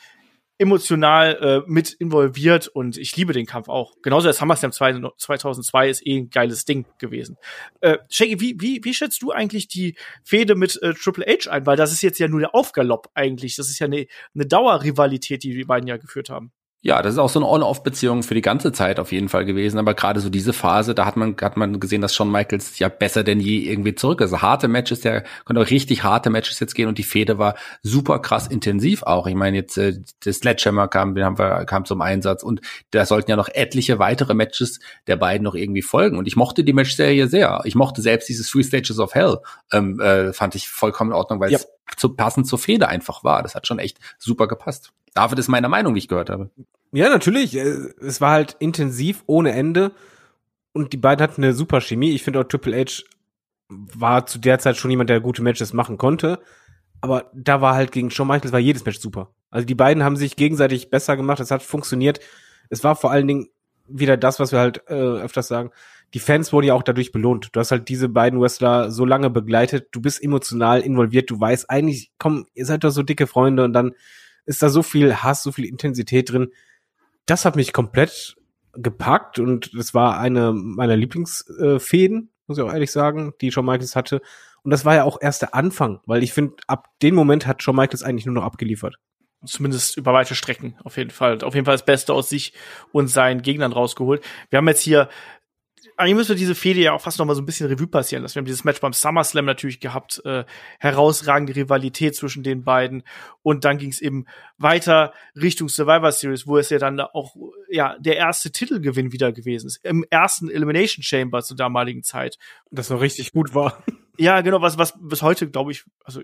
emotional äh, mit involviert und ich liebe den Kampf auch. Genauso als SummerSlam 2002 ist eh ein geiles Ding gewesen. Äh, Shaggy, wie, wie, wie schätzt du eigentlich die Fehde mit äh, Triple H ein? Weil das ist jetzt ja nur der Aufgalopp eigentlich. Das ist ja eine, eine Dauerrivalität, die die beiden ja geführt haben. Ja, das ist auch so eine On-Off-Beziehung für die ganze Zeit auf jeden Fall gewesen. Aber gerade so diese Phase, da hat man, hat man gesehen, dass Shawn Michaels ja besser denn je irgendwie zurück ist. Harte Matches, der konnte auch richtig harte Matches jetzt gehen und die Fehde war super krass intensiv auch. Ich meine, jetzt äh, das Sledgehammer kam, den haben wir, kam zum Einsatz und da sollten ja noch etliche weitere Matches der beiden noch irgendwie folgen. Und ich mochte die Matchserie sehr. Ich mochte selbst dieses Three Stages of Hell, ähm, äh, fand ich vollkommen in Ordnung, weil ja. es zu passend zur Fehde einfach war. Das hat schon echt super gepasst. David ist meiner Meinung, wie ich gehört habe. Ja, natürlich. Äh, es war halt intensiv, ohne Ende. Und die beiden hatten eine super Chemie. Ich finde auch Triple H war zu der Zeit schon jemand, der gute Matches machen konnte. Aber da war halt gegen Shawn Michaels war jedes Match super. Also die beiden haben sich gegenseitig besser gemacht. Es hat funktioniert. Es war vor allen Dingen wieder das, was wir halt äh, öfters sagen. Die Fans wurden ja auch dadurch belohnt. Du hast halt diese beiden Wrestler so lange begleitet. Du bist emotional involviert. Du weißt eigentlich, komm, ihr seid doch so dicke Freunde und dann ist da so viel Hass, so viel Intensität drin. Das hat mich komplett gepackt und das war eine meiner Lieblingsfäden, muss ich auch ehrlich sagen, die Shawn Michaels hatte. Und das war ja auch erst der Anfang, weil ich finde, ab dem Moment hat Shawn Michaels eigentlich nur noch abgeliefert. Zumindest über weite Strecken, auf jeden Fall. Auf jeden Fall das Beste aus sich und seinen Gegnern rausgeholt. Wir haben jetzt hier eigentlich müssen wir diese Fehde ja auch fast noch mal so ein bisschen Revue passieren lassen. Wir haben dieses Match beim SummerSlam natürlich gehabt, äh, herausragende Rivalität zwischen den beiden. Und dann ging es eben weiter Richtung Survivor Series, wo es ja dann auch ja der erste Titelgewinn wieder gewesen ist. Im ersten Elimination Chamber zur damaligen Zeit. Das noch richtig gut war. Ja, genau, was, was bis heute, glaube ich, also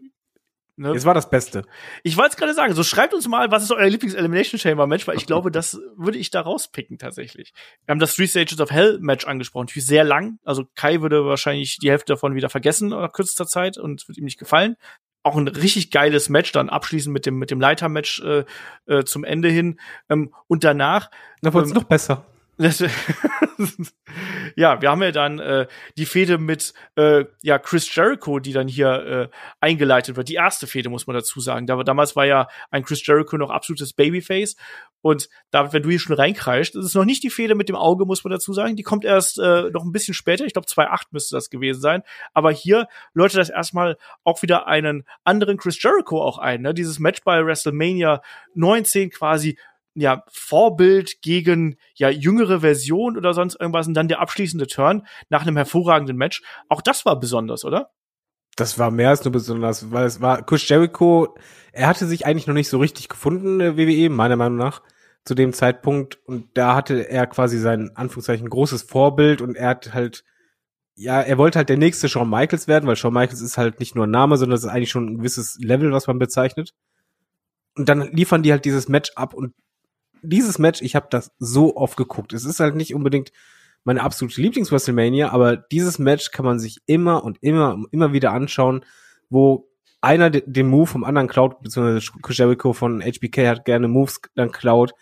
Ne? Es war das Beste. Ich wollte es gerade sagen, so schreibt uns mal, was ist euer Lieblings-Elimination Chamber Match, weil ich glaube, das würde ich da rauspicken tatsächlich. Wir haben das Three Stages of Hell Match angesprochen, natürlich sehr lang. Also Kai würde wahrscheinlich die Hälfte davon wieder vergessen nach kürzester Zeit und es wird ihm nicht gefallen. Auch ein richtig geiles Match, dann abschließend mit dem mit dem Leiter-Match äh, äh, zum Ende hin ähm, und danach. Da wurde es ähm, noch besser. ja, wir haben ja dann äh, die Fehde mit äh, ja Chris Jericho, die dann hier äh, eingeleitet wird. Die erste Fehde muss man dazu sagen. Da, damals war ja ein Chris Jericho noch absolutes Babyface und da, wenn du hier schon reinkreist, das ist noch nicht die Fehde mit dem Auge, muss man dazu sagen. Die kommt erst äh, noch ein bisschen später. Ich glaube 2.8 müsste das gewesen sein. Aber hier läutet das erstmal auch wieder einen anderen Chris Jericho auch ein. Ne? Dieses Match bei WrestleMania 19 quasi ja, Vorbild gegen ja jüngere Version oder sonst irgendwas und dann der abschließende Turn nach einem hervorragenden Match. Auch das war besonders, oder? Das war mehr als nur besonders, weil es war Chris Jericho, er hatte sich eigentlich noch nicht so richtig gefunden, WWE, meiner Meinung nach, zu dem Zeitpunkt. Und da hatte er quasi sein, Anführungszeichen, großes Vorbild und er hat halt, ja, er wollte halt der nächste Shawn Michaels werden, weil Shawn Michaels ist halt nicht nur ein Name, sondern es ist eigentlich schon ein gewisses Level, was man bezeichnet. Und dann liefern die halt dieses Match ab und dieses Match, ich habe das so oft geguckt. Es ist halt nicht unbedingt meine absolute Lieblings-WrestleMania, aber dieses Match kann man sich immer und immer und immer wieder anschauen, wo einer den Move vom anderen klaut, beziehungsweise Jericho von HBK hat gerne Moves dann klaut.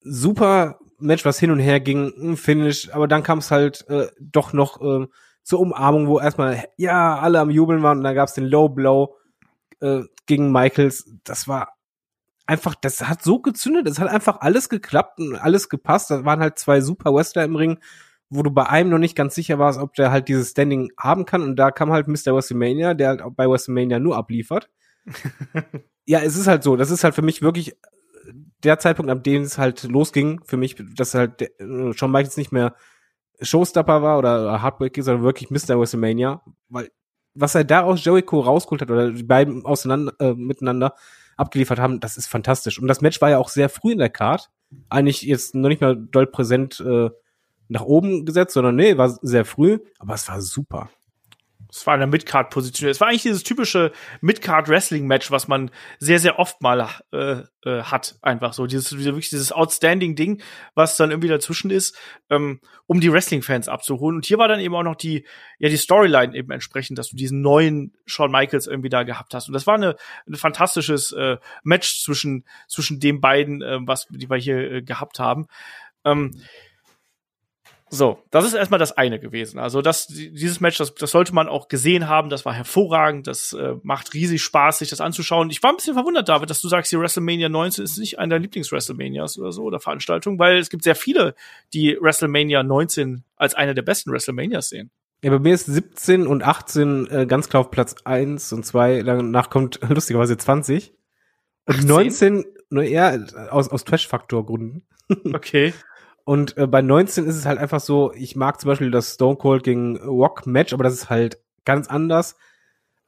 Super Match, was hin und her ging, ein Finish, aber dann kam es halt äh, doch noch äh, zur Umarmung, wo erstmal ja alle am Jubeln waren und dann gab es den Low Blow äh, gegen Michaels. Das war einfach, das hat so gezündet, es hat einfach alles geklappt und alles gepasst. Da waren halt zwei super Wrestler im Ring, wo du bei einem noch nicht ganz sicher warst, ob der halt dieses Standing haben kann. Und da kam halt Mr. WrestleMania, der halt bei WrestleMania nur abliefert. ja, es ist halt so. Das ist halt für mich wirklich der Zeitpunkt, ab dem es halt losging, für mich, dass halt der, äh, Shawn Michaels nicht mehr Showstopper war oder Heartbreak, sondern wirklich Mr. WrestleMania, weil was er da aus Jericho rausgeholt hat oder die beiden auseinander äh, miteinander abgeliefert haben, das ist fantastisch. Und das Match war ja auch sehr früh in der Card, eigentlich jetzt noch nicht mal doll präsent äh, nach oben gesetzt, sondern nee, war sehr früh, aber es war super. Es war eine Midcard-Position. Es war eigentlich dieses typische Midcard-Wrestling-Match, was man sehr, sehr oft mal äh, äh, hat. Einfach so. Dieses, wirklich dieses Outstanding-Ding, was dann irgendwie dazwischen ist, ähm, um die Wrestling-Fans abzuholen. Und hier war dann eben auch noch die, ja, die Storyline eben entsprechend, dass du diesen neuen Shawn Michaels irgendwie da gehabt hast. Und das war eine, ein fantastisches äh, Match zwischen, zwischen den beiden, äh, was die wir hier äh, gehabt haben. Ähm, so, das ist erstmal das eine gewesen. Also das, dieses Match, das, das sollte man auch gesehen haben. Das war hervorragend. Das äh, macht riesig Spaß, sich das anzuschauen. Ich war ein bisschen verwundert, David, dass du sagst, die WrestleMania 19 ist nicht einer der Lieblings-WrestleManias oder so oder Veranstaltungen, weil es gibt sehr viele, die WrestleMania 19 als eine der besten WrestleManias sehen. Ja, bei mir ist 17 und 18 äh, ganz klar auf Platz 1 und 2. Danach kommt lustigerweise 20. Und 18? 19 nur eher aus, aus Trash-Faktor-Gründen. Okay. Und äh, bei 19 ist es halt einfach so, ich mag zum Beispiel das Stone Cold gegen Rock Match, aber das ist halt ganz anders.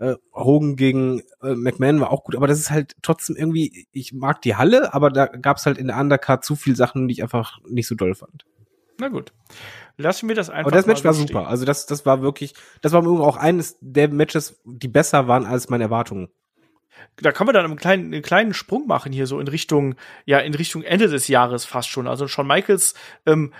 Äh, Hogan gegen äh, McMahon war auch gut, aber das ist halt trotzdem irgendwie, ich mag die Halle, aber da gab es halt in der Undercard zu viel Sachen, die ich einfach nicht so doll fand. Na gut. Lassen wir das einfach. Aber das Match war super. Also das, das war wirklich, das war auch eines der Matches, die besser waren als meine Erwartungen da kann man dann einen kleinen, einen kleinen Sprung machen hier so in Richtung, ja, in Richtung Ende des Jahres fast schon. Also Shawn Michaels ähm,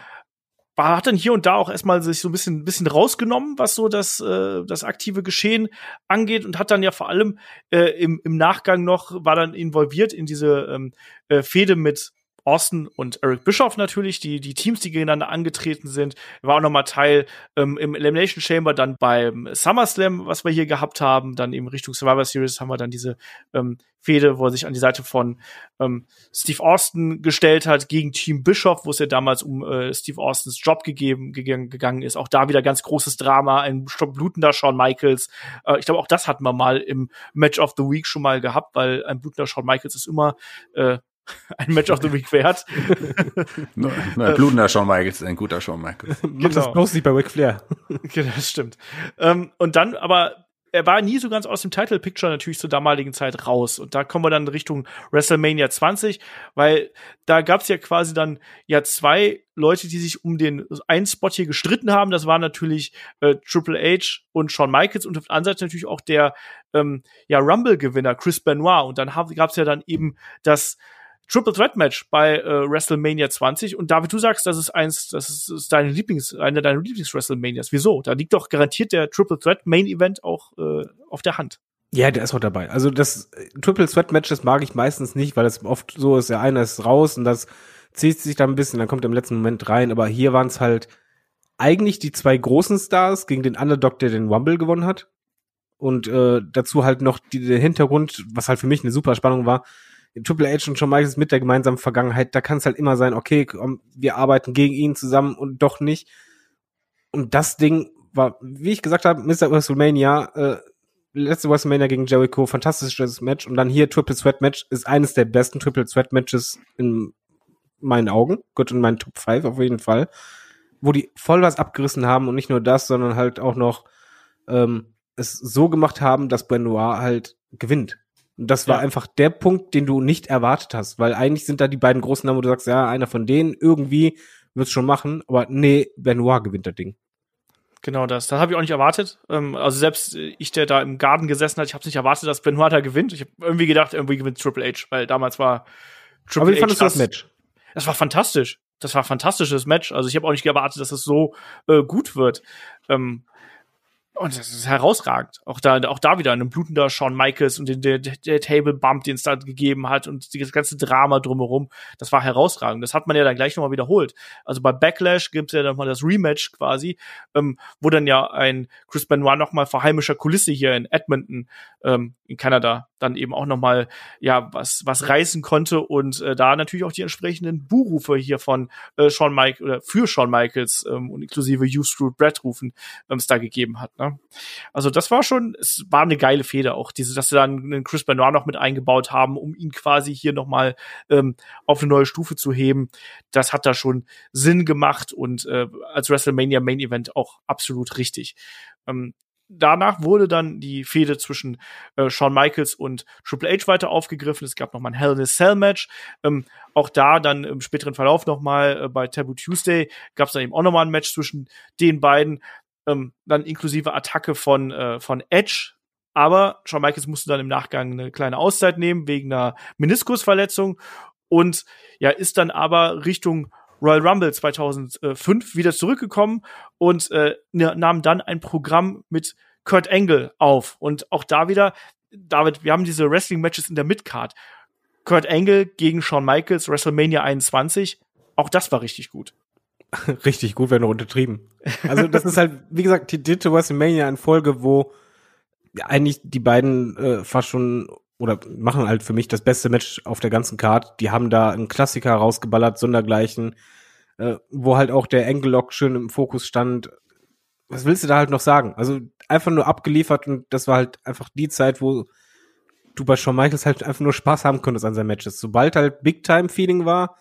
war, hat dann hier und da auch erstmal sich so ein bisschen, bisschen rausgenommen, was so das, äh, das aktive Geschehen angeht und hat dann ja vor allem äh, im, im Nachgang noch, war dann involviert in diese ähm, äh, Fehde mit Austin und Eric Bischoff natürlich, die, die Teams, die gegeneinander angetreten sind. War auch nochmal Teil ähm, im Elimination Chamber, dann beim SummerSlam, was wir hier gehabt haben. Dann eben Richtung Survivor Series haben wir dann diese ähm, Fehde, wo er sich an die Seite von ähm, Steve Austin gestellt hat gegen Team Bischoff, wo es ja damals um äh, Steve Austins Job gegeben, gegangen, gegangen ist. Auch da wieder ganz großes Drama, ein blutender Shawn Michaels. Äh, ich glaube, auch das hatten wir mal im Match of the Week schon mal gehabt, weil ein blutender Shawn Michaels ist immer äh, ein Match of the Week wert. nur, nur ein blutender Shawn Michaels, ein guter Shawn Michaels. Genau. Das bloß nicht bei Ric Flair. genau, das stimmt. Ähm, und dann aber er war nie so ganz aus dem Title Picture natürlich zur damaligen Zeit raus. Und da kommen wir dann Richtung WrestleMania 20, weil da gab es ja quasi dann ja zwei Leute, die sich um den einen Spot hier gestritten haben. Das waren natürlich äh, Triple H und Shawn Michaels und auf der anderen Seite natürlich auch der ähm, ja Rumble-Gewinner Chris Benoit. Und dann gab es ja dann eben das Triple Threat Match bei äh, WrestleMania 20 und David, du sagst, das ist eins, das ist, ist deine Lieblings, eine deiner Lieblings WrestleManias. Wieso? Da liegt doch garantiert der Triple Threat Main Event auch äh, auf der Hand. Ja, der ist auch dabei. Also das äh, Triple Threat Match, das mag ich meistens nicht, weil es oft so ist, der eine ist raus und das zieht sich dann ein bisschen, dann kommt er im letzten Moment rein, aber hier waren es halt eigentlich die zwei großen Stars gegen den Underdog, der den Rumble gewonnen hat. Und äh, dazu halt noch die, der Hintergrund, was halt für mich eine super Spannung war, Triple H und Shawn Michaels mit der gemeinsamen Vergangenheit, da kann es halt immer sein, okay, komm, wir arbeiten gegen ihn zusammen und doch nicht. Und das Ding war, wie ich gesagt habe, Mr. WrestleMania, äh, letzte WrestleMania gegen Jericho, fantastisches Match. Und dann hier Triple Sweat Match ist eines der besten Triple Sweat Matches in meinen Augen. Gut, in meinen Top 5 auf jeden Fall. Wo die voll was abgerissen haben und nicht nur das, sondern halt auch noch ähm, es so gemacht haben, dass Benoit halt gewinnt. Das war ja. einfach der Punkt, den du nicht erwartet hast, weil eigentlich sind da die beiden großen Namen, wo du sagst, ja, einer von denen irgendwie wird's schon machen, aber nee, Benoit gewinnt das Ding. Genau das. Das habe ich auch nicht erwartet. Ähm, also selbst ich, der da im Garten gesessen hat, ich habe nicht erwartet, dass Benoit da gewinnt. Ich habe irgendwie gedacht, irgendwie gewinnt Triple H, weil damals war Triple Aber wie fandest du das Match? Das war fantastisch. Das war ein fantastisches Match. Also ich habe auch nicht erwartet, dass es so äh, gut wird. Ähm, Und das ist herausragend. Auch da, auch da wieder ein blutender Shawn Michaels und den, der, der Table Bump, den es da gegeben hat und das ganze Drama drumherum. Das war herausragend. Das hat man ja dann gleich nochmal wiederholt. Also bei Backlash gibt es ja dann mal das Rematch quasi, ähm, wo dann ja ein Chris Benoit nochmal vor heimischer Kulisse hier in Edmonton, ähm, in Kanada, dann eben auch nochmal, ja, was, was reißen konnte und äh, da natürlich auch die entsprechenden Buhrufe hier von äh, Shawn Mike oder für Shawn Michaels ähm, und inklusive You Screwed Brad rufen, ähm, es da gegeben hat. Ne? Also das war schon, es war eine geile Feder auch, diese, dass sie dann einen Chris Benoit noch mit eingebaut haben, um ihn quasi hier nochmal ähm, auf eine neue Stufe zu heben. Das hat da schon Sinn gemacht und äh, als WrestleMania Main Event auch absolut richtig. Ähm, danach wurde dann die Fehde zwischen äh, Shawn Michaels und Triple H weiter aufgegriffen. Es gab noch mal ein Hell in a Cell Match. Ähm, auch da dann im späteren Verlauf noch mal äh, bei Taboo Tuesday gab es dann eben auch noch mal ein Match zwischen den beiden ähm, dann inklusive Attacke von, äh, von Edge. Aber Shawn Michaels musste dann im Nachgang eine kleine Auszeit nehmen wegen einer Meniskusverletzung und ja, ist dann aber Richtung Royal Rumble 2005 wieder zurückgekommen und äh, nahm dann ein Programm mit Kurt Angle auf. Und auch da wieder, David, wir haben diese Wrestling-Matches in der Midcard. Kurt Angle gegen Shawn Michaels, WrestleMania 21. Auch das war richtig gut. richtig gut, wenn nur untertrieben. Also das ist halt, wie gesagt, die dritte WrestleMania in Folge, wo eigentlich die beiden äh, fast schon oder machen halt für mich das beste Match auf der ganzen Card. Die haben da einen Klassiker rausgeballert, sondergleichen, äh, wo halt auch der Angle-Lock schön im Fokus stand. Was willst du da halt noch sagen? Also einfach nur abgeliefert und das war halt einfach die Zeit, wo du bei Shawn Michaels halt einfach nur Spaß haben konntest an seinen Matches. Sobald halt Big-Time-Feeling war,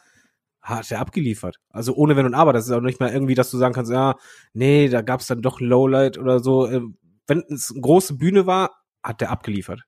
hat er abgeliefert. Also ohne Wenn und Aber. Das ist auch nicht mal irgendwie, dass du sagen kannst, ja, nee, da gab es dann doch Lowlight oder so. Ähm, wenn es eine große Bühne war, hat er abgeliefert.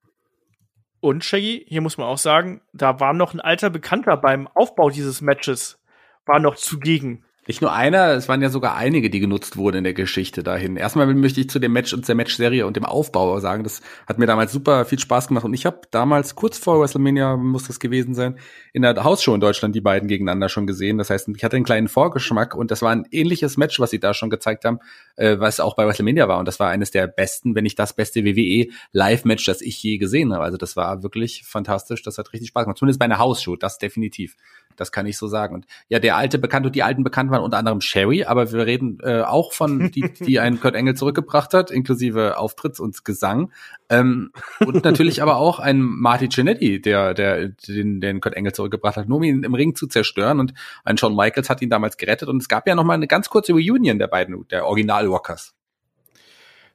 Und Shaggy, hier muss man auch sagen, da war noch ein alter Bekannter beim Aufbau dieses Matches, war noch zugegen. Nicht nur einer, es waren ja sogar einige, die genutzt wurden in der Geschichte dahin. Erstmal möchte ich zu dem Match und der Matchserie und dem Aufbau sagen, das hat mir damals super viel Spaß gemacht und ich habe damals kurz vor WrestleMania muss das gewesen sein, in der Hausshow in Deutschland die beiden gegeneinander schon gesehen. Das heißt, ich hatte einen kleinen Vorgeschmack und das war ein ähnliches Match, was sie da schon gezeigt haben, äh, was auch bei WrestleMania war und das war eines der besten, wenn nicht das beste WWE Live Match, das ich je gesehen habe. Also das war wirklich fantastisch, das hat richtig Spaß gemacht. Zumindest bei einer Hausshow, das definitiv. Das kann ich so sagen. Und ja, der alte Bekannte und die alten Bekannten waren unter anderem Sherry, aber wir reden äh, auch von die, die einen Kurt Engel zurückgebracht hat, inklusive Auftritts und Gesang. Ähm, und natürlich aber auch ein Marty Cinetti, der, der den, den Kurt Engel zurückgebracht hat, nur um ihn im Ring zu zerstören. Und ein Shawn Michaels hat ihn damals gerettet. Und es gab ja noch mal eine ganz kurze Reunion der beiden, der Original-Rockers.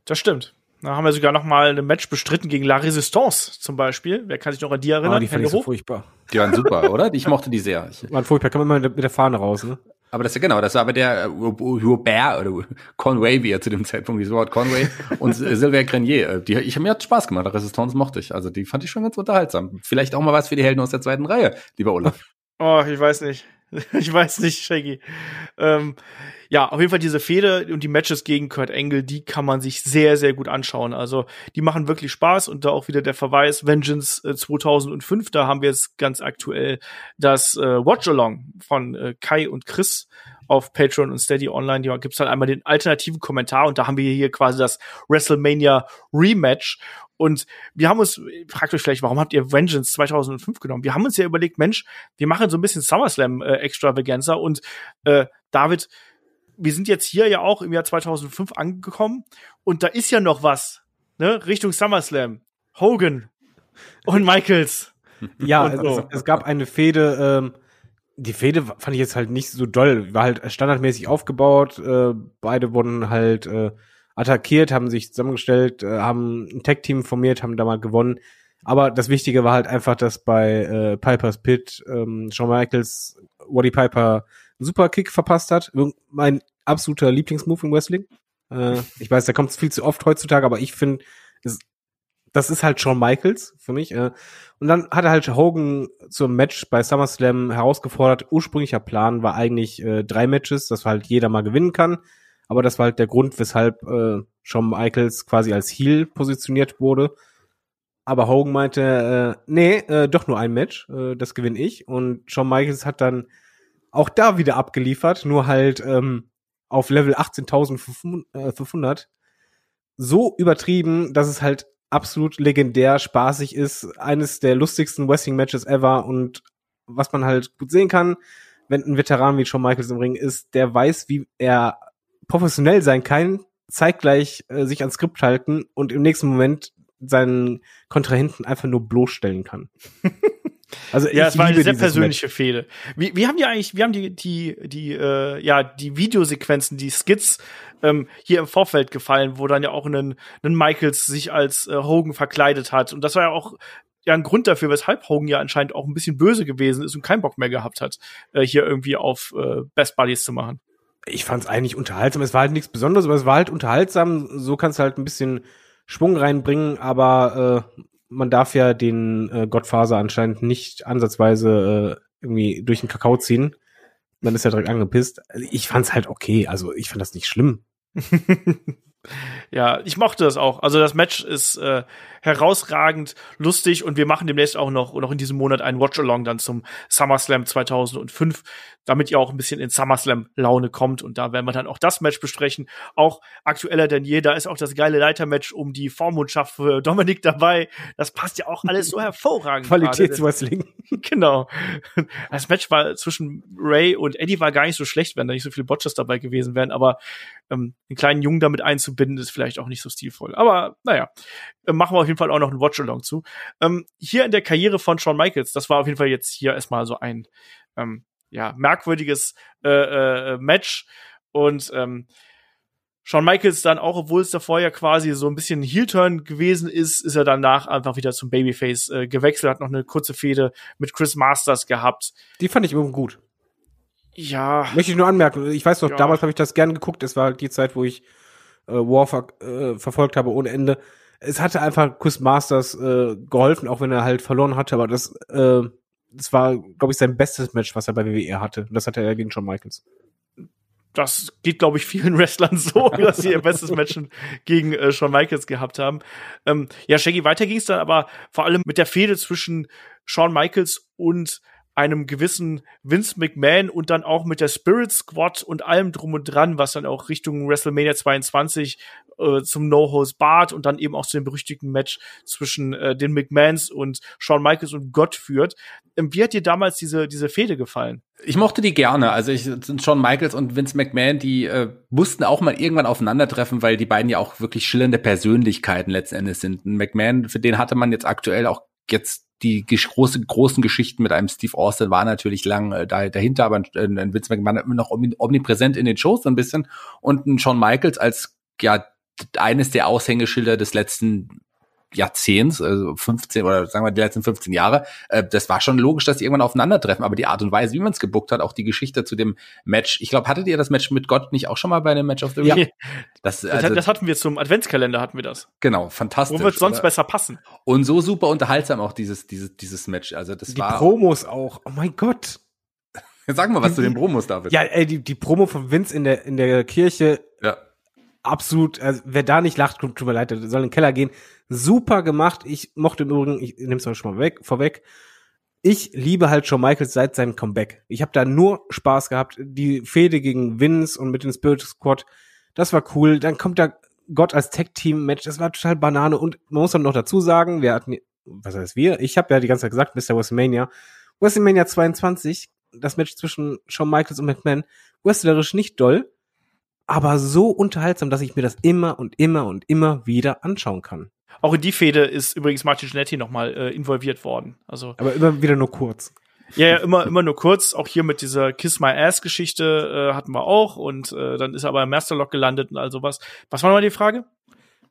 Das stimmt. Da haben wir sogar noch mal ein Match bestritten gegen La Resistance zum Beispiel. Wer kann sich noch an die erinnern? Oh, die fand ich so furchtbar. Die waren super, oder? Ich mochte die sehr. Ich, waren furchtbar, kann man immer mit der Fahne raus, ne? Aber das ist ja genau, das war aber der Robert oder Conway, wie er zu dem Zeitpunkt hieß, Wort Conway und Sylvain Grenier. Die, ich, mir hat Spaß gemacht, Resistance mochte ich. Also die fand ich schon ganz unterhaltsam. Vielleicht auch mal was für die Helden aus der zweiten Reihe, lieber Olaf. Oh, ich weiß nicht. Ich weiß nicht, Shaggy. Ähm, ja, auf jeden Fall diese Fehde und die Matches gegen Kurt Angle, die kann man sich sehr, sehr gut anschauen. Also die machen wirklich Spaß und da auch wieder der Verweis Vengeance äh, 2005. Da haben wir jetzt ganz aktuell das äh, Watch-Along von äh, Kai und Chris auf Patreon und Steady Online. Da gibt's dann einmal den alternativen Kommentar und da haben wir hier quasi das WrestleMania Rematch. Und wir haben uns, fragt euch vielleicht, warum habt ihr Vengeance 2005 genommen? Wir haben uns ja überlegt, Mensch, wir machen so ein bisschen SummerSlam äh, Extravaganza und äh, David, wir sind jetzt hier ja auch im Jahr 2005 angekommen und da ist ja noch was, ne, Richtung SummerSlam. Hogan und Michaels. Ja, und so. es, es, gab eine Fehde, ähm, die Fehde fand ich jetzt halt nicht so doll, war halt standardmäßig aufgebaut, äh, beide wurden halt äh, attackiert, haben sich zusammengestellt, äh, haben ein Tag-Team formiert, haben da mal gewonnen. Aber das Wichtige war halt einfach, dass bei äh, Piper's Pit ähm, Shawn Michaels Waddy Piper Superkick verpasst hat. Mein absoluter Lieblingsmove im Wrestling. Äh, ich weiß, der kommt viel zu oft heutzutage, aber ich finde, das ist halt Shawn Michaels für mich. Äh. Und dann hat er halt Hogan zum Match bei SummerSlam herausgefordert. Ursprünglicher Plan war eigentlich äh, drei Matches, dass halt jeder mal gewinnen kann. Aber das war halt der Grund, weshalb äh, Shawn Michaels quasi als Heel positioniert wurde. Aber Hogan meinte, äh, nee, äh, doch nur ein Match, äh, das gewinne ich. Und Shawn Michaels hat dann auch da wieder abgeliefert, nur halt ähm, auf Level 18.500. so übertrieben, dass es halt absolut legendär spaßig ist. Eines der lustigsten Wrestling-Matches ever und was man halt gut sehen kann, wenn ein Veteran wie Shawn Michaels im Ring ist, der weiß, wie er professionell sein kann, zeitgleich äh, sich ans Skript halten und im nächsten Moment seinen Kontrahenten einfach nur bloßstellen kann. Also ja, es war eine sehr persönliche Fehde. Wie, wie haben die eigentlich, wie haben die die die äh, ja die Videosequenzen, die Skits ähm, hier im Vorfeld gefallen, wo dann ja auch ein, ein Michaels sich als äh, Hogan verkleidet hat und das war ja auch ja ein Grund dafür, weshalb Hogan ja anscheinend auch ein bisschen böse gewesen ist und keinen Bock mehr gehabt hat, äh, hier irgendwie auf äh, Best Buddies zu machen. Ich fand es eigentlich unterhaltsam. Es war halt nichts Besonderes, aber es war halt unterhaltsam. So kannst du halt ein bisschen Schwung reinbringen, aber äh, man darf ja den äh, Gottfaser anscheinend nicht ansatzweise äh, irgendwie durch den Kakao ziehen. Dann ist er direkt angepisst. Ich fand's halt okay. Also ich fand das nicht schlimm. ja, ich mochte das auch. Also das Match ist äh, herausragend lustig und wir machen demnächst auch noch, noch in diesem Monat einen Watch-Along dann zum SummerSlam 2005, damit ihr auch ein bisschen in SummerSlam-Laune kommt und da werden wir dann auch das Match besprechen. Auch aktueller denn je, da ist auch das geile Leitermatch um die Vormundschaft für Dominik dabei. Das passt ja auch alles so hervorragend. Qualitätswrestling. genau. Das Match war zwischen Ray und Eddie war gar nicht so schlecht, wenn da nicht so viele Botches dabei gewesen wären, aber ähm, einen kleinen Jungen damit einzubinden, ist vielleicht auch nicht so stilvoll. Aber naja, äh, machen wir auf jeden Fall auch noch ein Watch-Along zu. Ähm, hier in der Karriere von Shawn Michaels, das war auf jeden Fall jetzt hier erstmal so ein ähm, ja, merkwürdiges äh, äh, Match. Und ähm, Shawn Michaels dann auch, obwohl es davor ja quasi so ein bisschen Heel-Turn gewesen ist, ist er danach einfach wieder zum Babyface äh, gewechselt, hat noch eine kurze Fehde mit Chris Masters gehabt. Die fand ich übrigens gut. Ja. Möchte ich nur anmerken. Ich weiß noch, ja. damals habe ich das gern geguckt. Es war die Zeit, wo ich äh, War ver äh, verfolgt habe ohne Ende es hatte einfach Chris Masters äh, geholfen, auch wenn er halt verloren hatte, aber das, äh, das war, glaube ich, sein bestes Match, was er bei WWE hatte. Und das hatte er gegen Shawn Michaels. Das geht, glaube ich, vielen Wrestlern so, dass sie ihr bestes Match gegen äh, Shawn Michaels gehabt haben. Ähm, ja, Shaggy, weiter ging es dann aber vor allem mit der Fehde zwischen Shawn Michaels und einem gewissen Vince McMahon und dann auch mit der Spirit Squad und allem drum und dran, was dann auch Richtung WrestleMania 22 äh, zum No-Hose Bart und dann eben auch zu dem berüchtigten Match zwischen äh, den McMahons und Shawn Michaels und Gott führt. Ähm, wie hat dir damals diese, diese Fehde gefallen? Ich mochte die gerne. Also ich Shawn Michaels und Vince McMahon, die äh, mussten auch mal irgendwann aufeinandertreffen, weil die beiden ja auch wirklich schillernde Persönlichkeiten letzten Endes sind. McMahon, für den hatte man jetzt aktuell auch jetzt die große, großen Geschichten mit einem Steve Austin war natürlich lang äh, da, dahinter, aber ein, ein Vince McMahon noch omnipräsent in den Shows so ein bisschen. Und ein Shawn Michaels als ja eines der Aushängeschilder des letzten Jahrzehnts, also 15 oder sagen wir die letzten 15 Jahre, äh, das war schon logisch, dass die irgendwann aufeinandertreffen, aber die Art und Weise, wie man es gebuckt hat, auch die Geschichte zu dem Match. Ich glaube, hattet ihr das Match mit Gott nicht auch schon mal bei einem Match of the Week? Ja. Das, also, das hatten wir zum Adventskalender hatten wir das. Genau, fantastisch. Wo wird sonst oder? besser passen? Und so super unterhaltsam auch dieses dieses dieses Match. Also das die war Promos auch. Oh mein Gott. Sag mal was zu den Promos, David. Ja, ey, die, die Promo von Vince in der, in der Kirche. Ja absolut, also wer da nicht lacht, tut mir leid, der soll in den Keller gehen. Super gemacht. Ich mochte im Übrigen, ich nehme es schon mal weg, vorweg. Ich liebe halt Shawn Michaels seit seinem Comeback. Ich habe da nur Spaß gehabt. Die Fehde gegen Vince und mit dem Spirit Squad, das war cool. Dann kommt da Gott als Tag-Team-Match, das war total Banane. Und man muss dann noch dazu sagen, wir hatten, was heißt wir? Ich habe ja die ganze Zeit gesagt, Mr. WrestleMania. WrestleMania 22, das Match zwischen Shawn Michaels und McMahon, wrestlerisch nicht doll, aber so unterhaltsam, dass ich mir das immer und immer und immer wieder anschauen kann. Auch in die Fehde ist übrigens Martin Giannetti nochmal äh, involviert worden. Also aber immer wieder nur kurz. Ja, ja, immer, immer nur kurz. Auch hier mit dieser Kiss My Ass Geschichte äh, hatten wir auch und äh, dann ist er aber im Masterlock gelandet und all sowas. Was war nochmal die Frage?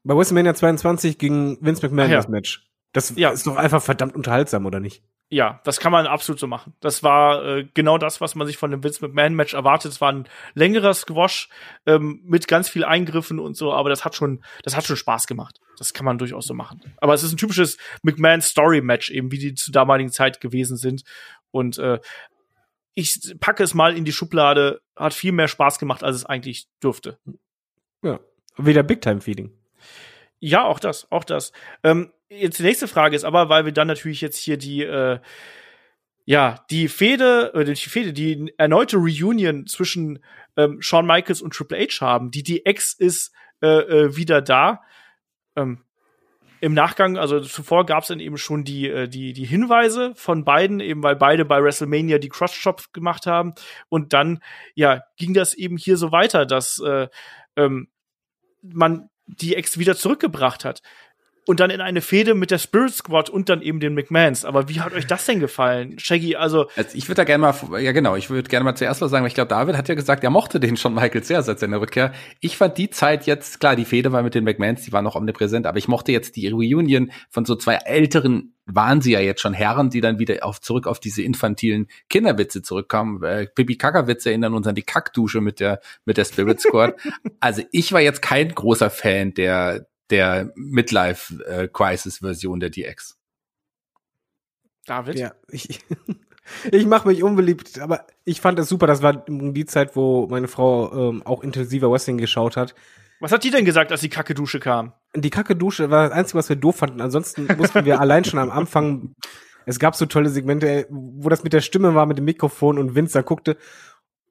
Bei WrestleMania 22 gegen Vince McMahon ja. das Match. Das ja. ist doch einfach verdammt unterhaltsam, oder nicht? Ja, das kann man absolut so machen. Das war äh, genau das, was man sich von dem Vince McMahon-Match erwartet. Es war ein längerer Squash ähm, mit ganz viel Eingriffen und so, aber das hat schon, das hat schon Spaß gemacht. Das kann man durchaus so machen. Aber es ist ein typisches McMahon-Story-Match, eben wie die zur damaligen Zeit gewesen sind. Und äh, ich packe es mal in die Schublade, hat viel mehr Spaß gemacht, als es eigentlich dürfte. Ja, wieder Big-Time-Feeling. Ja, auch das, auch das. Ähm, jetzt die nächste Frage ist aber, weil wir dann natürlich jetzt hier die, äh, ja, die Fehde, äh, die Fehde, die erneute Reunion zwischen ähm, Shawn Michaels und Triple H haben, die Ex ist äh, äh, wieder da. Ähm, im Nachgang, also zuvor gab es dann eben schon die, äh, die, die Hinweise von beiden, eben weil beide bei WrestleMania die Cross-Shops gemacht haben. Und dann, ja, ging das eben hier so weiter, dass äh, ähm, man die Ex wieder zurückgebracht hat und dann in eine Fehde mit der Spirit Squad und dann eben den McMahons. Aber wie hat euch das denn gefallen, Shaggy? Also, also ich würde da gerne mal, ja genau, ich würde gerne mal zuerst was sagen, weil ich glaube, David hat ja gesagt, er mochte den schon Michael sehr seit seiner Rückkehr. Ich fand die Zeit jetzt, klar, die Fehde war mit den McMahons, die war noch omnipräsent, aber ich mochte jetzt die Reunion von so zwei älteren waren sie ja jetzt schon Herren, die dann wieder auf zurück auf diese infantilen Kinderwitze zurückkamen. Äh, Pipi Kackerwitze erinnern uns an die Kackdusche mit der mit der Spirit Squad. also ich war jetzt kein großer Fan der der Midlife-Crisis-Version der DX. David? Ja, ich, ich mache mich unbeliebt, aber ich fand es super. Das war die Zeit, wo meine Frau ähm, auch intensiver Wrestling geschaut hat. Was hat die denn gesagt, als die Kacke-Dusche kam? Die Kacke-Dusche war das Einzige, was wir doof fanden. Ansonsten mussten wir allein schon am Anfang, es gab so tolle Segmente, wo das mit der Stimme war, mit dem Mikrofon und Vince da guckte.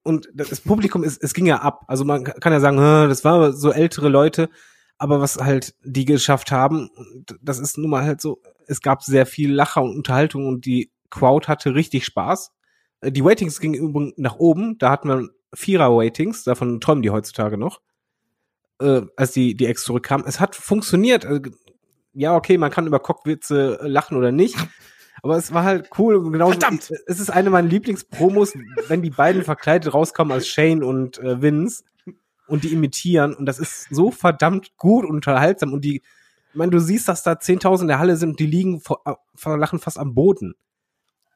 Und das Publikum, es, es ging ja ab. Also man kann ja sagen, das waren so ältere Leute. Aber was halt die geschafft haben, das ist nun mal halt so, es gab sehr viel Lacher und Unterhaltung und die Crowd hatte richtig Spaß. Äh, die Waitings gingen übrigens nach oben, da hatten wir Vierer-Waitings, davon träumen die heutzutage noch, äh, als die, die Ex zurückkam. Es hat funktioniert. Also, ja, okay, man kann über Cockwitze lachen oder nicht. Aber es war halt cool. Genau, Verdammt. Es ist eine meiner Lieblingspromos, wenn die beiden verkleidet rauskommen als Shane und äh, Vince und die imitieren und das ist so verdammt gut und unterhaltsam und die, ich meine, du siehst, dass da 10.000 in der Halle sind und die liegen vor, vor Lachen fast am Boden.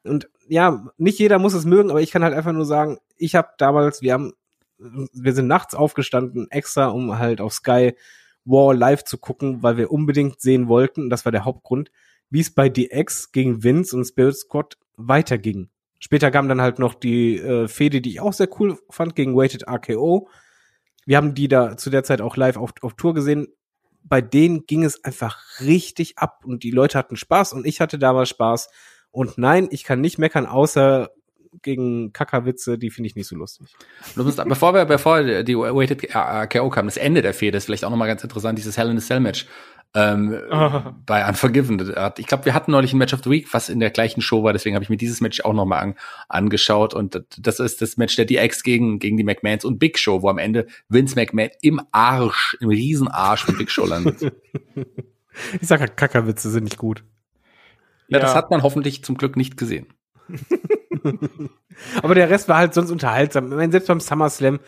Und ja, nicht jeder muss es mögen, aber ich kann halt einfach nur sagen, ich habe damals, wir haben, wir sind nachts aufgestanden, extra, um halt auf Sky War live zu gucken, weil wir unbedingt sehen wollten, das war der Hauptgrund, wie es bei DX gegen Vince und Spirit Squad weiterging. Später kam dann halt noch die äh, Fehde, die ich auch sehr cool fand, gegen Weighted RKO wir haben die da zu der Zeit auch live auf, auf Tour gesehen. Bei denen ging es einfach richtig ab und die Leute hatten Spaß und ich hatte damals Spaß. Und nein, ich kann nicht meckern, außer gegen Kackerwitze, die finde ich nicht so lustig. Bevor wir, bevor die Weighted KO kam, das Ende der Fehde ist vielleicht auch nochmal ganz interessant, dieses Hell in a Cell Match ähm, oh. bei Unforgiven. Ich glaube, wir hatten neulich ein Match of the Week, was in der gleichen Show war, deswegen habe ich mir dieses Match auch nochmal an, angeschaut und das ist das Match der DX gegen, gegen die McMahons und Big Show, wo am Ende Vince McMahon im Arsch, im Riesenarsch von Big Show landet. ich sag halt, Kackerwitze sind nicht gut. Ja, ja, das hat man hoffentlich zum Glück nicht gesehen. Aber der Rest war halt sonst unterhaltsam. Ich meine, selbst beim SummerSlam,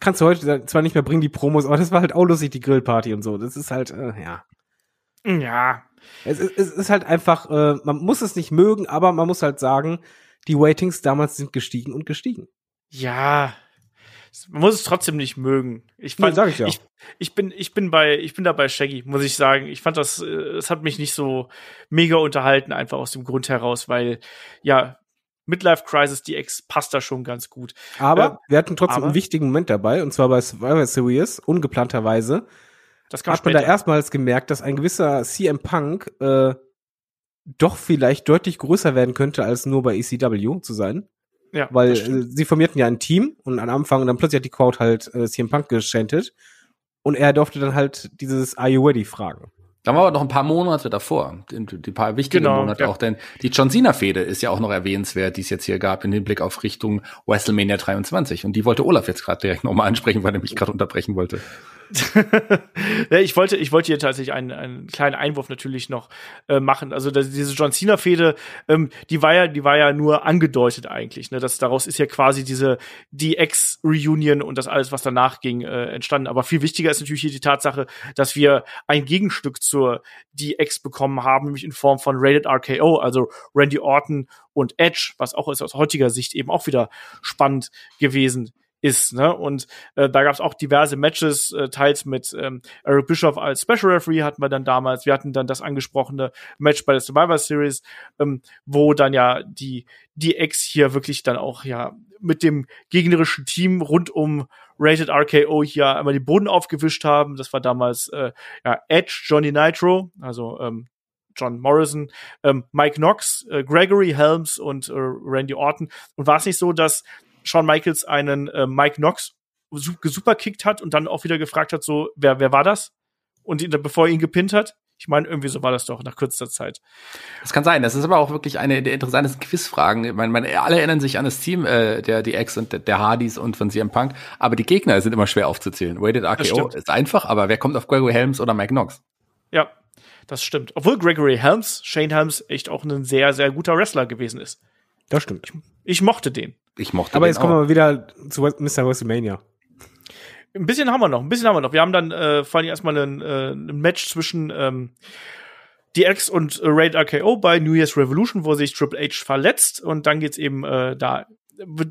kannst du heute zwar nicht mehr bringen, die Promos, aber das war halt auch lustig, die Grillparty und so. Das ist halt, äh, ja. Ja. Es, es, es ist halt einfach, äh, man muss es nicht mögen, aber man muss halt sagen, die Waitings damals sind gestiegen und gestiegen. Ja. Man muss es trotzdem nicht mögen. Ich fand, nee, ich, ja. ich, ich bin, ich bin bei, ich bin da bei Shaggy, muss ich sagen. Ich fand das, äh, es hat mich nicht so mega unterhalten, einfach aus dem Grund heraus, weil, ja, Midlife Crisis DX passt da schon ganz gut. Aber äh, wir hatten trotzdem aber, einen wichtigen Moment dabei, und zwar bei Survivor Series, ungeplanterweise. Das kam hat später. man da erstmals gemerkt, dass ein gewisser CM Punk äh, doch vielleicht deutlich größer werden könnte, als nur bei ECW zu sein. Ja, Weil äh, sie formierten ja ein Team und am Anfang und dann plötzlich hat die Crowd halt äh, CM Punk geschantet und er durfte dann halt dieses Are you ready fragen. Da war aber noch ein paar Monate davor, die, paar wichtige genau, Monate ja. auch, denn die John Cena-Fehde ist ja auch noch erwähnenswert, die es jetzt hier gab, in Hinblick auf Richtung WrestleMania 23. Und die wollte Olaf jetzt gerade direkt nochmal ansprechen, weil er mich gerade unterbrechen wollte. ich wollte, ich wollte hier tatsächlich einen, einen kleinen Einwurf natürlich noch äh, machen. Also das, diese John Cena Fehde, ähm, die war ja, die war ja nur angedeutet eigentlich. Ne, das daraus ist ja quasi diese die Ex Reunion und das alles, was danach ging, äh, entstanden. Aber viel wichtiger ist natürlich hier die Tatsache, dass wir ein Gegenstück zur die Ex bekommen haben, nämlich in Form von Rated RKO, also Randy Orton und Edge, was auch aus heutiger Sicht eben auch wieder spannend gewesen ist. Ne? Und äh, da gab es auch diverse Matches, äh, teils mit ähm, Eric Bischoff als Special Referee hatten wir dann damals. Wir hatten dann das angesprochene Match bei der Survivor Series, ähm, wo dann ja die die Ex hier wirklich dann auch ja mit dem gegnerischen Team rund um Rated RKO hier einmal den Boden aufgewischt haben. Das war damals äh, ja, Edge, Johnny Nitro, also ähm, John Morrison, ähm, Mike Knox, äh, Gregory Helms und äh, Randy Orton. Und war es nicht so, dass Shawn Michaels einen äh, Mike Knox gesuperkickt hat und dann auch wieder gefragt hat, so, wer, wer war das? Und ihn, bevor er ihn gepinnt hat. Ich meine, irgendwie so war das doch nach kürzester Zeit. Das kann sein. Das ist aber auch wirklich eine der interessantesten Quizfragen. Ich meine, meine, alle erinnern sich an das Team äh, der die Ex und der Hardys und von CM Punk, aber die Gegner sind immer schwer aufzuzählen. Rated RKO ist einfach, aber wer kommt auf Gregory Helms oder Mike Knox? Ja, das stimmt. Obwohl Gregory Helms, Shane Helms, echt auch ein sehr, sehr guter Wrestler gewesen ist. Das stimmt. Ich, ich mochte den. Ich mochte Aber den jetzt kommen wir wieder zu Mr. WrestleMania. Ein bisschen haben wir noch, ein bisschen haben wir noch. Wir haben dann äh, vor allem erstmal ein, äh, ein Match zwischen ähm, DX und äh, Raid RKO bei New Year's Revolution, wo sich Triple H verletzt und dann geht's eben äh, da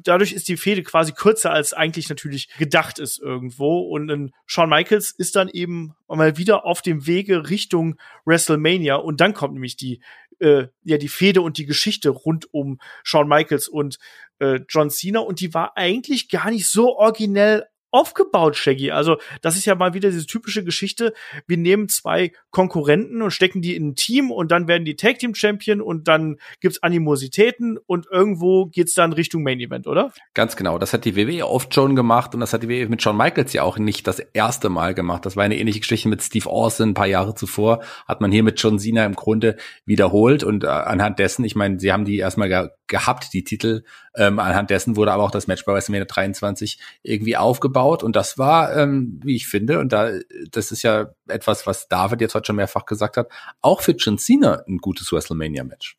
dadurch ist die Fehde quasi kürzer als eigentlich natürlich gedacht ist irgendwo und äh, Shawn Michaels ist dann eben mal wieder auf dem Wege Richtung WrestleMania und dann kommt nämlich die äh, ja die Fehde und die Geschichte rund um Shawn Michaels und äh, John Cena und die war eigentlich gar nicht so originell aufgebaut, Shaggy. Also, das ist ja mal wieder diese typische Geschichte. Wir nehmen zwei Konkurrenten und stecken die in ein Team und dann werden die Tag Team Champion und dann gibt's Animositäten und irgendwo geht's dann Richtung Main Event, oder? Ganz genau. Das hat die WWE oft schon gemacht und das hat die WWE mit Shawn Michaels ja auch nicht das erste Mal gemacht. Das war eine ähnliche Geschichte mit Steve Austin ein paar Jahre zuvor. Hat man hier mit John Cena im Grunde wiederholt und äh, anhand dessen, ich meine, sie haben die erstmal gehabt, die Titel. Ähm, anhand dessen wurde aber auch das Match bei WrestleMania 23 irgendwie aufgebaut und das war, ähm, wie ich finde, und da, das ist ja etwas, was David jetzt heute schon mehrfach gesagt hat, auch für John Cena ein gutes WrestleMania-Match.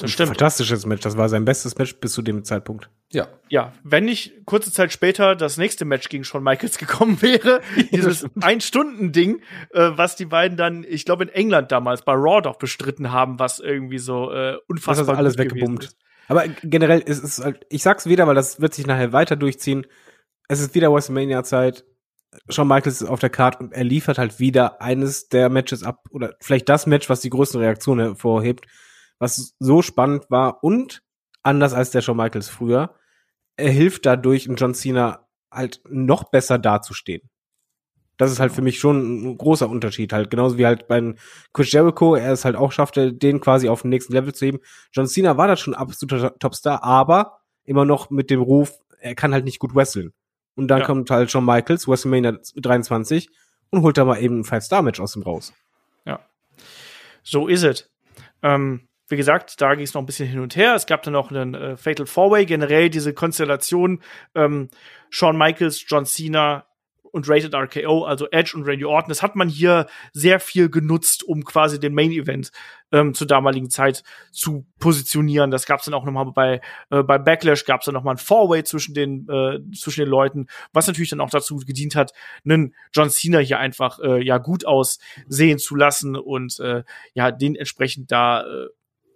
Das stimmt. Fantastisches Match. Das war sein bestes Match bis zu dem Zeitpunkt. Ja. Ja, wenn nicht kurze Zeit später das nächste Match gegen Shawn Michaels gekommen wäre, dieses Ein-Stunden-Ding, äh, was die beiden dann, ich glaube, in England damals bei Raw doch bestritten haben, was irgendwie so äh, unfassbar das ist alles weggebummt. Aber generell ist es halt, ich sag's wieder, weil das wird sich nachher weiter durchziehen es ist wieder WrestleMania-Zeit. Shawn Michaels ist auf der Karte und er liefert halt wieder eines der Matches ab oder vielleicht das Match, was die größte Reaktion hervorhebt, was so spannend war und anders als der Shawn Michaels früher, er hilft dadurch, in John Cena halt noch besser dazustehen. Das ist halt für mich schon ein großer Unterschied halt. Genauso wie halt bei Chris Jericho, er es halt auch schaffte, den quasi auf den nächsten Level zu heben. John Cena war da schon absoluter Topstar, aber immer noch mit dem Ruf, er kann halt nicht gut wresteln. Und dann ja. kommt halt Shawn Michaels, WrestleMania 23 und holt da mal eben ein Five-Star-Match aus dem raus. Ja. So ist es. Ähm, wie gesagt, da ging es noch ein bisschen hin und her. Es gab dann noch einen äh, Fatal Four-Way, generell diese Konstellation ähm, Shawn Michaels, John Cena, und Rated RKO, also Edge und Randy Orton. Das hat man hier sehr viel genutzt, um quasi den Main Event ähm, zur damaligen Zeit zu positionieren. Das gab es dann auch nochmal bei äh, bei Backlash gab es dann nochmal ein Four-Way zwischen den äh, zwischen den Leuten, was natürlich dann auch dazu gedient hat, einen John Cena hier einfach äh, ja gut aussehen zu lassen und äh, ja den entsprechend da äh,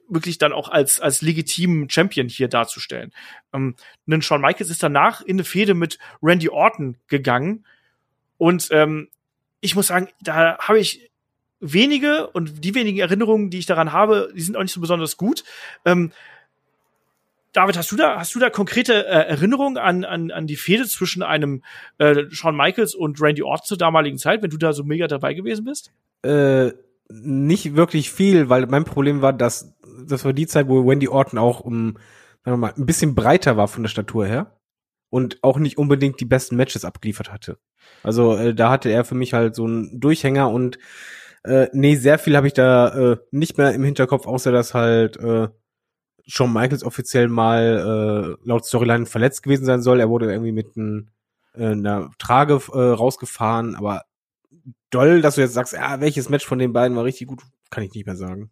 wirklich dann auch als, als legitimen Champion hier darzustellen. Ähm, denn Shawn Michaels ist danach in eine Fehde mit Randy Orton gegangen, und ähm, ich muss sagen, da habe ich wenige und die wenigen Erinnerungen, die ich daran habe, die sind auch nicht so besonders gut. Ähm, David, hast du da, hast du da konkrete äh, Erinnerungen an, an, an die Fehde zwischen einem äh, Shawn Michaels und Randy Orton zur damaligen Zeit, wenn du da so mega dabei gewesen bist? Äh, nicht wirklich viel, weil mein Problem war, dass das war die Zeit, wo Randy Orton auch um, sagen wir mal, ein bisschen breiter war von der Statur her und auch nicht unbedingt die besten Matches abgeliefert hatte. Also äh, da hatte er für mich halt so einen Durchhänger und äh, nee, sehr viel habe ich da äh, nicht mehr im Hinterkopf, außer dass halt äh, Shawn Michaels offiziell mal äh, laut Storyline verletzt gewesen sein soll. Er wurde irgendwie mit ein, äh, einer Trage äh, rausgefahren, aber doll, dass du jetzt sagst, ja, welches Match von den beiden war richtig gut, kann ich nicht mehr sagen.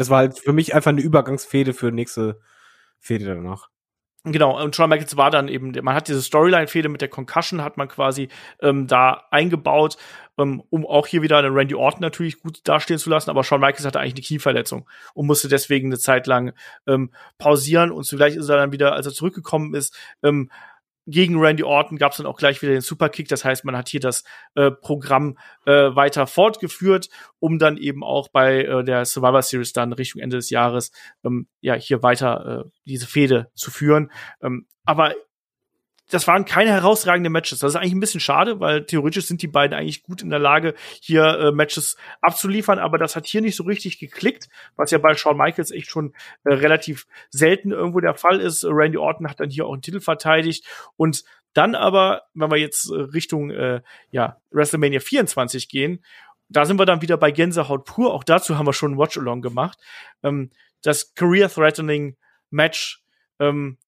Das war halt für mich einfach eine Übergangsfehde für nächste Fehde danach. Genau, und Shawn Michaels war dann eben, man hat diese Storyline-Fehde mit der Concussion, hat man quasi ähm, da eingebaut, ähm, um auch hier wieder einen Randy Orton natürlich gut dastehen zu lassen, aber Shawn Michaels hatte eigentlich eine Knieverletzung und musste deswegen eine Zeit lang ähm, pausieren und zugleich ist er dann wieder, als er zurückgekommen ist, ähm, gegen Randy Orton gab es dann auch gleich wieder den Superkick. Das heißt, man hat hier das äh, Programm äh, weiter fortgeführt, um dann eben auch bei äh, der Survivor Series dann Richtung Ende des Jahres ähm, ja hier weiter äh, diese Fehde zu führen. Ähm, aber das waren keine herausragenden Matches. Das ist eigentlich ein bisschen schade, weil theoretisch sind die beiden eigentlich gut in der Lage, hier äh, Matches abzuliefern, aber das hat hier nicht so richtig geklickt, was ja bei Shawn Michaels echt schon äh, relativ selten irgendwo der Fall ist. Randy Orton hat dann hier auch einen Titel verteidigt und Dann aber, wenn wir jetzt äh, Richtung äh, ja, WrestleMania 24 gehen, da sind wir dann wieder bei Gänsehaut pur. Auch dazu haben wir schon ein Watch-Along gemacht. Ähm, das Career-Threatening Match ähm,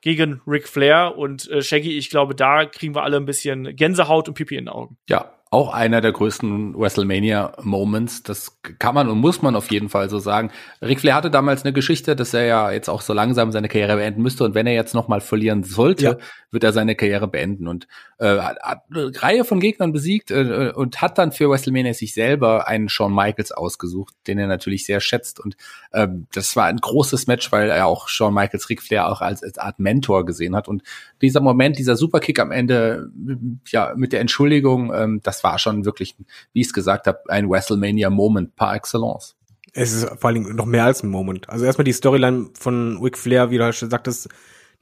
gegen Ric Flair und äh, Shaggy, ich glaube, da kriegen wir alle ein bisschen Gänsehaut und Pipi in den Augen. Ja, auch einer der größten WrestleMania-Moments. Das kann man und muss man auf jeden Fall so sagen. Ric Flair hatte damals eine Geschichte, dass er ja jetzt auch so langsam seine Karriere beenden müsste. Und wenn er jetzt noch mal verlieren sollte, ja. wird er seine Karriere beenden. Und äh, hat, eine Reihe von Gegnern besiegt äh, und hat dann für WrestleMania sich selber einen Shawn Michaels ausgesucht, den er natürlich sehr schätzt. Und äh, das war ein großes Match, weil er auch Shawn Michaels Ric Flair auch als, als Art Mentor gesehen hat. Und dieser Moment, dieser Superkick am Ende, ja, mit der Entschuldigung, ähm, das war schon wirklich, wie ich es gesagt habe, ein WrestleMania-Moment par excellence. Es ist vor allen Dingen noch mehr als ein Moment. Also erstmal die Storyline von Ric Flair, wie du schon sagtest,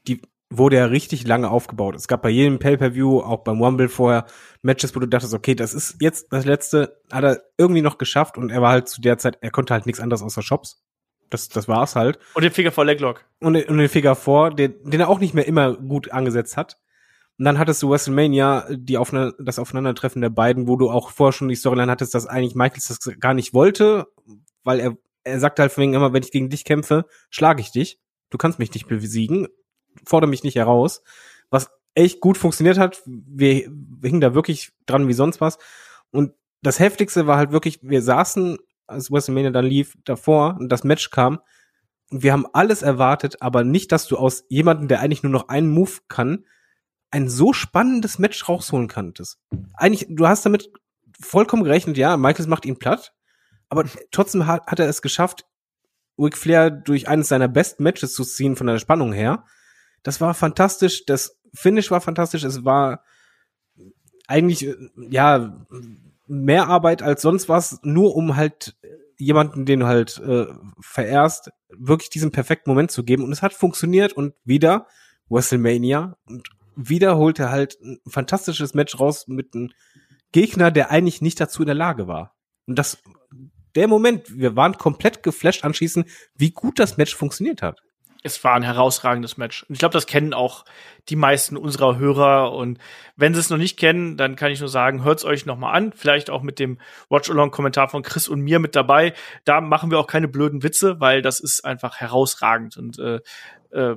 die wurde ja richtig lange aufgebaut. Es gab bei jedem Pay-Per-View, auch beim Rumble vorher, Matches, wo du dachtest, okay, das ist jetzt das letzte, hat er irgendwie noch geschafft und er war halt zu der Zeit, er konnte halt nichts anderes außer Shops. Das, das war's halt. Und den Finger vor Leglock. Und, und den Finger vor, den, den er auch nicht mehr immer gut angesetzt hat. Und dann hattest du WrestleMania, die aufne das Aufeinandertreffen der beiden, wo du auch vorher schon die Storyline hattest, dass eigentlich Michaels das gar nicht wollte, weil er, er sagt halt von wegen immer, wenn ich gegen dich kämpfe, schlage ich dich. Du kannst mich nicht besiegen, fordere mich nicht heraus. Was echt gut funktioniert hat. Wir, wir hingen da wirklich dran wie sonst was. Und das Heftigste war halt wirklich, wir saßen, als WrestleMania dann lief, davor und das Match kam. Und wir haben alles erwartet, aber nicht, dass du aus jemandem, der eigentlich nur noch einen Move kann, ein so spannendes Match rausholen kanntest. Eigentlich, du hast damit vollkommen gerechnet, ja, Michaels macht ihn platt, aber trotzdem hat, hat er es geschafft, Ric Flair durch eines seiner besten Matches zu ziehen von der Spannung her. Das war fantastisch, das Finish war fantastisch, es war eigentlich, ja, mehr Arbeit als sonst was, nur um halt jemanden, den du halt äh, verehrst, wirklich diesen perfekten Moment zu geben. Und es hat funktioniert und wieder WrestleMania und wieder holt er halt ein fantastisches Match raus mit einem Gegner, der eigentlich nicht dazu in der Lage war. Und das, der Moment, wir waren komplett geflasht anschließend, wie gut das Match funktioniert hat. Es war ein herausragendes Match. Und ich glaube, das kennen auch die meisten unserer Hörer. Und wenn sie es noch nicht kennen, dann kann ich nur sagen, hört's euch noch mal an. Vielleicht auch mit dem Watch-Along-Kommentar von Chris und mir mit dabei. Da machen wir auch keine blöden Witze, weil das ist einfach herausragend. Und äh, äh,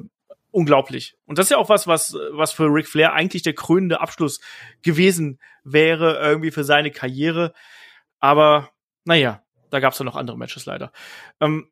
unglaublich. Und das ist ja auch was, was, was für Ric Flair eigentlich der krönende Abschluss gewesen wäre, irgendwie für seine Karriere. Aber naja, da gab es ja noch andere Matches leider. Ähm,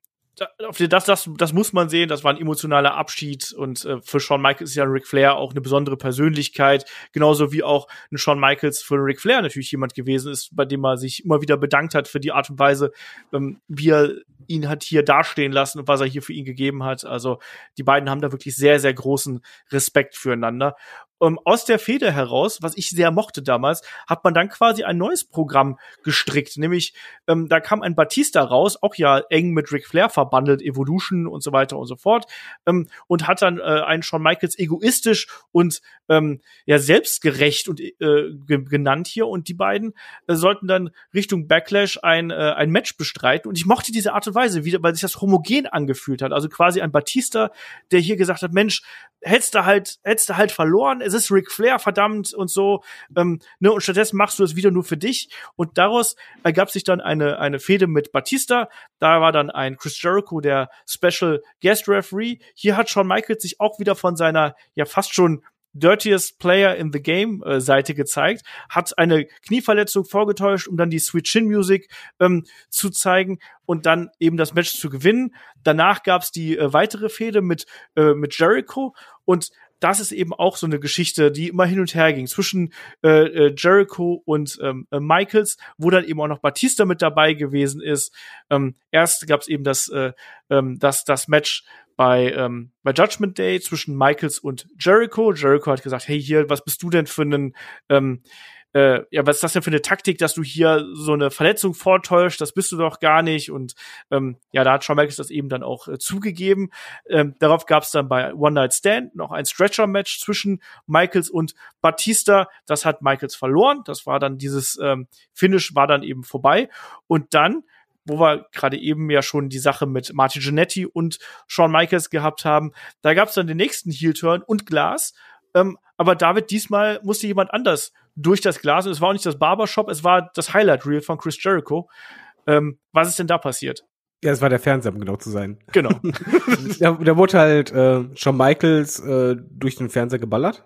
das, das, das muss man sehen, das war ein emotionaler Abschied und äh, für Shawn Michaels ist ja Ric Flair auch eine besondere Persönlichkeit, genauso wie auch ein Shawn Michaels für Ric Flair natürlich jemand gewesen ist, bei dem er sich immer wieder bedankt hat für die Art und Weise, ähm, wie er ihn hat hier dastehen lassen und was er hier für ihn gegeben hat. Also die beiden haben da wirklich sehr, sehr großen Respekt füreinander ähm, aus der Feder heraus, was ich sehr mochte damals, hat man dann quasi ein neues Programm gestrickt. Nämlich, ähm, da kam ein Batista raus, auch ja eng mit Ric Flair verbandelt, Evolution und so weiter und so fort, ähm, und hat dann äh, einen Shawn Michaels egoistisch und ähm, ja selbstgerecht und äh, genannt hier. Und die beiden äh, sollten dann Richtung Backlash ein, äh, ein Match bestreiten. Und ich mochte diese Art und Weise, wie, weil sich das homogen angefühlt hat. Also quasi ein Batista, der hier gesagt hat, Mensch, hättest du halt, hättest du halt verloren, es ist Ric Flair, verdammt und so, ähm, ne, und stattdessen machst du es wieder nur für dich. Und daraus ergab sich dann eine, eine Fehde mit Batista. Da war dann ein Chris Jericho, der Special Guest Referee. Hier hat Shawn Michaels sich auch wieder von seiner, ja, fast schon Dirtiest Player in the Game äh, Seite gezeigt, hat eine Knieverletzung vorgetäuscht, um dann die Sweet Chin Music ähm, zu zeigen und dann eben das Match zu gewinnen. Danach gab's die äh, weitere Fehde mit äh, mit Jericho und das ist eben auch so eine Geschichte, die immer hin und her ging zwischen äh, äh, Jericho und ähm, äh, Michaels, wo dann eben auch noch Batista mit dabei gewesen ist. Ähm, erst gab es eben das, äh, ähm, das, das Match bei, ähm, bei Judgment Day zwischen Michaels und Jericho. Jericho hat gesagt, hey hier, was bist du denn für einen ähm, äh, ja, was ist das denn für eine Taktik, dass du hier so eine Verletzung vortäuscht, das bist du doch gar nicht. Und ähm, ja, da hat Shawn Michaels das eben dann auch äh, zugegeben. Ähm, darauf gab es dann bei One Night Stand noch ein Stretcher-Match zwischen Michaels und Batista. Das hat Michaels verloren. Das war dann dieses ähm, Finish war dann eben vorbei. Und dann wo wir gerade eben ja schon die Sache mit Martin Genetti und Shawn Michaels gehabt haben, da gab es dann den nächsten Heel-Turn und Glas, Ähm, aber David, diesmal musste jemand anders durch das Glas. Und es war auch nicht das Barbershop, es war das Highlight Reel von Chris Jericho. Ähm, was ist denn da passiert? Ja, es war der Fernseher, um genau zu sein. Genau. da, da wurde halt äh, Shawn Michaels äh, durch den Fernseher geballert.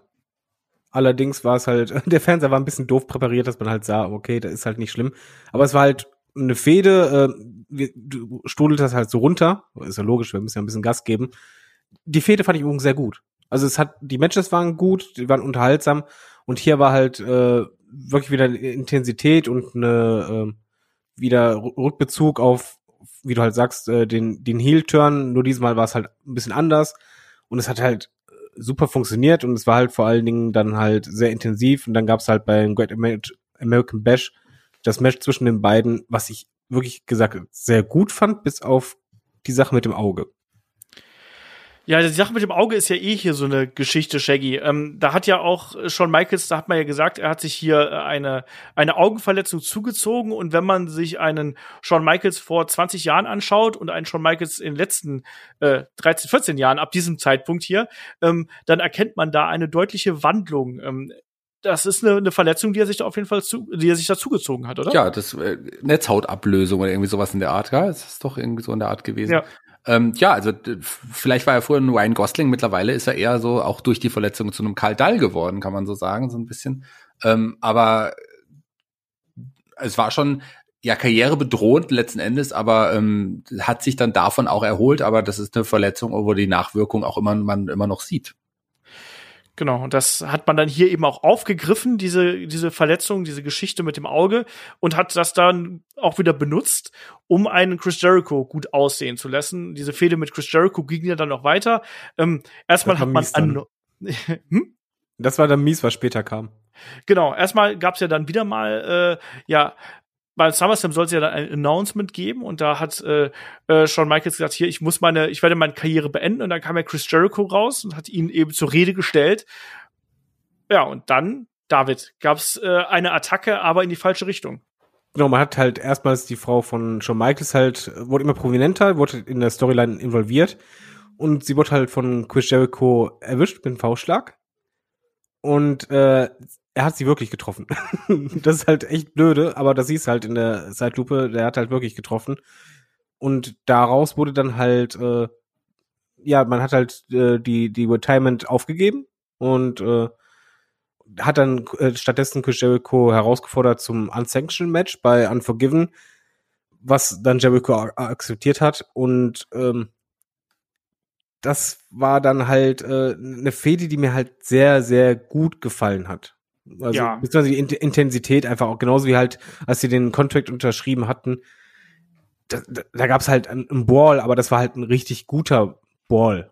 Allerdings war es halt, der Fernseher war ein bisschen doof präpariert, dass man halt sah, okay, das ist halt nicht schlimm. Aber es war halt eine Fehde, äh, wir, du studelt das halt so runter. Ist ja logisch, wir müssen ja ein bisschen Gas geben. Die Fehde fand ich übrigens sehr gut. Also es hat, die Matches waren gut, die waren unterhaltsam und hier war halt äh, wirklich wieder Intensität und eine äh, wieder Rückbezug auf wie du halt sagst, äh, den, den Heel-Turn, nur diesmal war es halt ein bisschen anders und es hat halt äh, super funktioniert und es war halt vor allen Dingen dann halt sehr intensiv und dann gab es halt beim Great American Bash das Match zwischen den beiden, was ich wirklich gesagt sehr gut fand, bis auf die Sache mit dem Auge. Ja, die Sache mit dem Auge ist ja eh hier so eine Geschichte, Shaggy. Ähm, da hat ja auch Shawn Michaels, da hat man ja gesagt, er hat sich hier äh, eine, eine Augenverletzung zugezogen. Und wenn man sich einen Shawn Michaels vor 20 Jahren anschaut und einen Shawn Michaels in den letzten äh, 13, 14 Jahren, ab diesem Zeitpunkt hier, ähm, dann erkennt man da eine deutliche Wandlung. Ähm, das ist eine, eine Verletzung, die er sich da auf jeden Fall zu, die er sich da zugezogen hat, oder? Ja, das äh, Netzhautablösung oder irgendwie sowas in der Art, ja, das ist doch irgendwie so in der Art gewesen. Ja. Ähm, ja, also vielleicht war er vorher ein Ryan Gosling, mittlerweile ist er eher so auch durch die Verletzung zu einem Karl Dall geworden, kann man so sagen, so ein bisschen. Ähm, aber es war schon ja karrierebedrohend letzten Endes, aber ähm, hat sich dann davon auch erholt. Aber das ist eine Verletzung, wo die Nachwirkung auch immer man immer noch sieht. Genau, und das hat man dann hier eben auch aufgegriffen, diese, diese Verletzung, diese Geschichte mit dem Auge, und hat das dann auch wieder benutzt, um einen Chris Jericho gut aussehen zu lassen. Diese Fehde mit Chris Jericho ging ja dann noch weiter. Ähm, erstmal hat man an. hm? Das war dann mies, was später kam. Genau, erstmal gab es ja dann wieder mal äh, ja bei SummerSlam soll es ja dann ein Announcement geben und da hat äh, äh, Shawn Michaels gesagt, hier, ich muss meine, ich werde meine Karriere beenden und dann kam ja Chris Jericho raus und hat ihn eben zur Rede gestellt. Ja, und dann, David, gab es äh, eine Attacke, aber in die falsche Richtung. Genau, man hat halt erstmals die Frau von Shawn Michaels halt, wurde immer prominenter, wurde in der Storyline involviert und sie wurde halt von Chris Jericho erwischt mit einem V-Schlag. Und äh, er hat sie wirklich getroffen. das ist halt echt blöde, aber das siehst halt in der Zeitlupe, der hat halt wirklich getroffen. Und daraus wurde dann halt, äh, ja, man hat halt äh, die, die Retirement aufgegeben und äh, hat dann äh, stattdessen Chris Jericho herausgefordert zum Unsanctioned Match bei Unforgiven, was dann Jericho akzeptiert hat und ähm, das war dann halt äh, eine Fehde, die mir halt sehr, sehr gut gefallen hat. Also ja. beziehungsweise die Intensität einfach auch genauso wie halt, als sie den Contract unterschrieben hatten, da, da, da gab es halt einen Ball, aber das war halt ein richtig guter Ball.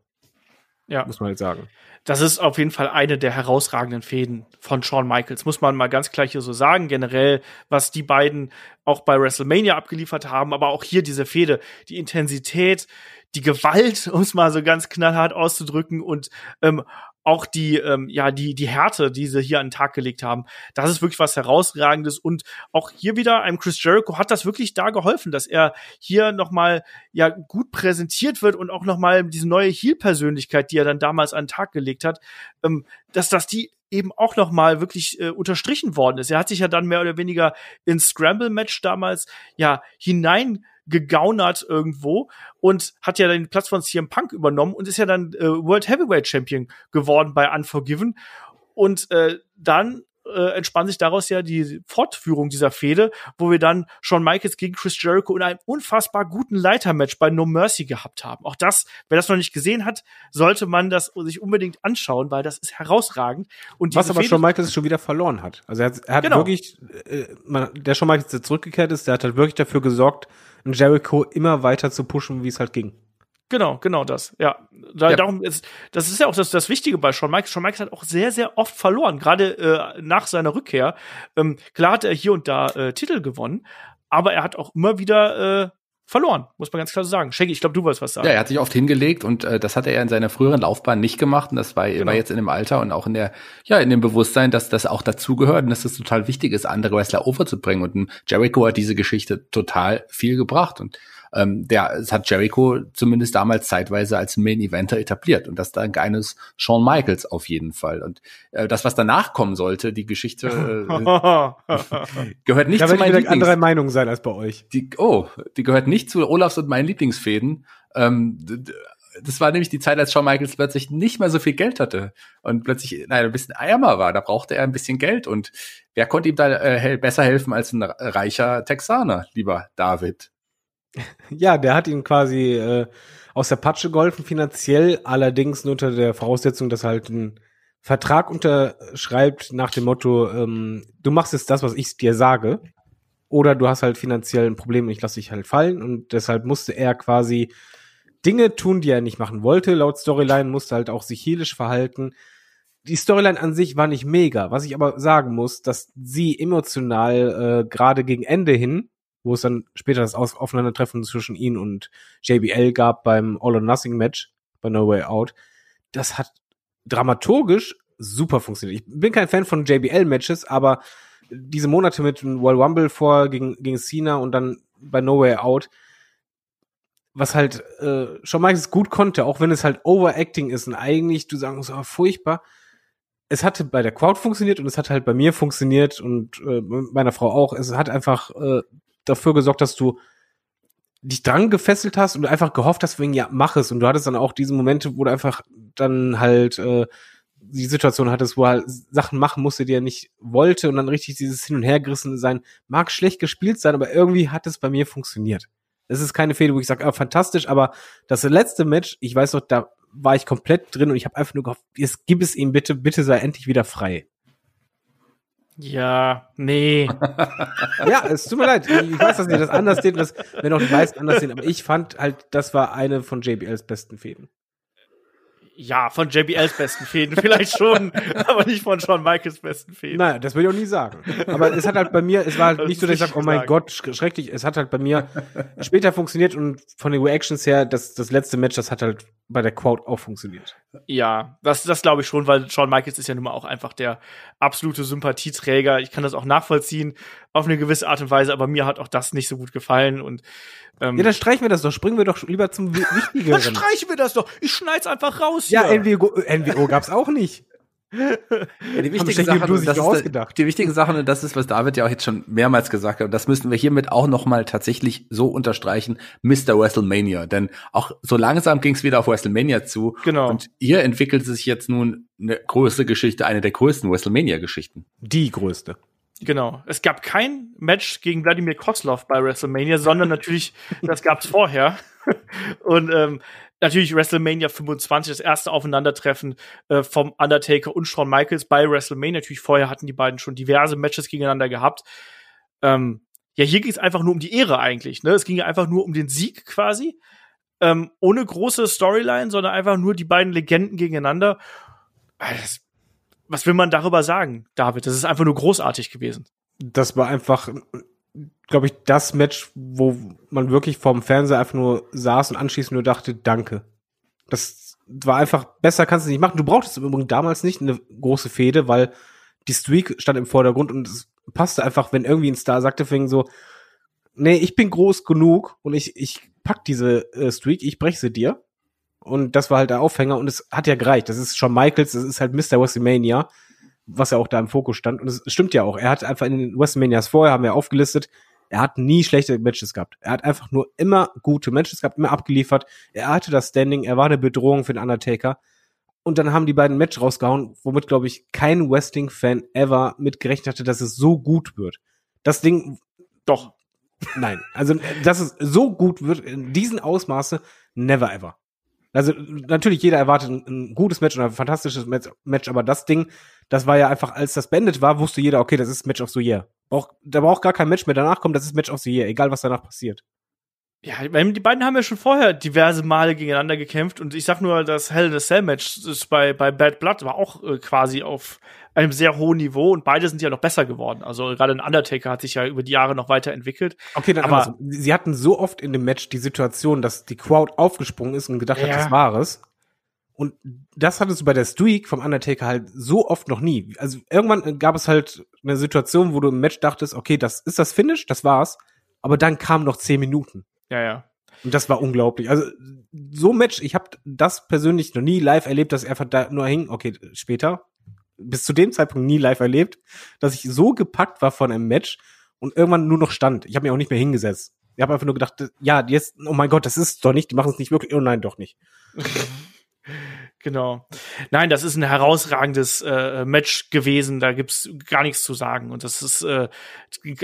Ja. Muss man halt sagen. Das ist auf jeden Fall eine der herausragenden Fäden von Shawn Michaels, muss man mal ganz gleich hier so sagen. Generell, was die beiden auch bei WrestleMania abgeliefert haben, aber auch hier diese Fehde, die Intensität, die Gewalt, um es mal so ganz knallhart auszudrücken und ähm, auch die, ähm, ja, die, die Härte, die sie hier an den Tag gelegt haben, das ist wirklich was herausragendes. Und auch hier wieder einem Chris Jericho hat das wirklich da geholfen, dass er hier nochmal ja gut präsentiert wird und auch nochmal diese neue Heel-Persönlichkeit, die er dann damals an den Tag gelegt hat, ähm, dass, dass die eben auch noch mal wirklich äh, unterstrichen worden ist. Er hat sich ja dann mehr oder weniger ins Scramble-Match damals ja hinein gegaunert irgendwo und hat ja den Platz von CM Punk übernommen und ist ja dann äh, World Heavyweight Champion geworden bei Unforgiven. Und äh, dann äh, entspann sich daraus ja die Fortführung dieser Fehde, wo wir dann Shawn Michaels gegen Chris Jericho in einem unfassbar guten Leitermatch bei No Mercy gehabt haben. Auch das, wer das noch nicht gesehen hat, sollte man das sich unbedingt anschauen, weil das ist herausragend. Und Was aber Fehde Shawn Michaels schon wieder verloren hat. Also er hat, er hat genau. wirklich, äh, man, der Shawn Michaels, der zurückgekehrt ist, der hat halt wirklich dafür gesorgt, Jericho immer weiter zu pushen, wie es halt ging. Genau, genau das. Ja, da, ja. darum ist das ist ja auch das, das Wichtige bei Shawn Michaels. Shawn Michaels hat auch sehr, sehr oft verloren, gerade äh, nach seiner Rückkehr. Ähm, klar hat er hier und da äh, Titel gewonnen, aber er hat auch immer wieder äh, verloren, muss man ganz klar so sagen. Shaggy, ich glaube, du wolltest was sagen. Ja, er hat sich oft hingelegt und äh, das hat er in seiner früheren Laufbahn nicht gemacht und das war, genau. war jetzt in dem Alter und auch in der, ja, in dem Bewusstsein, dass das auch dazugehört und dass es das total wichtig ist, andere Wrestler overzubringen und Jericho hat diese Geschichte total viel gebracht und ähm, der es hat Jericho zumindest damals zeitweise als Main Eventer etabliert und das dank eines Shawn Michaels auf jeden Fall. Und äh, das, was danach kommen sollte, die Geschichte äh, gehört nicht Da zu meinen Lieblings anderer Meinung sein als bei euch. die, oh, die gehört nicht zu Olafs und meinen Lieblingsfäden. Ähm, das war nämlich die Zeit, als Shawn Michaels plötzlich nicht mehr so viel Geld hatte und plötzlich nein, ein bisschen ärmer war. Da brauchte er ein bisschen Geld und wer konnte ihm da äh, besser helfen als ein reicher Texaner, lieber David? Ja, der hat ihn quasi äh, aus der Patsche geholfen, finanziell, allerdings nur unter der Voraussetzung, dass er halt einen Vertrag unterschreibt nach dem Motto, ähm, du machst jetzt das, was ich dir sage, oder du hast halt finanziell ein Problem und ich lasse dich halt fallen und deshalb musste er quasi Dinge tun, die er nicht machen wollte. Laut Storyline musste halt auch sich heelisch verhalten. Die Storyline an sich war nicht mega. Was ich aber sagen muss, dass sie emotional äh, gerade gegen Ende hin, wo es dann später das Aufeinandertreffen zwischen ihn und JBL gab beim All or Nothing Match bei No Way Out, das hat dramaturgisch super funktioniert. Ich bin kein Fan von JBL Matches, aber diese Monate mit World Rumble vor gegen, gegen Cena und dann bei No Way Out, was halt äh, Shawn Michaels gut konnte, auch wenn es halt Overacting ist und eigentlich du sagen musst, oh, furchtbar. Es hatte bei der Crowd funktioniert und es hat halt bei mir funktioniert und äh, meiner Frau auch. Es hat einfach äh, dafür gesorgt, dass du dich dran gefesselt hast und einfach gehofft hast, wegen ja, mach es. Und du hattest dann auch diese Momente, wo du einfach dann halt äh, die Situation hattest, wo er halt Sachen machen musste, die er nicht wollte und dann richtig dieses Hin- und Hergerissen sein. Mag schlecht gespielt sein, aber irgendwie hat es bei mir funktioniert. Es ist keine Fehde, wo ich sage, ah, fantastisch, aber das letzte Match, ich weiß noch, da war ich komplett drin und ich habe einfach nur gehofft, jetzt gib es ihm bitte, bitte sei endlich wieder frei. Ja, nee. Ja, es tut mir leid. Ich weiß, dass ihr das anders seht, wenn auch die meisten anders sehen, aber ich fand halt, das war eine von JBLs besten Fäden. Ja, von JBLs besten Fäden vielleicht schon, aber nicht von Shawn Michaels besten Fäden. Naja, das will ich auch nie sagen. Aber es hat halt bei mir, es war halt Das nicht so, dass ich sage, oh mein. Gott, sch- schrecklich. Es hat halt bei mir später funktioniert und von den Reactions her, das, das letzte Match, das hat halt bei der Crowd auch funktioniert. Ja, das, das glaube ich schon, weil Shawn Michaels ist ja nun mal auch einfach der absolute Sympathieträger. Ich kann das auch nachvollziehen auf eine gewisse Art und Weise, aber mir hat auch das nicht so gut gefallen und ähm, Ja, dann streichen wir das doch. Springen wir doch lieber zum Wi- dann Wichtigeren. streichen wir das doch. Ich schneid's einfach raus Ja, hier. NWO, NWO gab's auch nicht. Ja, die wichtigen Sachen, das die wichtigen Sachen, und das ist, was David ja auch jetzt schon mehrmals gesagt hat, und das müssen wir hiermit auch nochmal tatsächlich so unterstreichen, Mr. WrestleMania. Denn auch so langsam ging es wieder auf WrestleMania zu. Genau. Und hier entwickelt sich jetzt nun eine größere Geschichte, eine der größten WrestleMania-Geschichten. Die größte. Genau. Es gab kein Match gegen Wladimir Kozlov bei WrestleMania, sondern natürlich, das gab's vorher. Und ähm, natürlich WrestleMania 25, das erste Aufeinandertreffen äh, vom Undertaker und Shawn Michaels bei WrestleMania. Natürlich vorher hatten die beiden schon diverse Matches gegeneinander gehabt. Ähm, ja, hier ging es einfach nur um die Ehre eigentlich. Ne? Es ging ja einfach nur um den Sieg quasi. Ähm, ohne große Storyline, sondern einfach nur die beiden Legenden gegeneinander. Ah, Das, was will man darüber sagen, David? Das ist einfach nur großartig gewesen. Das war einfach, glaube ich, das Match, wo man wirklich vorm Fernseher einfach nur saß und anschließend nur dachte, danke. Das war einfach, besser kannst du nicht machen. Du brauchtest im Übrigen damals nicht eine große Fehde, weil die Streak stand im Vordergrund und es passte einfach, wenn irgendwie ein Star sagte, fing so, nee, ich bin groß genug und ich, ich pack diese äh, Streak, ich brech sie dir. Und das war halt der Aufhänger und es hat ja gereicht. Das ist Shawn Michaels, das ist halt Mr. WrestleMania, was ja auch da im Fokus stand. Und es stimmt ja auch. Er hat einfach in den WrestleManias vorher, haben wir aufgelistet, er hat nie schlechte Matches gehabt. Er hat einfach nur immer gute Matches gehabt, immer abgeliefert. Er hatte das Standing, er war eine Bedrohung für den Undertaker. Und dann haben die beiden Match rausgehauen, womit, glaube ich, kein Wrestling-Fan ever mitgerechnet hatte, dass es so gut wird. Das Ding, Doch. nein. Also, dass es so gut wird, in diesen Ausmaße, never ever. Also, natürlich, jeder erwartet ein, ein gutes Match und ein fantastisches Match, aber das Ding, das war ja einfach, als das beendet war, wusste jeder, okay, das ist Match of the Year. Brauch, da braucht gar kein Match mehr danach kommen, das ist Match of the Year, egal was danach passiert. Ja, die beiden haben ja schon vorher diverse Male gegeneinander gekämpft und ich sag nur, das Hell in a Cell Match ist bei, bei Bad Blood war auch äh, quasi auf einem sehr hohen Niveau und beide sind ja noch besser geworden. Also gerade ein Undertaker hat sich ja über die Jahre noch weiterentwickelt. Okay, dann Aber- aber sie hatten so oft in dem Match die Situation, dass die Crowd aufgesprungen ist und gedacht Ja. hat, das war es. Und das hattest du bei der Streak vom Undertaker halt so oft noch nie. Also irgendwann gab es halt eine Situation, wo du im Match dachtest, okay, das ist das Finish, das war's. Aber dann kamen noch zehn Minuten. Ja, ja. Und das war unglaublich. Also so ein Match, ich habe das persönlich noch nie live erlebt, dass er einfach da nur hing. Okay, später. Bis zu dem Zeitpunkt nie live erlebt, dass ich so gepackt war von einem Match und irgendwann nur noch stand. Ich habe mir auch nicht mehr hingesetzt. Ich habe einfach nur gedacht, ja, jetzt, oh mein Gott, das ist doch nicht, die machen es nicht wirklich. Oh nein, doch nicht. Genau. Nein, das ist ein herausragendes äh, Match gewesen. Da gibt's gar nichts zu sagen. Und das ist äh,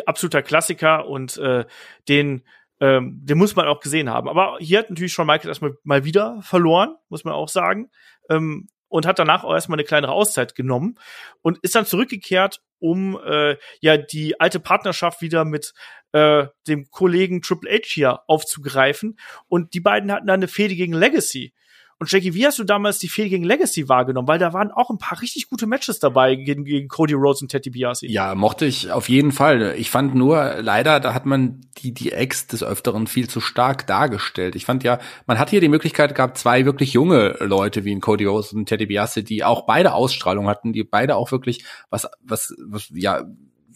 absoluter Klassiker und äh, den, ähm, den muss man auch gesehen haben. Aber hier hat natürlich schon Michael erstmal mal wieder verloren, muss man auch sagen. Ähm, und hat danach auch erstmal eine kleinere Auszeit genommen und ist dann zurückgekehrt, um äh, ja die alte Partnerschaft wieder mit äh, dem Kollegen Triple H hier aufzugreifen. Und die beiden hatten dann eine Fehde gegen Legacy. Und Jackie, wie hast du damals die Fehde gegen Legacy wahrgenommen? Weil da waren auch ein paar richtig gute Matches dabei gegen, gegen Cody Rhodes und Teddy Biasi. Ja, mochte ich auf jeden Fall. Ich fand nur, leider, da hat man die, die Ex des Öfteren viel zu stark dargestellt. Ich fand ja, man hat hier die Möglichkeit gehabt, zwei wirklich junge Leute wie in Cody Rhodes und Teddy Biasi, die auch beide Ausstrahlung hatten, die beide auch wirklich was, was, was ja,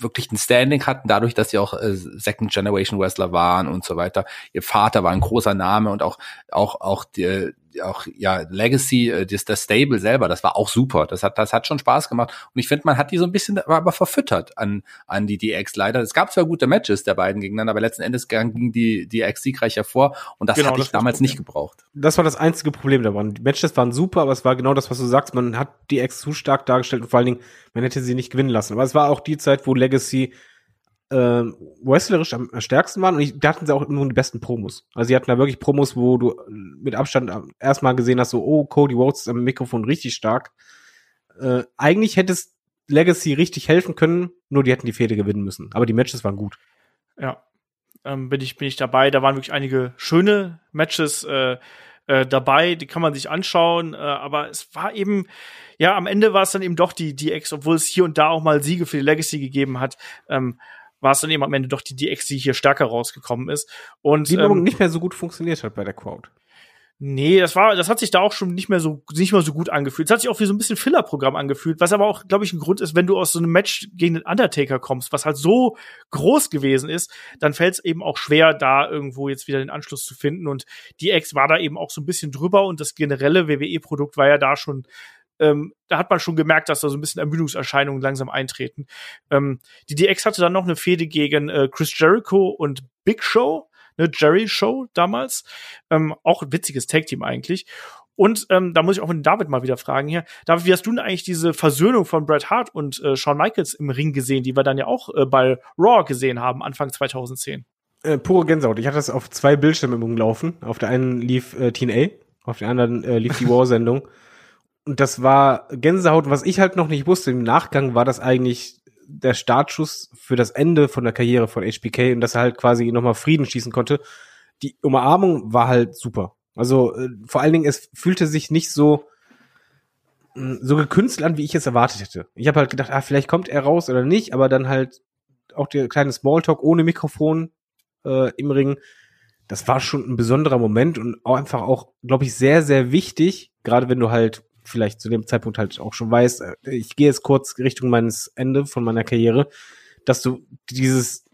wirklich ein Standing hatten, dadurch, dass sie auch äh, Second Generation Wrestler waren und so weiter. Ihr Vater war ein großer Name und auch auch auch die, auch ja Legacy, äh, das, das Stable selber, das war auch super. Das hat das hat schon Spaß gemacht und ich finde, man hat die so ein bisschen aber verfüttert an an die DX leider. Es gab zwar gute Matches der beiden gegeneinander, aber letzten Endes ging die DX siegreich hervor und das genau, hatte ich damals nicht gebraucht. Das war das einzige Problem da waren. Die Matches waren super, aber es war genau das, was du sagst. Man hat die X zu stark dargestellt und vor allen Dingen man hätte sie nicht gewinnen lassen. Aber es war auch die Zeit, wo Legacy äh, wrestlerisch am stärksten waren und ich, da hatten sie auch nur die besten Promos. Also sie hatten da wirklich Promos, wo du mit Abstand erstmal gesehen hast, so, oh, Cody Rhodes ist am Mikrofon richtig stark. Äh, eigentlich hätte es Legacy richtig helfen können, nur die hätten die Fehde gewinnen müssen. Aber die Matches waren gut. Ja, ähm, bin ich bin ich dabei. Da waren wirklich einige schöne Matches äh, äh, dabei, die kann man sich anschauen. Äh, aber es war eben, ja, am Ende war es dann eben doch die DX, obwohl es hier und da auch mal Siege für die Legacy gegeben hat. Ähm, war es dann eben am Ende doch die DX, die hier stärker rausgekommen ist. Und die ähm, nicht mehr so gut funktioniert hat bei der Crowd. Nee, das war, das hat sich da auch schon nicht mehr so, nicht mehr so gut angefühlt. Es hat sich auch wie so ein bisschen Filler-Programm angefühlt, was aber auch, glaube ich, ein Grund ist, wenn du aus so einem Match gegen den Undertaker kommst, was halt so groß gewesen ist, dann fällt es eben auch schwer, da irgendwo jetzt wieder den Anschluss zu finden. Und die Ex war da eben auch so ein bisschen drüber und das generelle WWE-Produkt war ja da schon ähm, da hat man schon gemerkt, dass da so ein bisschen Ermüdungserscheinungen langsam eintreten. Ähm, die DX hatte dann noch eine Fehde gegen äh, Chris Jericho und Big Show, ne, Jerry Show damals. Ähm, auch ein witziges Tag-Team eigentlich. Und ähm, da muss ich auch mit David mal wieder fragen hier. David, wie hast du denn eigentlich diese Versöhnung von Bret Hart und äh, Shawn Michaels im Ring gesehen, die wir dann ja auch äh, bei Raw gesehen haben, Anfang 2010? Äh, pure Gänsehaut. Ich hatte das auf zwei Bildschirmen im Laufen. Auf der einen lief äh, TNA, auf der anderen äh, lief die War-Sendung. Und das war Gänsehaut. Was ich halt noch nicht wusste, im Nachgang war das eigentlich der Startschuss für das Ende von der Karriere von HBK und dass er halt quasi nochmal Frieden schießen konnte. Die Umarmung war halt super. Also äh, vor allen Dingen, es fühlte sich nicht so mm, so gekünstelt an, wie ich es erwartet hätte. Ich habe halt gedacht, ah, vielleicht kommt er raus oder nicht, aber dann halt auch der kleine Smalltalk ohne Mikrofon äh, im Ring. Das war schon ein besonderer Moment und auch einfach auch, glaube ich, sehr, sehr wichtig, gerade wenn du halt vielleicht zu dem Zeitpunkt halt auch schon weißt, äh, ich gehe jetzt kurz Richtung meines Ende von meiner Karriere, dass du dieses,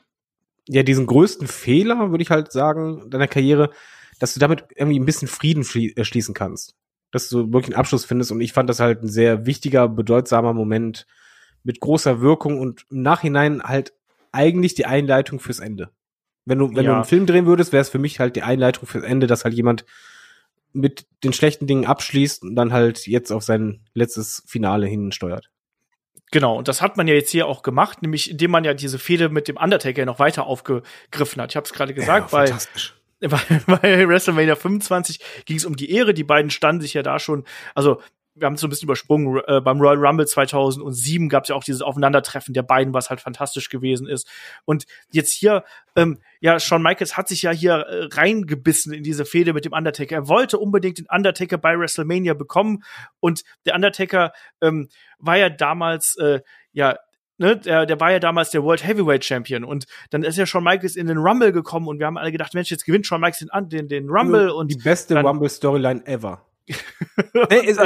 ja, diesen größten Fehler, würde ich halt sagen, deiner Karriere, dass du damit irgendwie ein bisschen Frieden äh, schließen kannst. Dass du wirklich einen Abschluss findest. Und ich fand das halt ein sehr wichtiger, bedeutsamer Moment mit großer Wirkung und im Nachhinein halt eigentlich die Einleitung fürs Ende. Wenn du, wenn ja. du einen Film drehen würdest, wäre es für mich halt die Einleitung fürs Ende, dass halt jemand mit den schlechten Dingen abschließt und dann halt jetzt auf sein letztes Finale hinsteuert. Genau, und das hat man ja jetzt hier auch gemacht, nämlich indem man ja diese Fehde mit dem Undertaker noch weiter aufgegriffen hat. Ich habe es gerade gesagt, ja, weil, weil bei WrestleMania 25 ging es um die Ehre. Die beiden standen sich ja da schon, also wir haben es so ein bisschen übersprungen, äh, beim Royal Rumble 2007 gab es ja auch dieses Aufeinandertreffen der beiden, was halt fantastisch gewesen ist. Und jetzt hier, ähm, ja, Shawn Michaels hat sich ja hier äh, reingebissen in diese Fehde mit dem Undertaker. Er wollte unbedingt den Undertaker bei WrestleMania bekommen und der Undertaker ähm, war ja damals, äh, ja, Ne, der, der war ja damals der World Heavyweight Champion und dann ist ja Shawn Michaels in den Rumble gekommen und wir haben alle gedacht, Mensch, jetzt gewinnt Shawn Michaels den, den, den Rumble und die beste Rumble Storyline ever. nee, ist,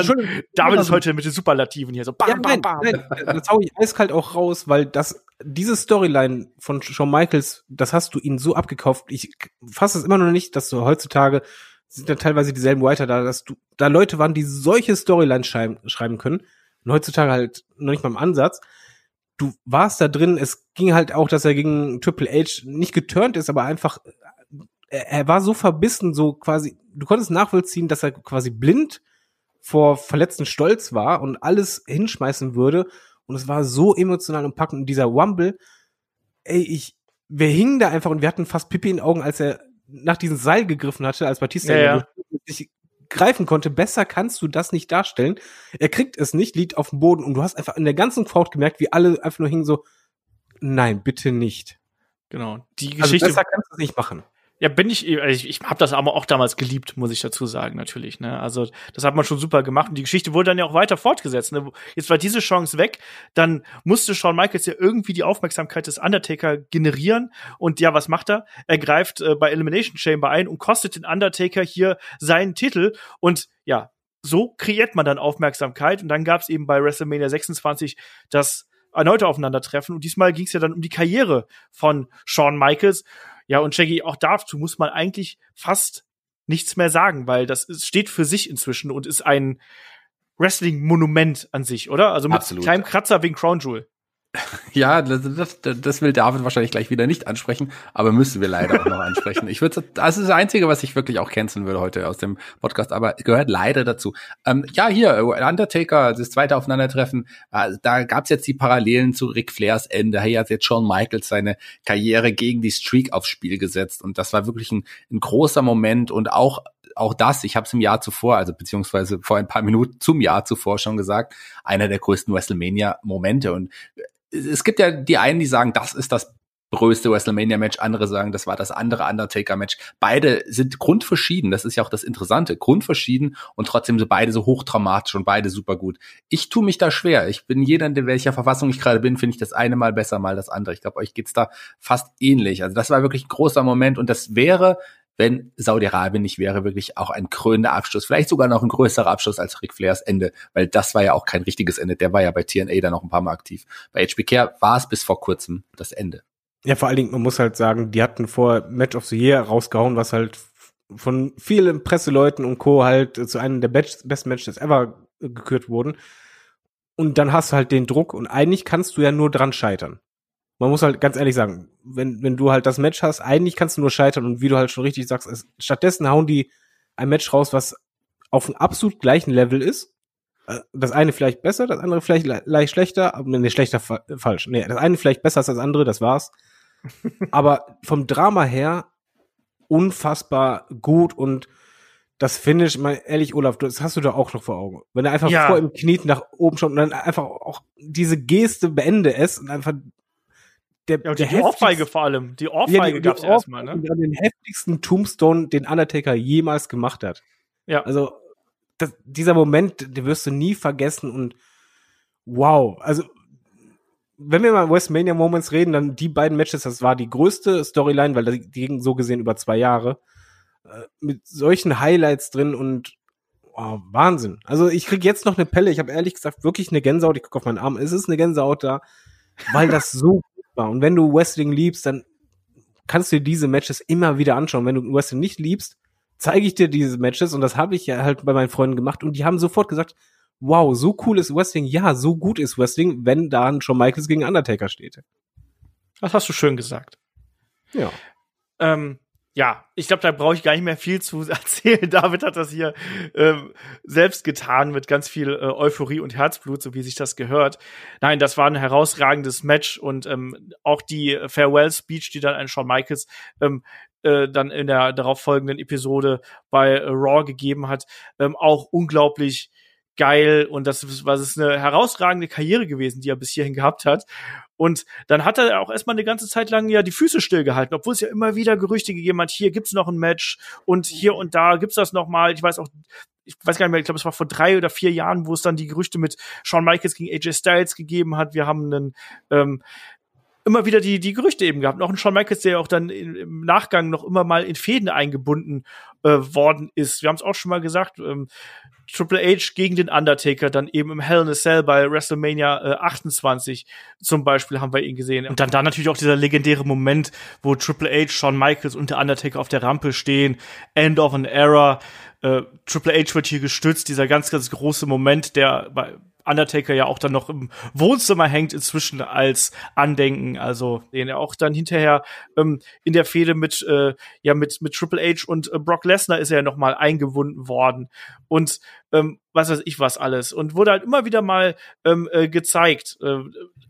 David ist heute mit den Superlativen hier so bam, ja, nein, bam, bam. Nein, das hau ich eiskalt auch raus, weil das, diese Storyline von Shawn Michaels, das hast du ihnen so abgekauft. Ich fasse es immer noch nicht, dass du heutzutage sind dann teilweise dieselben Writer da, dass du da Leute waren, die solche Storylines schreiben, schreiben können. Und heutzutage halt noch nicht mal im Ansatz. Du warst da drin, es ging halt auch, dass er gegen Triple H nicht geturnt ist, aber einfach, er, war so verbissen, so quasi, du konntest nachvollziehen, dass er quasi blind vor verletzten Stolz war und alles hinschmeißen würde. Und es war so emotional und packend. Und dieser Wumble, ey, ich, wir hingen da einfach und wir hatten fast Pippi in den Augen, als er nach diesem Seil gegriffen hatte, als Batista ja, ja. sich greifen konnte. Besser kannst du das nicht darstellen. Er kriegt es nicht, liegt auf dem Boden und du hast einfach in der ganzen Crowd gemerkt, wie alle einfach nur hingen so, nein, bitte nicht. Genau. Die also Geschichte. Also besser kannst du es nicht machen. Ja, bin ich, also ich, ich habe das aber auch damals geliebt, muss ich dazu sagen, natürlich. Ne? Also das hat man schon super gemacht und die Geschichte wurde dann ja auch weiter fortgesetzt. Ne? Jetzt war diese Chance weg, dann musste Shawn Michaels ja irgendwie die Aufmerksamkeit des Undertaker generieren und ja, was macht er? Er greift äh, bei Elimination Chamber ein und kostet den Undertaker hier seinen Titel und ja, so kreiert man dann Aufmerksamkeit und dann gab es eben bei WrestleMania 26 das erneute Aufeinandertreffen und diesmal ging es ja dann um die Karriere von Shawn Michaels ja, und Shaggy, auch dazu muss man eigentlich fast nichts mehr sagen, weil das ist, steht für sich inzwischen und ist ein Wrestling-Monument an sich, oder? Also mit Absolut. kleinem Kratzer wegen Crown Jewel. Ja, das, das, das will David wahrscheinlich gleich wieder nicht ansprechen, aber müssen wir leider auch noch ansprechen. Ich würde, das ist das Einzige, was ich wirklich auch canceln würde heute aus dem Podcast, aber gehört leider dazu. Ähm, ja, hier, Undertaker, das zweite Aufeinandertreffen, äh, da gab's jetzt die Parallelen zu Ric Flairs Ende. Hier hat jetzt Shawn Michaels seine Karriere gegen die Streak aufs Spiel gesetzt und das war wirklich ein, ein großer Moment und auch auch das, ich habe es im Jahr zuvor, also beziehungsweise vor ein paar Minuten zum Jahr zuvor schon gesagt, einer der größten WrestleMania-Momente. Und es gibt ja die einen, die sagen, das ist das größte WrestleMania-Match, andere sagen, das war das andere Undertaker-Match. Beide sind grundverschieden, das ist ja auch das Interessante, grundverschieden und trotzdem so beide so hochdramatisch und beide super gut. Ich tue mich da schwer. Ich bin jeder, in welcher Verfassung ich gerade bin, finde ich das eine mal besser, mal das andere. Ich glaube, euch geht's da fast ähnlich. Also das war wirklich ein großer Moment und das wäre wenn Saudi-Arabien nicht wäre, wirklich auch ein krönender Abschluss, vielleicht sogar noch ein größerer Abschluss als Ric Flairs Ende, weil das war ja auch kein richtiges Ende, der war ja bei TNA dann noch ein paar Mal aktiv. Bei HBK war es bis vor kurzem das Ende. Ja, vor allen Dingen, man muss halt sagen, die hatten vor Match of the Year rausgehauen, was halt von vielen Presseleuten und Co. halt zu einem der besten Matches ever gekürt wurden. Und dann hast du halt den Druck und eigentlich kannst du ja nur dran scheitern man muss halt ganz ehrlich sagen, wenn, wenn du halt das Match hast, eigentlich kannst du nur scheitern und wie du halt schon richtig sagst, es, stattdessen hauen die ein Match raus, was auf einem absolut gleichen Level ist. Äh, das eine vielleicht besser, das andere vielleicht leicht schlechter, aber nee, schlechter fa falsch. Nee, das eine vielleicht besser als das andere, das war's. aber vom Drama her unfassbar gut und das Finish, mal ehrlich, Olaf, das hast du da auch noch vor Augen. Wenn er einfach ja. vor im Knie nach oben schaut und dann einfach auch diese Geste beende es und einfach der, ja, der die Ohrfeige vor allem. Die Ohrfeige ja, gab's erstmal, ne? Den heftigsten Tombstone, den Undertaker jemals gemacht hat. Ja. Also, das, dieser Moment, den wirst du nie vergessen und wow. Also, wenn wir mal WrestleMania Moments reden, dann die beiden Matches, das war die größte Storyline, weil die gingen so gesehen über zwei Jahre. Äh, mit solchen Highlights drin und oh, Wahnsinn. Also ich krieg jetzt noch eine Pelle. Ich habe ehrlich gesagt wirklich eine Gänsehaut. Ich gucke auf meinen Arm. Es ist eine Gänsehaut da, weil das so war. Und wenn du Wrestling liebst, dann kannst du dir diese Matches immer wieder anschauen. Wenn du Wrestling nicht liebst, zeige ich dir diese Matches und das habe ich ja halt bei meinen Freunden gemacht und die haben sofort gesagt, wow, so cool ist Wrestling. Ja, so gut ist Wrestling, wenn da schon Michaels gegen Undertaker steht. Das hast du schön gesagt. Ja. Ähm, ja, ich glaube, da brauche ich gar nicht mehr viel zu erzählen. David hat das hier ähm, selbst getan mit ganz viel äh, Euphorie und Herzblut, so wie sich das gehört. Nein, das war ein herausragendes Match und ähm, auch die Farewell-Speech, die dann ein Shawn Michaels ähm, äh, dann in der darauf folgenden Episode bei äh, Raw gegeben hat, ähm, auch unglaublich geil und das war ist eine herausragende Karriere gewesen, die er bis hierhin gehabt hat. Und dann hat er auch erstmal eine ganze Zeit lang ja die Füße stillgehalten, obwohl es ja immer wieder Gerüchte gegeben hat, hier gibt's noch ein Match und hier und da gibt's das noch mal. Ich weiß auch, ich weiß gar nicht mehr, ich glaube, es war vor drei oder vier Jahren, wo es dann die Gerüchte mit Shawn Michaels gegen AJ Styles gegeben hat. Wir haben einen ähm, immer wieder die, die Gerüchte eben gehabt. Noch ein Shawn Michaels, der auch dann im Nachgang noch immer mal in Fäden eingebunden äh, worden ist. Wir haben es auch schon mal gesagt, ähm, Triple H gegen den Undertaker, dann eben im Hell in a Cell bei WrestleMania äh, 28 zum Beispiel haben wir ihn gesehen. Und dann da natürlich auch dieser legendäre Moment, wo Triple H, Shawn Michaels und der Undertaker auf der Rampe stehen, End of an Era. Äh, Triple H wird hier gestützt, dieser ganz, ganz große Moment, der bei Undertaker ja auch dann noch im Wohnzimmer hängt inzwischen als Andenken, also den er auch dann hinterher ähm, in der Fehde mit äh, ja mit mit Triple H und äh, Brock Lesnar ist er ja noch mal eingebunden worden. Und ähm, was weiß ich was alles und wurde halt immer wieder mal ähm, äh, gezeigt äh,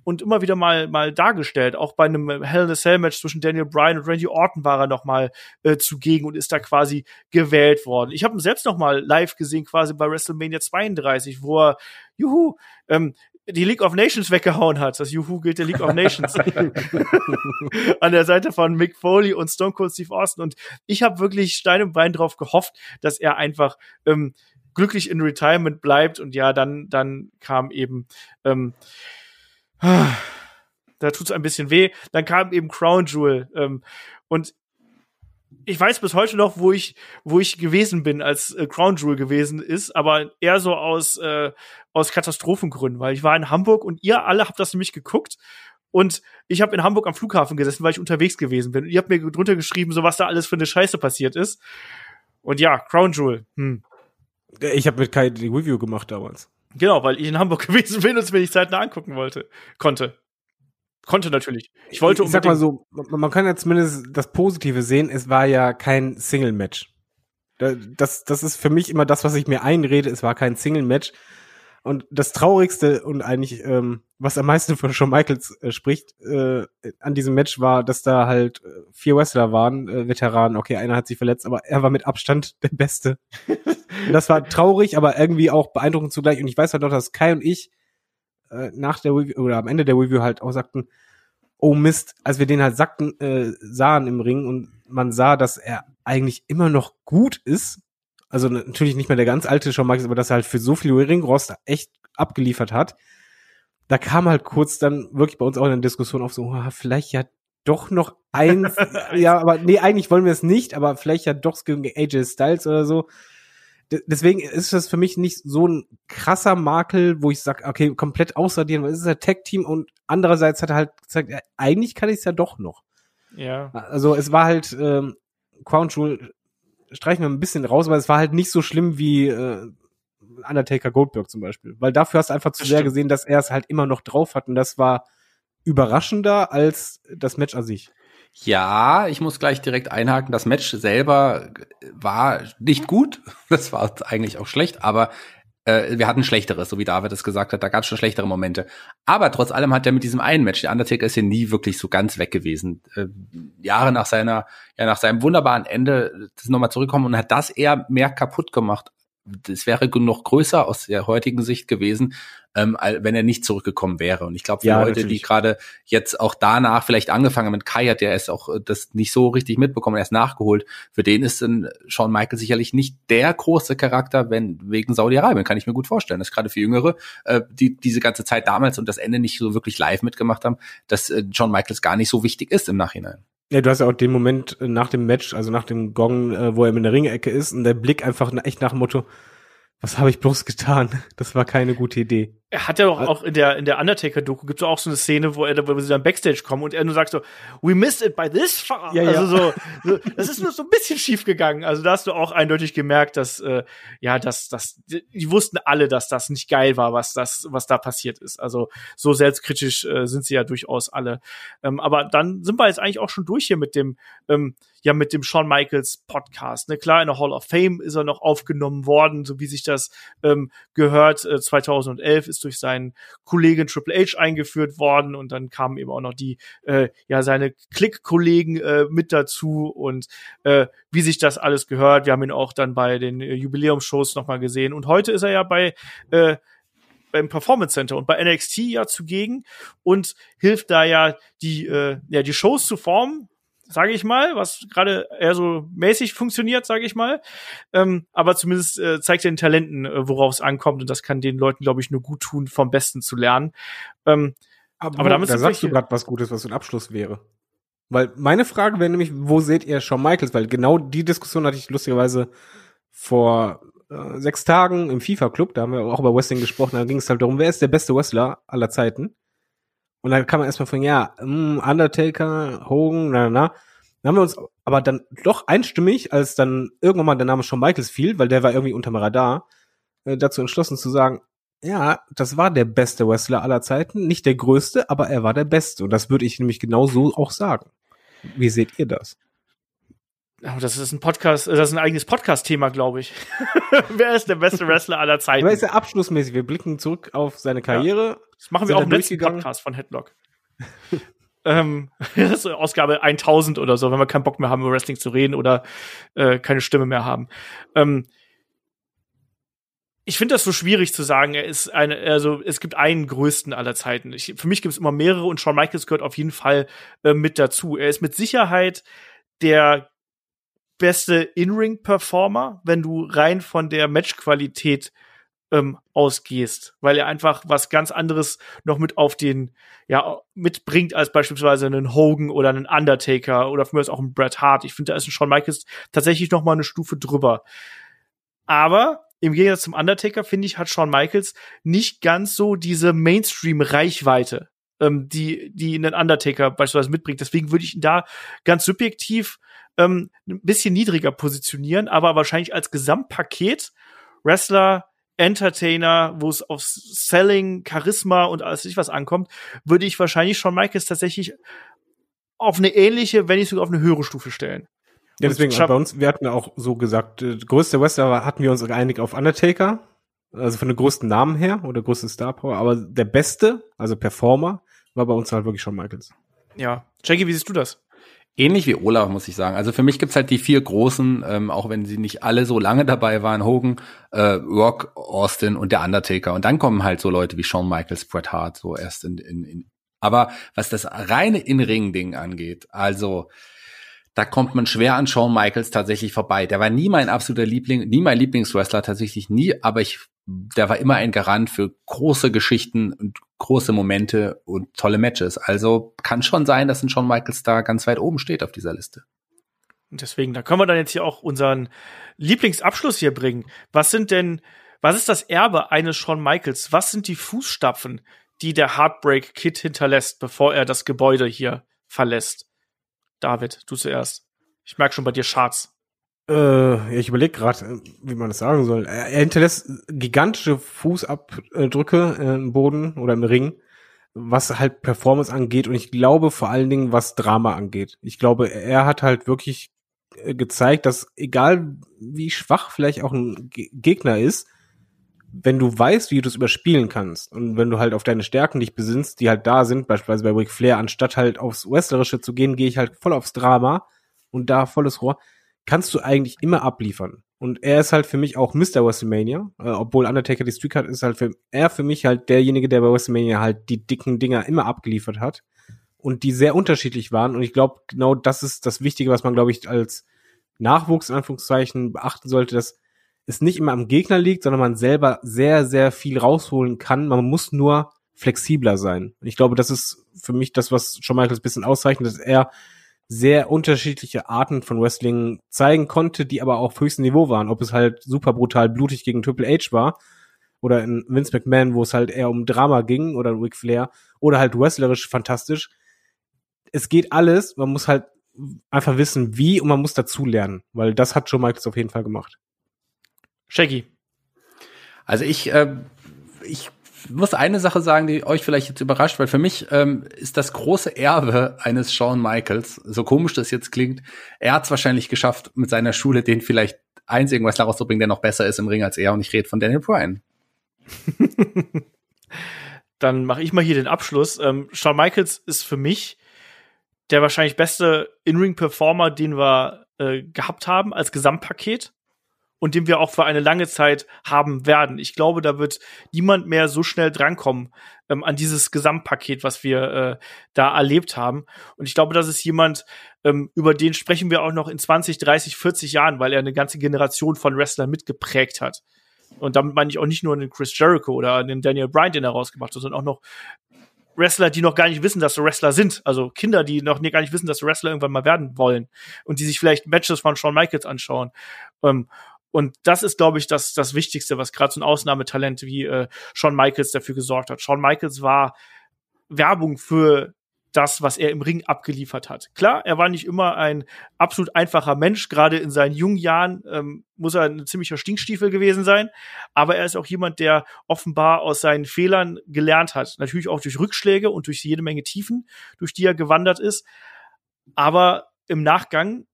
und immer wieder mal mal dargestellt. Auch bei einem Hell in a Cell Match zwischen Daniel Bryan und Randy Orton war er noch mal äh, zugegen und ist da quasi gewählt worden. Ich habe ihn selbst noch mal live gesehen, quasi bei WrestleMania 32, wo er juhu ähm, die League of Nations weggehauen hat. Das Juhu gilt der League of Nations. An der Seite von Mick Foley und Stone Cold Steve Austin. Und ich habe wirklich Stein und Bein drauf gehofft, dass er einfach ähm, glücklich in Retirement bleibt. Und ja, dann, dann kam eben, ähm, da tut's ein bisschen weh. Dann kam eben Crown Jewel. Ähm, und ich weiß bis heute noch, wo ich, wo ich gewesen bin, als äh, Crown Jewel gewesen ist, aber eher so aus, äh, aus Katastrophengründen, weil ich war in Hamburg und ihr alle habt das nämlich geguckt und ich habe in Hamburg am Flughafen gesessen, weil ich unterwegs gewesen bin. Und ihr habt mir drunter geschrieben, so was da alles für eine Scheiße passiert ist. Und ja, Crown Jewel. Hm. Ich habe mit Kai die Review gemacht damals. Genau, weil ich in Hamburg gewesen bin und es mir nicht zeitnah angucken wollte, konnte. Konnte natürlich. Ich wollte Ich sag mal so, man kann ja zumindest das Positive sehen, es war ja kein Single-Match. Das, das ist für mich immer das, was ich mir einrede, es war kein Single-Match. Und das Traurigste und eigentlich, ähm, was am meisten von Shawn Michaels äh, spricht, äh, an diesem Match war, dass da halt äh, vier Wrestler waren, äh, Veteranen. Okay, einer hat sich verletzt, aber er war mit Abstand der Beste. das war traurig, aber irgendwie auch beeindruckend zugleich. Und ich weiß halt noch, dass Kai und ich äh, nach der Review oder am Ende der Review halt auch sagten, oh Mist, als wir den halt sagten, äh, sahen im Ring und man sah, dass er eigentlich immer noch gut ist, also natürlich nicht mehr der ganz alte Shawn Michaels, aber dass er halt für so viel Ringrost echt abgeliefert hat. Da kam halt kurz dann wirklich bei uns auch eine Diskussion auf so, vielleicht ja doch noch eins, ja, aber nee, eigentlich wollen wir es nicht, aber vielleicht ja doch gegen AJ Styles oder so. D deswegen ist das für mich nicht so ein krasser Makel, wo ich sage, okay, komplett ausradieren, weil es ist ein Tag-Team und andererseits hat er halt gesagt, ja, eigentlich kann ich es ja doch noch. Ja. Also es war halt ähm, Crown Jewel streichen wir ein bisschen raus, aber es war halt nicht so schlimm wie äh, Undertaker Goldberg zum Beispiel. Weil dafür hast du einfach zu sehr gesehen, dass er es halt immer noch drauf hat und das war überraschender als das Match an sich. Ja, ich muss gleich direkt einhaken. Das Match selber war nicht gut. Das war eigentlich auch schlecht, aber äh, wir hatten schlechteres, so wie David es gesagt hat. Da gab es schon schlechtere Momente. Aber trotz allem hat er mit diesem einen Match, der Undertaker ist ja nie wirklich so ganz weg gewesen. Äh, Jahre nach seiner, ja, nach seinem wunderbaren Ende, das nochmal zurückkommen und hat das eher mehr kaputt gemacht das wäre noch größer aus der heutigen Sicht gewesen, ähm, wenn er nicht zurückgekommen wäre. Und ich glaube, für ja, Leute, natürlich. die gerade jetzt auch danach vielleicht angefangen haben mit Kai, hat der es auch äh, das nicht so richtig mitbekommen, er ist nachgeholt. Für den ist dann Shawn Michael sicherlich nicht der große Charakter, wenn wegen Saudi-Arabien, kann ich mir gut vorstellen. Das gerade für Jüngere, äh, die diese ganze Zeit damals und das Ende nicht so wirklich live mitgemacht haben, dass äh, Shawn Michaels gar nicht so wichtig ist im Nachhinein. Ja, du hast ja auch den Moment äh, nach dem Match, also nach dem Gong, äh, wo er in der Ringecke ist und der Blick einfach echt nach dem Motto, was habe ich bloß getan? Das war keine gute Idee. Er hat ja auch, auch in der in der Undertaker Doku gibt's auch so eine Szene, wo er wo sie dann backstage kommen und er nur sagt so, we missed it by this far. Ja, also ja. So, so, das ist nur so ein bisschen schief gegangen. Also da hast du auch eindeutig gemerkt, dass äh, ja, dass dass die wussten alle, dass das nicht geil war, was das was da passiert ist. Also so selbstkritisch äh, sind sie ja durchaus alle. Ähm, aber dann sind wir jetzt eigentlich auch schon durch hier mit dem ähm, ja mit dem Shawn Michaels Podcast. Ne? Klar, in der Hall of Fame ist er noch aufgenommen worden, so wie sich das ähm, gehört. Äh, 2011 ist durch seinen Kollegen Triple H eingeführt worden und dann kamen eben auch noch die äh, ja seine Klick-Kollegen äh, mit dazu und äh, wie sich das alles gehört. Wir haben ihn auch dann bei den äh, Jubiläumsshows nochmal gesehen und heute ist er ja bei äh, beim Performance Center und bei NXT ja zugegen und hilft da ja die äh, ja die Shows zu formen sage ich mal, was gerade eher so mäßig funktioniert, sage ich mal. Ähm, aber zumindest äh, zeigt den Talenten, äh, worauf es ankommt und das kann den Leuten, glaube ich, nur gut tun, vom Besten zu lernen. Ähm, Aber, aber damit da sagst du gerade was Gutes, was so ein Abschluss wäre. Weil meine Frage wäre nämlich, wo seht ihr Shawn Michaels? Weil genau die Diskussion hatte ich lustigerweise vor äh, sechs Tagen im FIFA-Club, da haben wir auch über Wrestling gesprochen, da ging es halt darum, wer ist der beste Wrestler aller Zeiten? Und dann kann man erstmal von, ja, mh, mm, Undertaker, Hogan, na, na, na. Dann haben wir uns aber dann doch einstimmig, als dann irgendwann mal der Name Shawn Michaels fiel, weil der war irgendwie unterm Radar, äh, dazu entschlossen zu sagen, ja, das war der beste Wrestler aller Zeiten, nicht der größte, aber er war der beste. Und das würde ich nämlich genau so auch sagen. Wie seht ihr das? Oh, das ist ein Podcast, das ist ein eigenes Podcast-Thema, glaube ich. Wer ist der beste Wrestler aller Zeiten? Wer ist ja abschlussmäßig? Wir blicken zurück auf seine Karriere. Ja, das machen wir auch im letzten Podcast von Headlock. ähm, das ist Ausgabe 1000 oder so, wenn wir keinen Bock mehr haben, über Wrestling zu reden oder äh, keine Stimme mehr haben. Ähm, ich finde das so schwierig zu sagen. Er ist eine, also es gibt einen größten aller Zeiten. Ich, für mich gibt es immer mehrere und Shawn Michaels gehört auf jeden Fall äh, mit dazu. Er ist mit Sicherheit der beste In-Ring-Performer, wenn du rein von der Matchqualität ähm, ausgehst, weil er einfach was ganz anderes noch mit auf den, ja, mitbringt als beispielsweise einen Hogan oder einen Undertaker oder für mich auch ein Bret Hart. Ich finde, da ist ein Shawn Michaels tatsächlich noch mal eine Stufe drüber. Aber im Gegensatz zum Undertaker, finde ich, hat Shawn Michaels nicht ganz so diese Mainstream-Reichweite, ähm, die, die einen Undertaker beispielsweise mitbringt. Deswegen würde ich ihn da ganz subjektiv ähm, ein bisschen niedriger positionieren, aber wahrscheinlich als Gesamtpaket Wrestler, Entertainer, wo es auf Selling, Charisma und alles nicht was ankommt, würde ich wahrscheinlich Shawn Michaels tatsächlich auf eine ähnliche, wenn nicht sogar auf eine höhere Stufe stellen. Ja, deswegen, bei uns, wir hatten auch so gesagt, äh, größte Wrestler hatten wir uns geeinigt auf Undertaker, also von den größten Namen her oder größte Star Power, aber der beste, also Performer, war bei uns halt wirklich schon Michaels. Ja. Jackie, wie siehst du das? Ähnlich wie Olaf, muss ich sagen. Also für mich gibt's halt die vier großen, ähm, auch wenn sie nicht alle so lange dabei waren, Hogan, äh, Rock, Austin und der Undertaker. Und dann kommen halt so Leute wie Shawn Michaels, Bret Hart, so erst in, in, in. Aber was das reine In-Ring-Ding angeht, also da kommt man schwer an Shawn Michaels tatsächlich vorbei. Der war nie mein absoluter Liebling, nie mein Lieblingswrestler, tatsächlich nie, aber ich, der war immer ein Garant für große Geschichten und große Momente und tolle Matches. Also kann schon sein, dass ein Shawn Michaels da ganz weit oben steht auf dieser Liste. Und deswegen, da können wir dann jetzt hier auch unseren Lieblingsabschluss hier bringen. Was sind denn, was ist das Erbe eines Shawn Michaels? Was sind die Fußstapfen, die der Heartbreak Kid hinterlässt, bevor er das Gebäude hier verlässt? David, du zuerst. Ich merke schon bei dir Schatz. Äh, ich überlege gerade, wie man das sagen soll. Er, er hinterlässt gigantische Fußabdrücke im Boden oder im Ring, was halt Performance angeht und ich glaube vor allen Dingen, was Drama angeht. Ich glaube, er hat halt wirklich äh, gezeigt, dass egal wie schwach vielleicht auch ein Gegner ist, wenn du weißt, wie du es überspielen kannst und wenn du halt auf deine Stärken dich besinnst, die halt da sind, beispielsweise bei Ric Flair, anstatt halt aufs Wrestlerische zu gehen, gehe ich halt voll aufs Drama und da volles Rohr, kannst du eigentlich immer abliefern. Und er ist halt für mich auch Mr. WrestleMania, äh, obwohl Undertaker die Streak hat, ist halt für, er für mich halt derjenige, der bei WrestleMania halt die dicken Dinger immer abgeliefert hat und die sehr unterschiedlich waren. Und ich glaube, genau das ist das Wichtige, was man, glaube ich, als Nachwuchs in Anführungszeichen beachten sollte, dass es nicht immer am Gegner liegt, sondern man selber sehr, sehr viel rausholen kann. Man muss nur flexibler sein. Ich glaube, das ist für mich das, was schon ein bisschen auszeichnet, dass er sehr unterschiedliche Arten von Wrestling zeigen konnte, die aber auf höchstem Niveau waren. Ob es halt super brutal blutig gegen Triple H war oder in Vince McMahon, wo es halt eher um Drama ging oder Ric Flair oder halt wrestlerisch fantastisch. Es geht alles, man muss halt einfach wissen, wie und man muss dazu lernen, weil das hat Joe Michaels auf jeden Fall gemacht. Shaggy. Also ich, äh, ich muss eine Sache sagen, die euch vielleicht jetzt überrascht, weil für mich ähm, ist das große Erbe eines Shawn Michaels, so komisch das jetzt klingt, er hat es wahrscheinlich geschafft, mit seiner Schule den vielleicht einzigen Wrestler rauszubringen, der noch besser ist im Ring als er. Und ich rede von Daniel Bryan. Dann mache ich mal hier den Abschluss. Ähm, Shawn Michaels ist für mich der wahrscheinlich beste In-Ring-Performer, den wir äh, gehabt haben als Gesamtpaket und den wir auch für eine lange Zeit haben werden. Ich glaube, da wird niemand mehr so schnell drankommen ähm, an dieses Gesamtpaket, was wir äh, da erlebt haben. Und ich glaube, das ist jemand, ähm, über den sprechen wir auch noch in 20, 30, 40 Jahren, weil er eine ganze Generation von Wrestlern mitgeprägt hat. Und damit meine ich auch nicht nur einen Chris Jericho oder einen Daniel Bryan, den er rausgemacht hat, sondern auch noch Wrestler, die noch gar nicht wissen, dass sie Wrestler sind. Also Kinder, die noch gar nicht wissen, dass sie Wrestler irgendwann mal werden wollen. Und die sich vielleicht Matches von Shawn Michaels anschauen. Ähm, und das ist, glaube ich, das, das Wichtigste, was gerade so ein Ausnahmetalent wie äh, Shawn Michaels dafür gesorgt hat. Shawn Michaels war Werbung für das, was er im Ring abgeliefert hat. Klar, er war nicht immer ein absolut einfacher Mensch. Gerade in seinen jungen Jahren ähm, muss er ein ziemlicher Stinkstiefel gewesen sein. Aber er ist auch jemand, der offenbar aus seinen Fehlern gelernt hat. Natürlich auch durch Rückschläge und durch jede Menge Tiefen, durch die er gewandert ist. Aber im Nachgang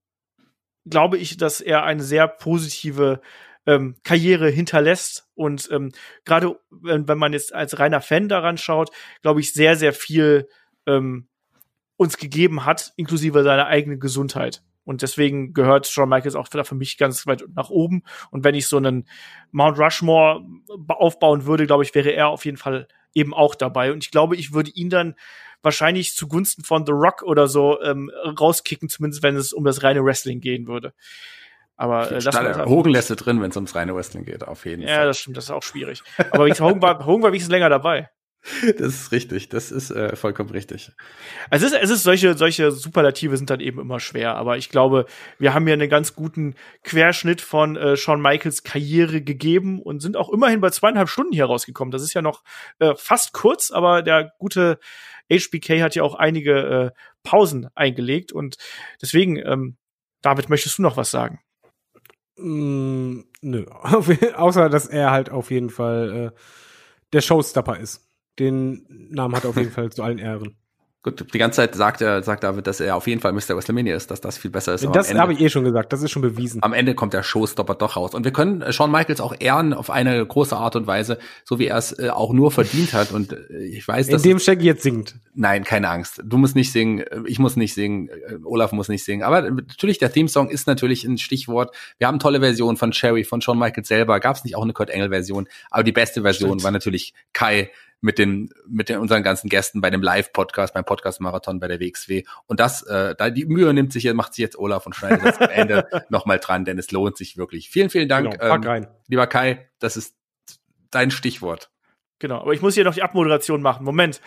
glaube ich, dass er eine sehr positive ähm, Karriere hinterlässt und ähm, gerade wenn, wenn man jetzt als reiner Fan daran schaut, glaube ich, sehr, sehr viel ähm, uns gegeben hat, inklusive seiner eigenen Gesundheit. Und deswegen gehört Shawn Michaels auch für mich ganz weit nach oben. Und wenn ich so einen Mount Rushmore aufbauen würde, glaube ich, wäre er auf jeden Fall eben auch dabei. Und ich glaube, ich würde ihn dann wahrscheinlich zugunsten von The Rock oder so ähm, rauskicken, zumindest wenn es um das reine Wrestling gehen würde. Aber äh, das Hogan lässt drin, wenn es ums reine Wrestling geht, auf jeden ja, Fall. Ja, das stimmt, das ist auch schwierig. Aber Hogan war, Hogan war wenigstens länger dabei. Das ist richtig, das ist äh, vollkommen richtig. Es ist, es ist solche, solche Superlative sind dann eben immer schwer, aber ich glaube, wir haben hier einen ganz guten Querschnitt von äh, Shawn Michaels Karriere gegeben und sind auch immerhin bei zweieinhalb Stunden hier rausgekommen. Das ist ja noch äh, fast kurz, aber der gute HBK hat ja auch einige äh, Pausen eingelegt und deswegen, ähm, David, möchtest du noch was sagen? Mm, nö, außer dass er halt auf jeden Fall äh, der Showstopper ist. Den Namen hat er auf jeden Fall zu allen Ehren. Gut, die ganze Zeit sagt er, sagt David, dass er auf jeden Fall Mr. WrestleMania ist, dass das viel besser ist. das habe ich eh schon gesagt, das ist schon bewiesen. Am Ende kommt der Showstopper doch raus. Und wir können äh, Shawn Michaels auch ehren auf eine große Art und Weise, so wie er es äh, auch nur verdient hat. Und äh, ich weiß, dass. In dem Shaggy jetzt singt. Nein, keine Angst. Du musst nicht singen, ich muss nicht singen, Olaf muss nicht singen. Aber natürlich, der Theme-Song ist natürlich ein Stichwort. Wir haben tolle Versionen von Cherry, von Shawn Michaels selber. Gab es nicht auch eine Kurt Engel-Version? Aber die beste Version Stimmt. war natürlich Kai mit den mit den unseren ganzen Gästen bei dem Live-Podcast, beim Podcast-Marathon bei der WXW. Und das, äh, da die Mühe nimmt sich jetzt, macht sich jetzt Olaf und schneidet das am Ende nochmal dran, denn es lohnt sich wirklich. Vielen, vielen Dank, genau, pack ähm, rein. lieber Kai. Das ist dein Stichwort. Genau, aber ich muss hier noch die Abmoderation machen. Moment.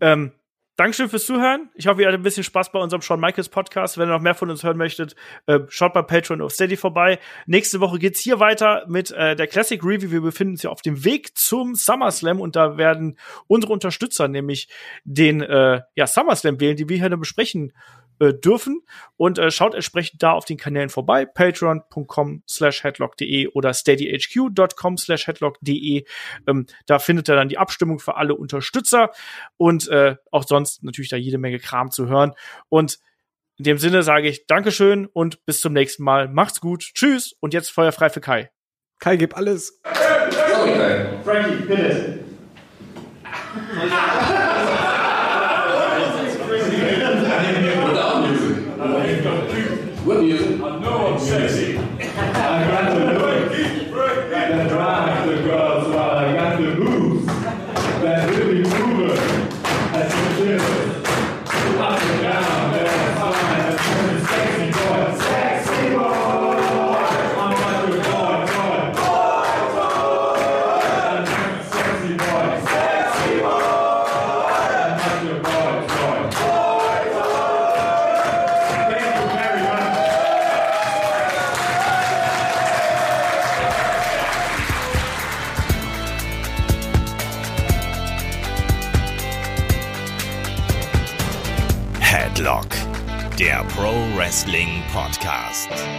Ähm, Dankeschön fürs Zuhören. Ich hoffe, ihr hattet ein bisschen Spaß bei unserem Shawn Michaels Podcast. Wenn ihr noch mehr von uns hören möchtet, äh, schaut bei Patreon auf Steady vorbei. Nächste Woche geht's hier weiter mit äh, der Classic Review. Wir befinden uns ja auf dem Weg zum SummerSlam und da werden unsere Unterstützer nämlich den äh, ja, SummerSlam wählen, die wir hier besprechen äh, dürfen. Und äh, schaut entsprechend da auf den Kanälen vorbei, patreon.com slash headlock.de oder steadyhq.com slash headlock.de. Ähm, da findet ihr dann die Abstimmung für alle Unterstützer und äh, auch sonst natürlich da jede Menge Kram zu hören. Und in dem Sinne sage ich Dankeschön und bis zum nächsten Mal. Macht's gut. Tschüss. Und jetzt feuerfrei für Kai. Kai, gib alles. Frankie, bitte. Wrestling Podcast.